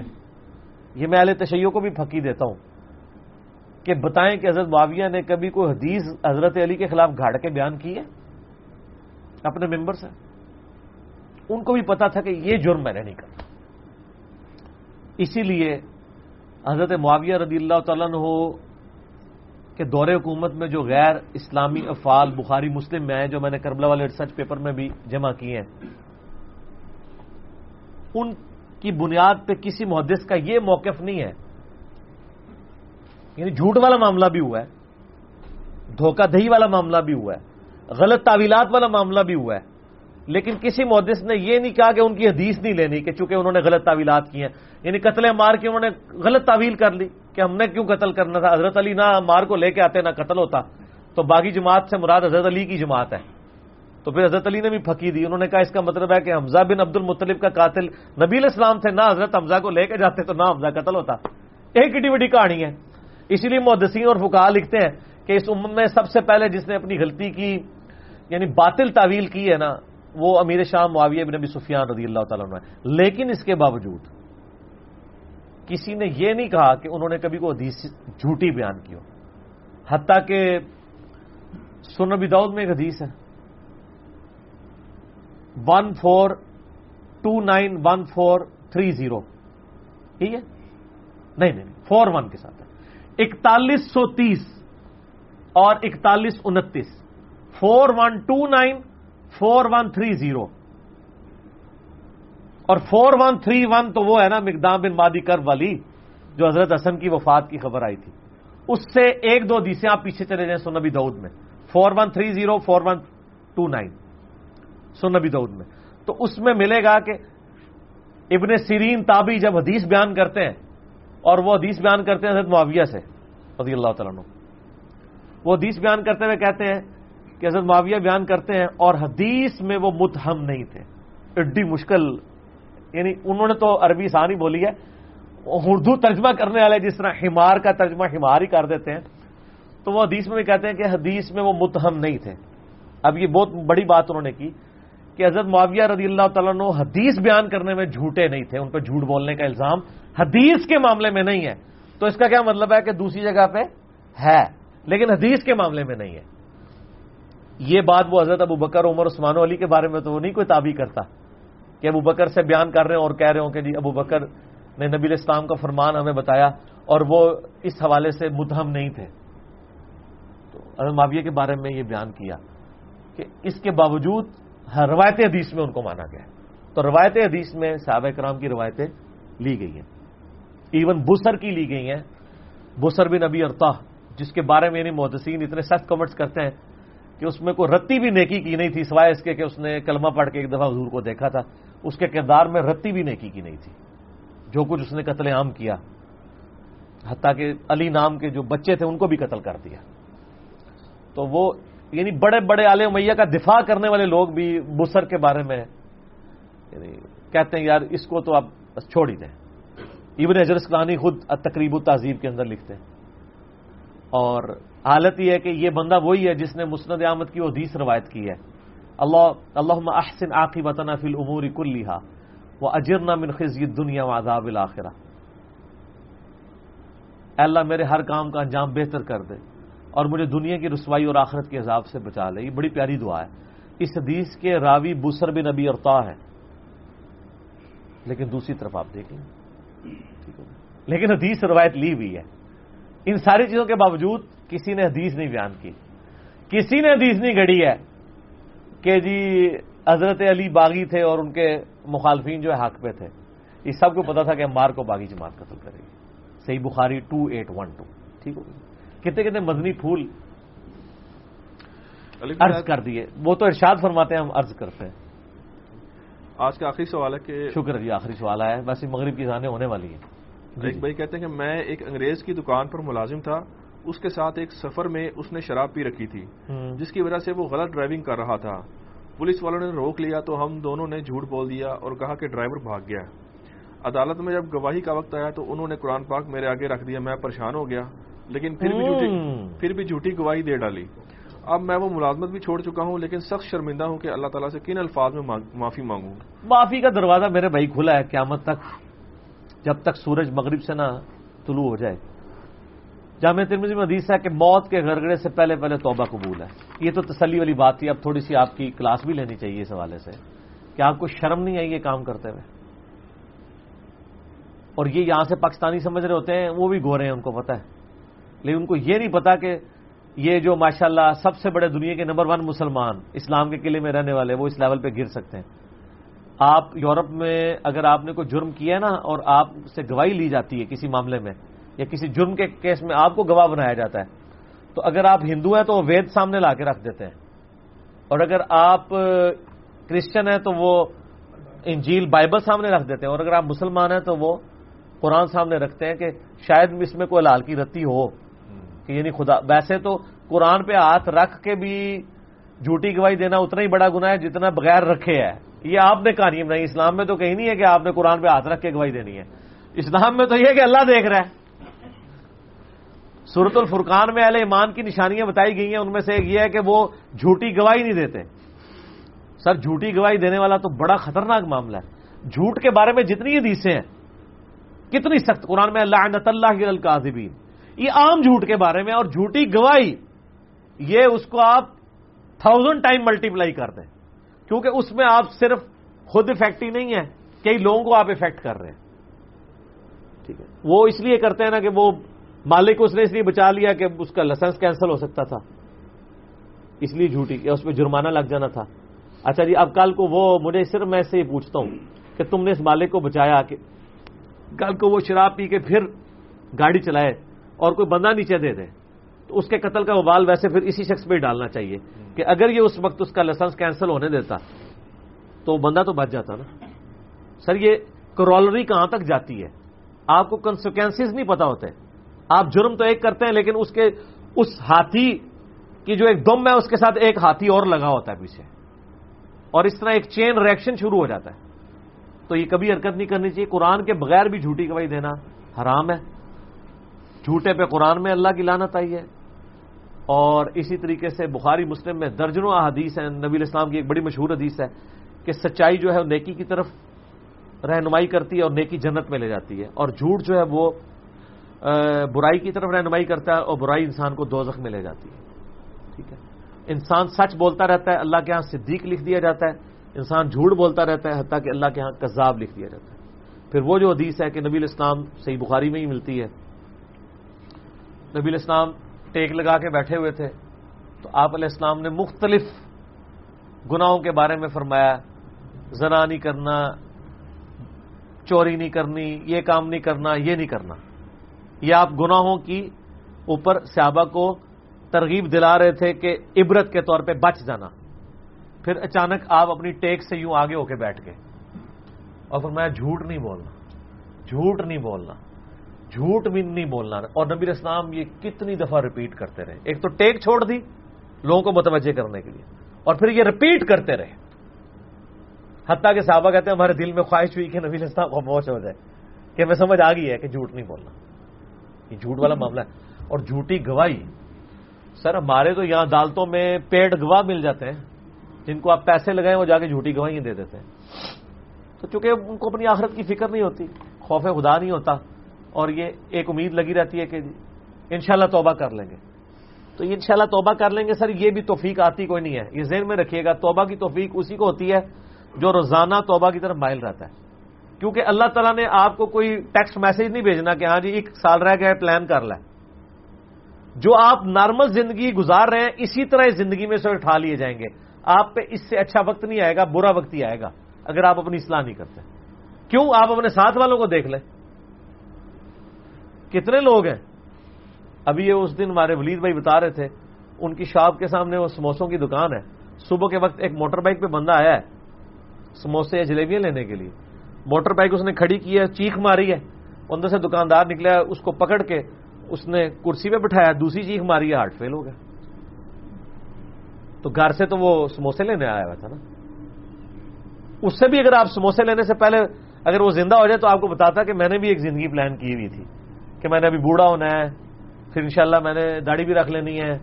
یہ میں اہل تشیعوں کو بھی پھکی دیتا ہوں۔ کہ بتائیں کہ حضرت معاویہ نے کبھی کوئی حدیث حضرت علی کے خلاف گھاڑ کے بیان کی ہے؟ اپنے ممبر سے؟ ان کو بھی پتا تھا کہ یہ جرم میں نے نہیں کرتا۔ اسی لیے حضرت معاویہ رضی اللہ تعالیٰ ہو کہ دور حکومت میں جو غیر اسلامی افعال بخاری مسلم میں ہیں جو میں نے کربلا والے ریسرچ پیپر میں بھی جمع کیے ہیں، ان کی بنیاد پہ کسی محدث کا یہ موقف نہیں ہے یعنی جھوٹ والا معاملہ بھی ہوا ہے، دھوکہ دہی والا معاملہ بھی ہوا ہے، غلط تعویلات والا معاملہ بھی ہوا ہے۔ لیکن کسی محدث نے یہ نہیں کہا کہ ان کی حدیث نہیں لینی کہ چونکہ انہوں نے غلط تعویلات کی ہیں۔ یعنی قتل مار کے انہوں نے غلط تعویل کر لی کہ ہم نے کیوں قتل کرنا تھا؟ حضرت علی نہ مار کو لے کے آتے نہ قتل ہوتا۔ تو باغی جماعت سے مراد حضرت علی کی جماعت ہے۔ تو پھر حضرت علی نے بھی پھکی دی۔ انہوں نے کہا اس کا مطلب ہے کہ حمزہ بن عبد المطلب کا قاتل نبی الاسلام تھے نہ حضرت حمزہ کو لے کے جاتے تو نہ حمزہ قتل ہوتا۔ ایک ایڈی بڑی کہانی ہے۔ اسی لیے محدثین اور فکا لکھتے ہیں کہ اس امت میں سب سے پہلے جس نے اپنی غلطی کی یعنی باطل تعویل کی ہے نا، وہ امیر شاہ معاویہ بن نبی سفیان رضی اللہ تعالیٰ عنہ ہے۔ لیکن اس کے باوجود کسی نے یہ نہیں کہا کہ انہوں نے کبھی کو حدیث جھوٹی بیان کی ہو۔ حتیٰ کہ سنبی دعود میں ایک حدیث ہے۔ One four two nine one four three zero ٹھیک ہے؟ نہیں نہیں فور ون کے ساتھ۔ اکتالیس سو تیس اور اکتالیس انتیس four one two nine, four one three zero اور فور ون تھری ون تو وہ ہے نا مقدام بن مادی کر والی جو حضرت حسن کی وفات کی خبر آئی تھی۔ اس سے ایک دو دیسیں آپ پیچھے چلے جائیں سنبی دعود میں۔ Four one three zero, four one two nine سنبی دعود میں۔ تو اس میں ملے گا کہ ابن سیرین تابی جب حدیث بیان کرتے ہیں اور وہ حدیث بیان کرتے ہیں حضرت معاویہ سے، رضی اللہ تعالیٰ عنہ۔ وہ حدیث بیان کرتے ہوئے کہتے ہیں کہ حضرت معاویہ بیان کرتے ہیں اور حدیث میں وہ متہم نہیں تھے۔ ایڈی مشکل یعنی انہوں نے تو عربی سانی بولی ہے۔ اردو ترجمہ کرنے والے جس طرح ہمار کا ترجمہ ہمار ہی کر دیتے ہیں، تو وہ حدیث میں بھی کہتے ہیں کہ حدیث میں وہ متہم نہیں تھے۔ اب یہ بہت بڑی بات انہوں نے کی۔ کہ حضرت معاویہ رضی اللہ تعالیٰ نے حدیث بیان کرنے میں جھوٹے نہیں تھے، ان پہ جھوٹ بولنے کا الزام حدیث کے معاملے میں نہیں ہے۔ تو اس کا کیا مطلب ہے کہ دوسری جگہ پہ ہے، لیکن حدیث کے معاملے میں نہیں ہے۔ یہ بات وہ حضرت ابو بکر، عمر، عثمان علی کے بارے میں تو وہ نہیں کوئی تعبی کرتا کہ ابو بکر سے بیان کر رہے ہیں اور کہہ رہے ہوں کہ جی ابو بکر نے نبی الاسلام کا فرمان ہمیں بتایا اور وہ اس حوالے سے متہم نہیں تھے۔ تو معاویہ کے بارے میں یہ بیان کیا کہ اس کے باوجود ہاں، روایت حدیث میں ان کو مانا گیا تو روایت حدیث میں صحابہ کرام کی روایتیں لی گئی ہیں۔ ایون بسر کی لی گئی ہیں۔ بسر بن نبی ارتا جس کے بارے میں یعنی محدثین اتنے سخت کمنٹس کرتے ہیں کہ اس میں کوئی رتی بھی نیکی کی نہیں تھی، سوائے اس کے کہ اس نے کلمہ پڑھ کے ایک دفعہ حضور کو دیکھا تھا۔ اس کے کردار میں رتی بھی نیکی کی نہیں تھی۔ جو کچھ اس نے قتل عام کیا، حتیٰ کہ علی نام کے جو بچے تھے، ان کو بھی قتل کر دیا۔ تو وہ یعنی بڑے بڑے علیہ میاں کا دفاع کرنے والے لوگ بھی بسر کے بارے میں یعنی کہتے ہیں یار اس کو تو آپ بس چھوڑ ہی دیں۔ ایون اجرس کلانی خود تقریب و تہذیب کے اندر لکھتے ہیں۔ اور حالت یہ ہے کہ یہ بندہ وہی ہے جس نے مسند احمد کی حدیث روایت کی ہے۔ اللہ اللہ احسن آخی وطن فی العمور کلیہ وہ اجرنا من خزی دنیا و عذاب الآخرہ اللہ میرے ہر کام کا انجام بہتر کر دے۔ اور مجھے دنیا کی رسوائی اور آخرت کے عذاب سے بچا لے۔ یہ بڑی پیاری دعا ہے۔ اس حدیث کے راوی بسر بن نبی ارتا ہے لیکن دوسری طرف آپ دیکھ لیں لیکن حدیث روایت لی ہوئی ہے۔ ان ساری چیزوں کے باوجود کسی نے حدیث نہیں بیان کی۔ کسی نے حدیث نہیں گھڑی ہے کہ جی حضرت علی باغی تھے اور ان کے مخالفین جو ہے حق پہ تھے۔ یہ سب کو پتا تھا کہ امار کو باغی جماعت قتل کرے گی۔ صحیح بخاری ٹو ایٹ ون ٹو۔ ٹھیک ہو کتنے کتنے مدنی پھول عرض کر دیے۔ وہ تو ارشاد فرماتے ہیں ہم عرض کرتے ہیں۔ آج کا آخری سوال ہے کہ شکر جی آخری سوال ہے۔ ویسے مغرب کی زانیں ہونے والی ہیں۔ ایک جی، جی۔ بھائی کہتے ہیں کہ میں ایک انگریز کی دکان پر ملازم تھا۔ اس کے ساتھ ایک سفر میں اس نے شراب پی رکھی تھی جس کی وجہ سے وہ غلط ڈرائیونگ کر رہا تھا۔ پولیس والوں نے روک لیا تو ہم دونوں نے جھوٹ بول دیا اور کہا کہ ڈرائیور بھاگ گیا۔ عدالت میں جب گواہی کا وقت آیا تو انہوں نے قرآن پاک میرے آگے رکھ دیا۔ میں پریشان ہو گیا۔ لیکن پھر بھی جھوٹی پھر بھی جھوٹی گواہی دے ڈالی۔ اب میں وہ ملازمت بھی چھوڑ چکا ہوں لیکن سخت شرمندہ ہوں کہ اللہ تعالیٰ سے کن الفاظ میں معافی مانگوں۔ معافی کا دروازہ میرے بھائی کھلا ہے قیامت تک جب تک سورج مغرب سے نہ طلوع ہو جائے۔ جامع ترمزی میں حدیث ہے کہ موت کے گرگڑے سے پہلے پہلے توبہ قبول ہے۔ یہ تو تسلی والی بات تھی اب تھوڑی سی آپ کی کلاس بھی لینی چاہیے اس حوالے سے۔ کہ آپ کو شرم نہیں آئی یہ کام کرتے ہوئے؟ اور یہ یہاں سے پاکستانی سمجھ رہے ہوتے ہیں وہ بھی گورے ہیں ان کو پتا ہے۔ لیکن ان کو یہ نہیں پتا کہ یہ جو ماشاءاللہ سب سے بڑے دنیا کے نمبر ون مسلمان اسلام کے قلعے میں رہنے والے وہ اس لیول پہ گر سکتے ہیں۔ آپ یورپ میں اگر آپ نے کوئی جرم کیا ہے نا اور آپ سے گواہی لی جاتی ہے کسی معاملے میں یا کسی جرم کے کیس میں آپ کو گواہ بنایا جاتا ہے، تو اگر آپ ہندو ہیں تو وہ وید سامنے لا کے رکھ دیتے ہیں۔ اور اگر آپ کرسچن ہیں تو وہ انجیل بائبل سامنے رکھ دیتے ہیں۔ اور اگر آپ مسلمان ہیں تو وہ قرآن سامنے رکھتے ہیں کہ شاید اس میں کوئی لال کی رتی ہو۔ کہ یعنی خدا، ویسے تو قرآن پہ ہاتھ رکھ کے بھی جھوٹی گواہی دینا اتنا ہی بڑا گنا ہے جتنا بغیر رکھے ہے۔ یہ آپ نے کہانی بنائی اسلام میں تو کہیں نہیں ہے کہ آپ نے قرآن پہ ہاتھ رکھ کے گواہی دینی ہے۔ اسلام میں تو یہ کہ اللہ دیکھ رہا ہے۔ سورت الفرقان میں اہل ایمان کی نشانیاں بتائی گئی ہیں، ان میں سے ایک یہ ہے کہ وہ جھوٹی گواہی نہیں دیتے۔ سر، جھوٹی گواہی دینے والا تو بڑا خطرناک معاملہ ہے۔ جھوٹ کے بارے میں جتنی حدیثیں ہیں، کتنی سخت، قرآن میں اللہ اللہ القاظبین یہ عام جھوٹ کے بارے میں اور جھوٹی گواہی، یہ اس کو آپ تھاؤزینڈ ٹائم ملٹیپلائی کر دیں۔ کیونکہ اس میں آپ صرف خود افیکٹ ہی نہیں ہے کئی لوگوں کو آپ افیکٹ کر رہے ہیں۔ ٹھیک ہے۔ وہ اس لیے کرتے ہیں نا کہ وہ مالک کو اس نے اس لیے بچا لیا کہ اس کا لائسنس کینسل ہو سکتا تھا۔ اس لیے جھوٹی، اس پہ جرمانہ لگ جانا تھا۔ اچھا جی اب کل کو وہ، مجھے صرف میں سے یہ پوچھتا ہوں کہ تم نے اس مالک کو بچایا کہ کل کو وہ شراب پی کے پھر گاڑی چلائے۔ اور کوئی بندہ نیچے دے دے، تو اس کے قتل کا وبال ویسے پھر اسی شخص پہ ڈالنا چاہیے کہ اگر یہ اس وقت اس کا لائسنس کینسل ہونے دیتا، تو بندہ تو بچ جاتا نا۔ سر، یہ کرولری کہاں تک جاتی ہے؟ آپ کو کنسیکوینس نہیں پتا ہوتے۔ آپ جرم تو ایک کرتے ہیں، لیکن اس کے، اس ہاتھی کی جو ایک دم ہے، اس کے ساتھ ایک ہاتھی اور لگا ہوتا ہے پیچھے۔ اور اس طرح ایک چین ریئیکشن شروع ہو جاتا ہے۔ تو یہ کبھی حرکت نہیں کرنی چاہیے۔ قرآن کے بغیر بھی جھوٹی گواہی دینا حرام ہے۔ جھوٹے پہ قرآن میں اللہ کی لانت آئی ہے۔ اور اسی طریقے سے بخاری مسلم میں درجنوں حدیث ہیں۔ نبی الاسلام کی ایک بڑی مشہور حدیث ہے کہ سچائی جو ہے وہ نیکی کی طرف رہنمائی کرتی ہے اور نیکی جنت میں لے جاتی ہے۔ اور جھوٹ جو ہے وہ برائی کی طرف رہنمائی کرتا ہے اور برائی انسان کو دو میں لے جاتی ہے۔ ٹھیک ہے۔ انسان سچ بولتا رہتا ہے، اللہ کے ہاں صدیق لکھ دیا جاتا ہے۔ انسان جھوٹ بولتا رہتا ہے، حتیٰ کہ اللہ کے ہاں کذاب لکھ دیا جاتا ہے۔ پھر وہ جو حدیث ہے کہ نبی الاسلام صحیح بخاری میں ہی ملتی ہے۔ نبی الاسلام ٹیک لگا کے بیٹھے ہوئے تھے۔ تو آپ علیہ السلام نے مختلف گناہوں کے بارے میں فرمایا، زنا نہیں کرنا، چوری نہیں کرنی، یہ کام نہیں کرنا، یہ نہیں کرنا۔ یہ آپ گناہوں کی اوپر صحابہ کو ترغیب دلا رہے تھے کہ عبرت کے طور پہ بچ جانا۔ پھر اچانک آپ اپنی ٹیک سے یوں آگے ہو کے بیٹھ گئے۔ اور پھر میں جھوٹ نہیں بولنا، جھوٹ نہیں بولنا۔ جھوٹ بھی نہیں بولنا۔ اور نبی اسلام یہ کتنی دفعہ ریپیٹ کرتے رہے۔ ایک تو ٹیک چھوڑ دی لوگوں کو متوجہ کرنے کے لیے، اور پھر یہ ریپیٹ کرتے رہے۔ حتیٰ کہ صحابہ کہتے ہیں، ہمارے دل میں خواہش ہوئی کہ نبی اسلام خاموش ہو جائے، کہ میں سمجھ آ گئی ہے کہ جھوٹ نہیں بولنا۔ یہ جھوٹ والا معاملہ ہے۔ اور جھوٹی گواہی، سر ہمارے تو یہاں عدالتوں میں پیڑ گواہ مل جاتے ہیں۔ جن کو آپ پیسے لگائیں وہ جا کے جھوٹی گواہیاں دے دیتے ہیں۔ تو چونکہ ان کو اپنی آخرت کی فکر نہیں ہوتی، خوف خدا نہیں ہوتا۔ اور یہ ایک امید لگی رہتی ہے کہ جی انشاءاللہ توبہ کر لیں گے۔ تو یہ انشاءاللہ توبہ کر لیں گے، سر، یہ بھی توفیق آتی کوئی نہیں ہے۔ یہ ذہن میں رکھیے گا، توبہ کی توفیق اسی کو ہوتی ہے جو روزانہ توبہ کی طرف مائل رہتا ہے۔ کیونکہ اللہ تعالیٰ نے آپ کو کوئی ٹیکسٹ میسج نہیں بھیجنا کہ ہاں جی ایک سال رہ گیا پلان کر لیں۔ جو آپ نارمل زندگی گزار رہے ہیں، اسی طرح اس زندگی میں سے اٹھا لیے جائیں گے۔ آپ پہ اس سے اچھا وقت نہیں آئے گا، برا وقت ہی آئے گا، اگر آپ اپنی اصلاح نہیں کرتے۔ کیوں؟ آپ اپنے ساتھ والوں کو دیکھ لیں۔ کتنے لوگ ہیں؟ ابھی یہ اس دن ہمارے ولید بھائی بتا رہے تھے، ان کی شاپ کے سامنے وہ سموسوں کی دکان ہے۔ صبح کے وقت ایک موٹر بائک پہ بندہ آیا ہے، سموسے یا جلیبیاں لینے کے لیے۔ موٹر بائک اس نے کھڑی کی ہے، چیخ ماری ہے۔ اندر سے دکاندار نکلا ہے، اس کو پکڑ کے اس نے کرسی پہ بٹھایا، دوسری چیخ ماری ہے، ہارٹ فیل ہو گیا۔ تو گھر سے تو وہ سموسے لینے آیا ہوا تھا نا۔ اس سے بھی اگر آپ سموسے لینے سے پہلے اگر وہ زندہ ہو جائے تو آپ کو بتاتا کہ میں نے بھی ایک زندگی پلان کی ہوئی تھی۔ کہ میں نے ابھی بوڑھا ہونا ہے، پھر انشاءاللہ میں نے داڑھی بھی رکھ لینی ہے،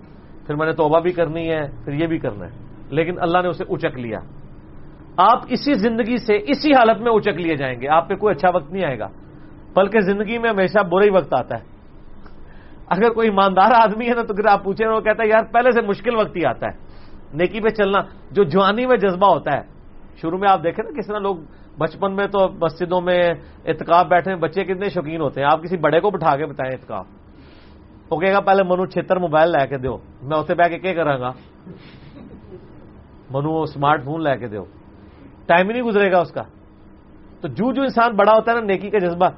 پھر میں نے توبہ بھی کرنی ہے، پھر یہ بھی کرنا ہے۔ لیکن اللہ نے اسے اچک لیا۔ آپ اسی زندگی سے اسی حالت میں اچک لیے جائیں گے۔ آپ پہ کوئی اچھا وقت نہیں آئے گا۔ بلکہ زندگی میں ہمیشہ برا ہی وقت آتا ہے۔ اگر کوئی ایماندار آدمی ہے نا، تو پھر آپ پوچھیں وہ کہتا ہے، یار، پہلے سے مشکل وقت ہی آتا ہے۔ نیکی پہ چلنا جو جوانی میں جذبہ ہوتا ہے۔ شروع میں آپ دیکھیں نا، کس طرح لوگ بچپن میں تو مسجدوں میں اتکاب بیٹھے بچے کتنے شوقین ہوتے ہیں۔ آپ کسی بڑے کو بٹھا کے بتائیں اتکاب وہ کہے گا، پہلے منو چھتر موبائل لے کے دو۔ میں اسے بہ کے کیا کرا گا؟ منو اسمارٹ فون لے کے دو۔ ٹائم ہی نہیں گزرے گا اس کا۔ تو جو جو انسان بڑا ہوتا ہے نا، نیکی کا جذبہ۔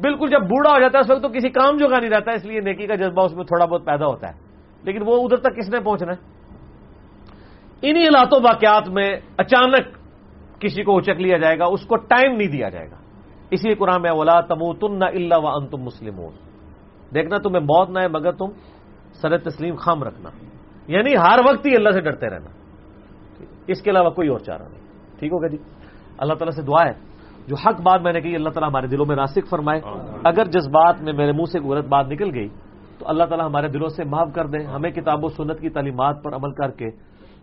بالکل جب بوڑھا ہو جاتا ہے، اس وقت تو کسی کام جو کا نہیں رہتا، اس لیے نیکی کا جذبہ اس میں تھوڑا بہت پیدا ہوتا ہے۔ لیکن وہ ادھر تک کس نے پہنچنا ہے؟ انہی حالاتوں، واقعات میں اچانک کسی کو اچک لیا جائے گا اس کو ٹائم نہیں دیا جائے گا۔ اسی لیے قرآن میں اولا تم تن اللہ و ان تم مسلم دیکھنا تمہیں موت نہ ہے مگر تم سر تسلیم خام رکھنا۔ یعنی ہر وقت ہی اللہ سے ڈرتے رہنا۔ اس کے علاوہ کوئی اور چارہ نہیں۔ ٹھیک ہوگا جی؟ اللہ تعالیٰ سے دعا ہے۔ جو حق بات میں نے کہی اللہ تعالیٰ ہمارے دلوں میں راسک فرمائے۔ اگر جس بات میں میرے منہ سے غلط بات نکل گئی تو اللہ تعالیٰ ہمارے دلوں سے معاف کر دیں ہمیں کتاب و سنت کی تعلیمات پر عمل کر کے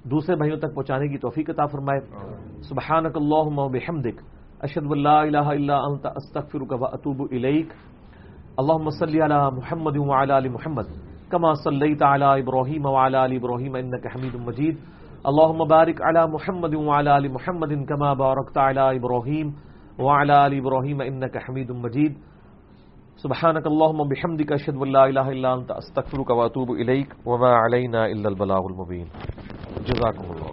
دوسرے بھائیوں تک پہنچانے کی توفیق عطا فرمائے۔ سبحانک اللہم و بحمدک اشہد اللہ الہ الا انت استغفرک و اتوب الیک۔ اللہم صلی علی محمد و علی آل محمد کما صلیت علی ابراہیم و علی آل ابراہیم انک حمید مجید۔ اللہم بارک علی محمد و علی آل محمد کما بارکت علی ابراہیم و علی آل ابراہیم انک حمید مجید۔ سبحانك اللهم وبحمدك اشهد ان لا اله الا انت استغفرك واتوب اليك وما علينا الا البلاغ المبين جزاكم الله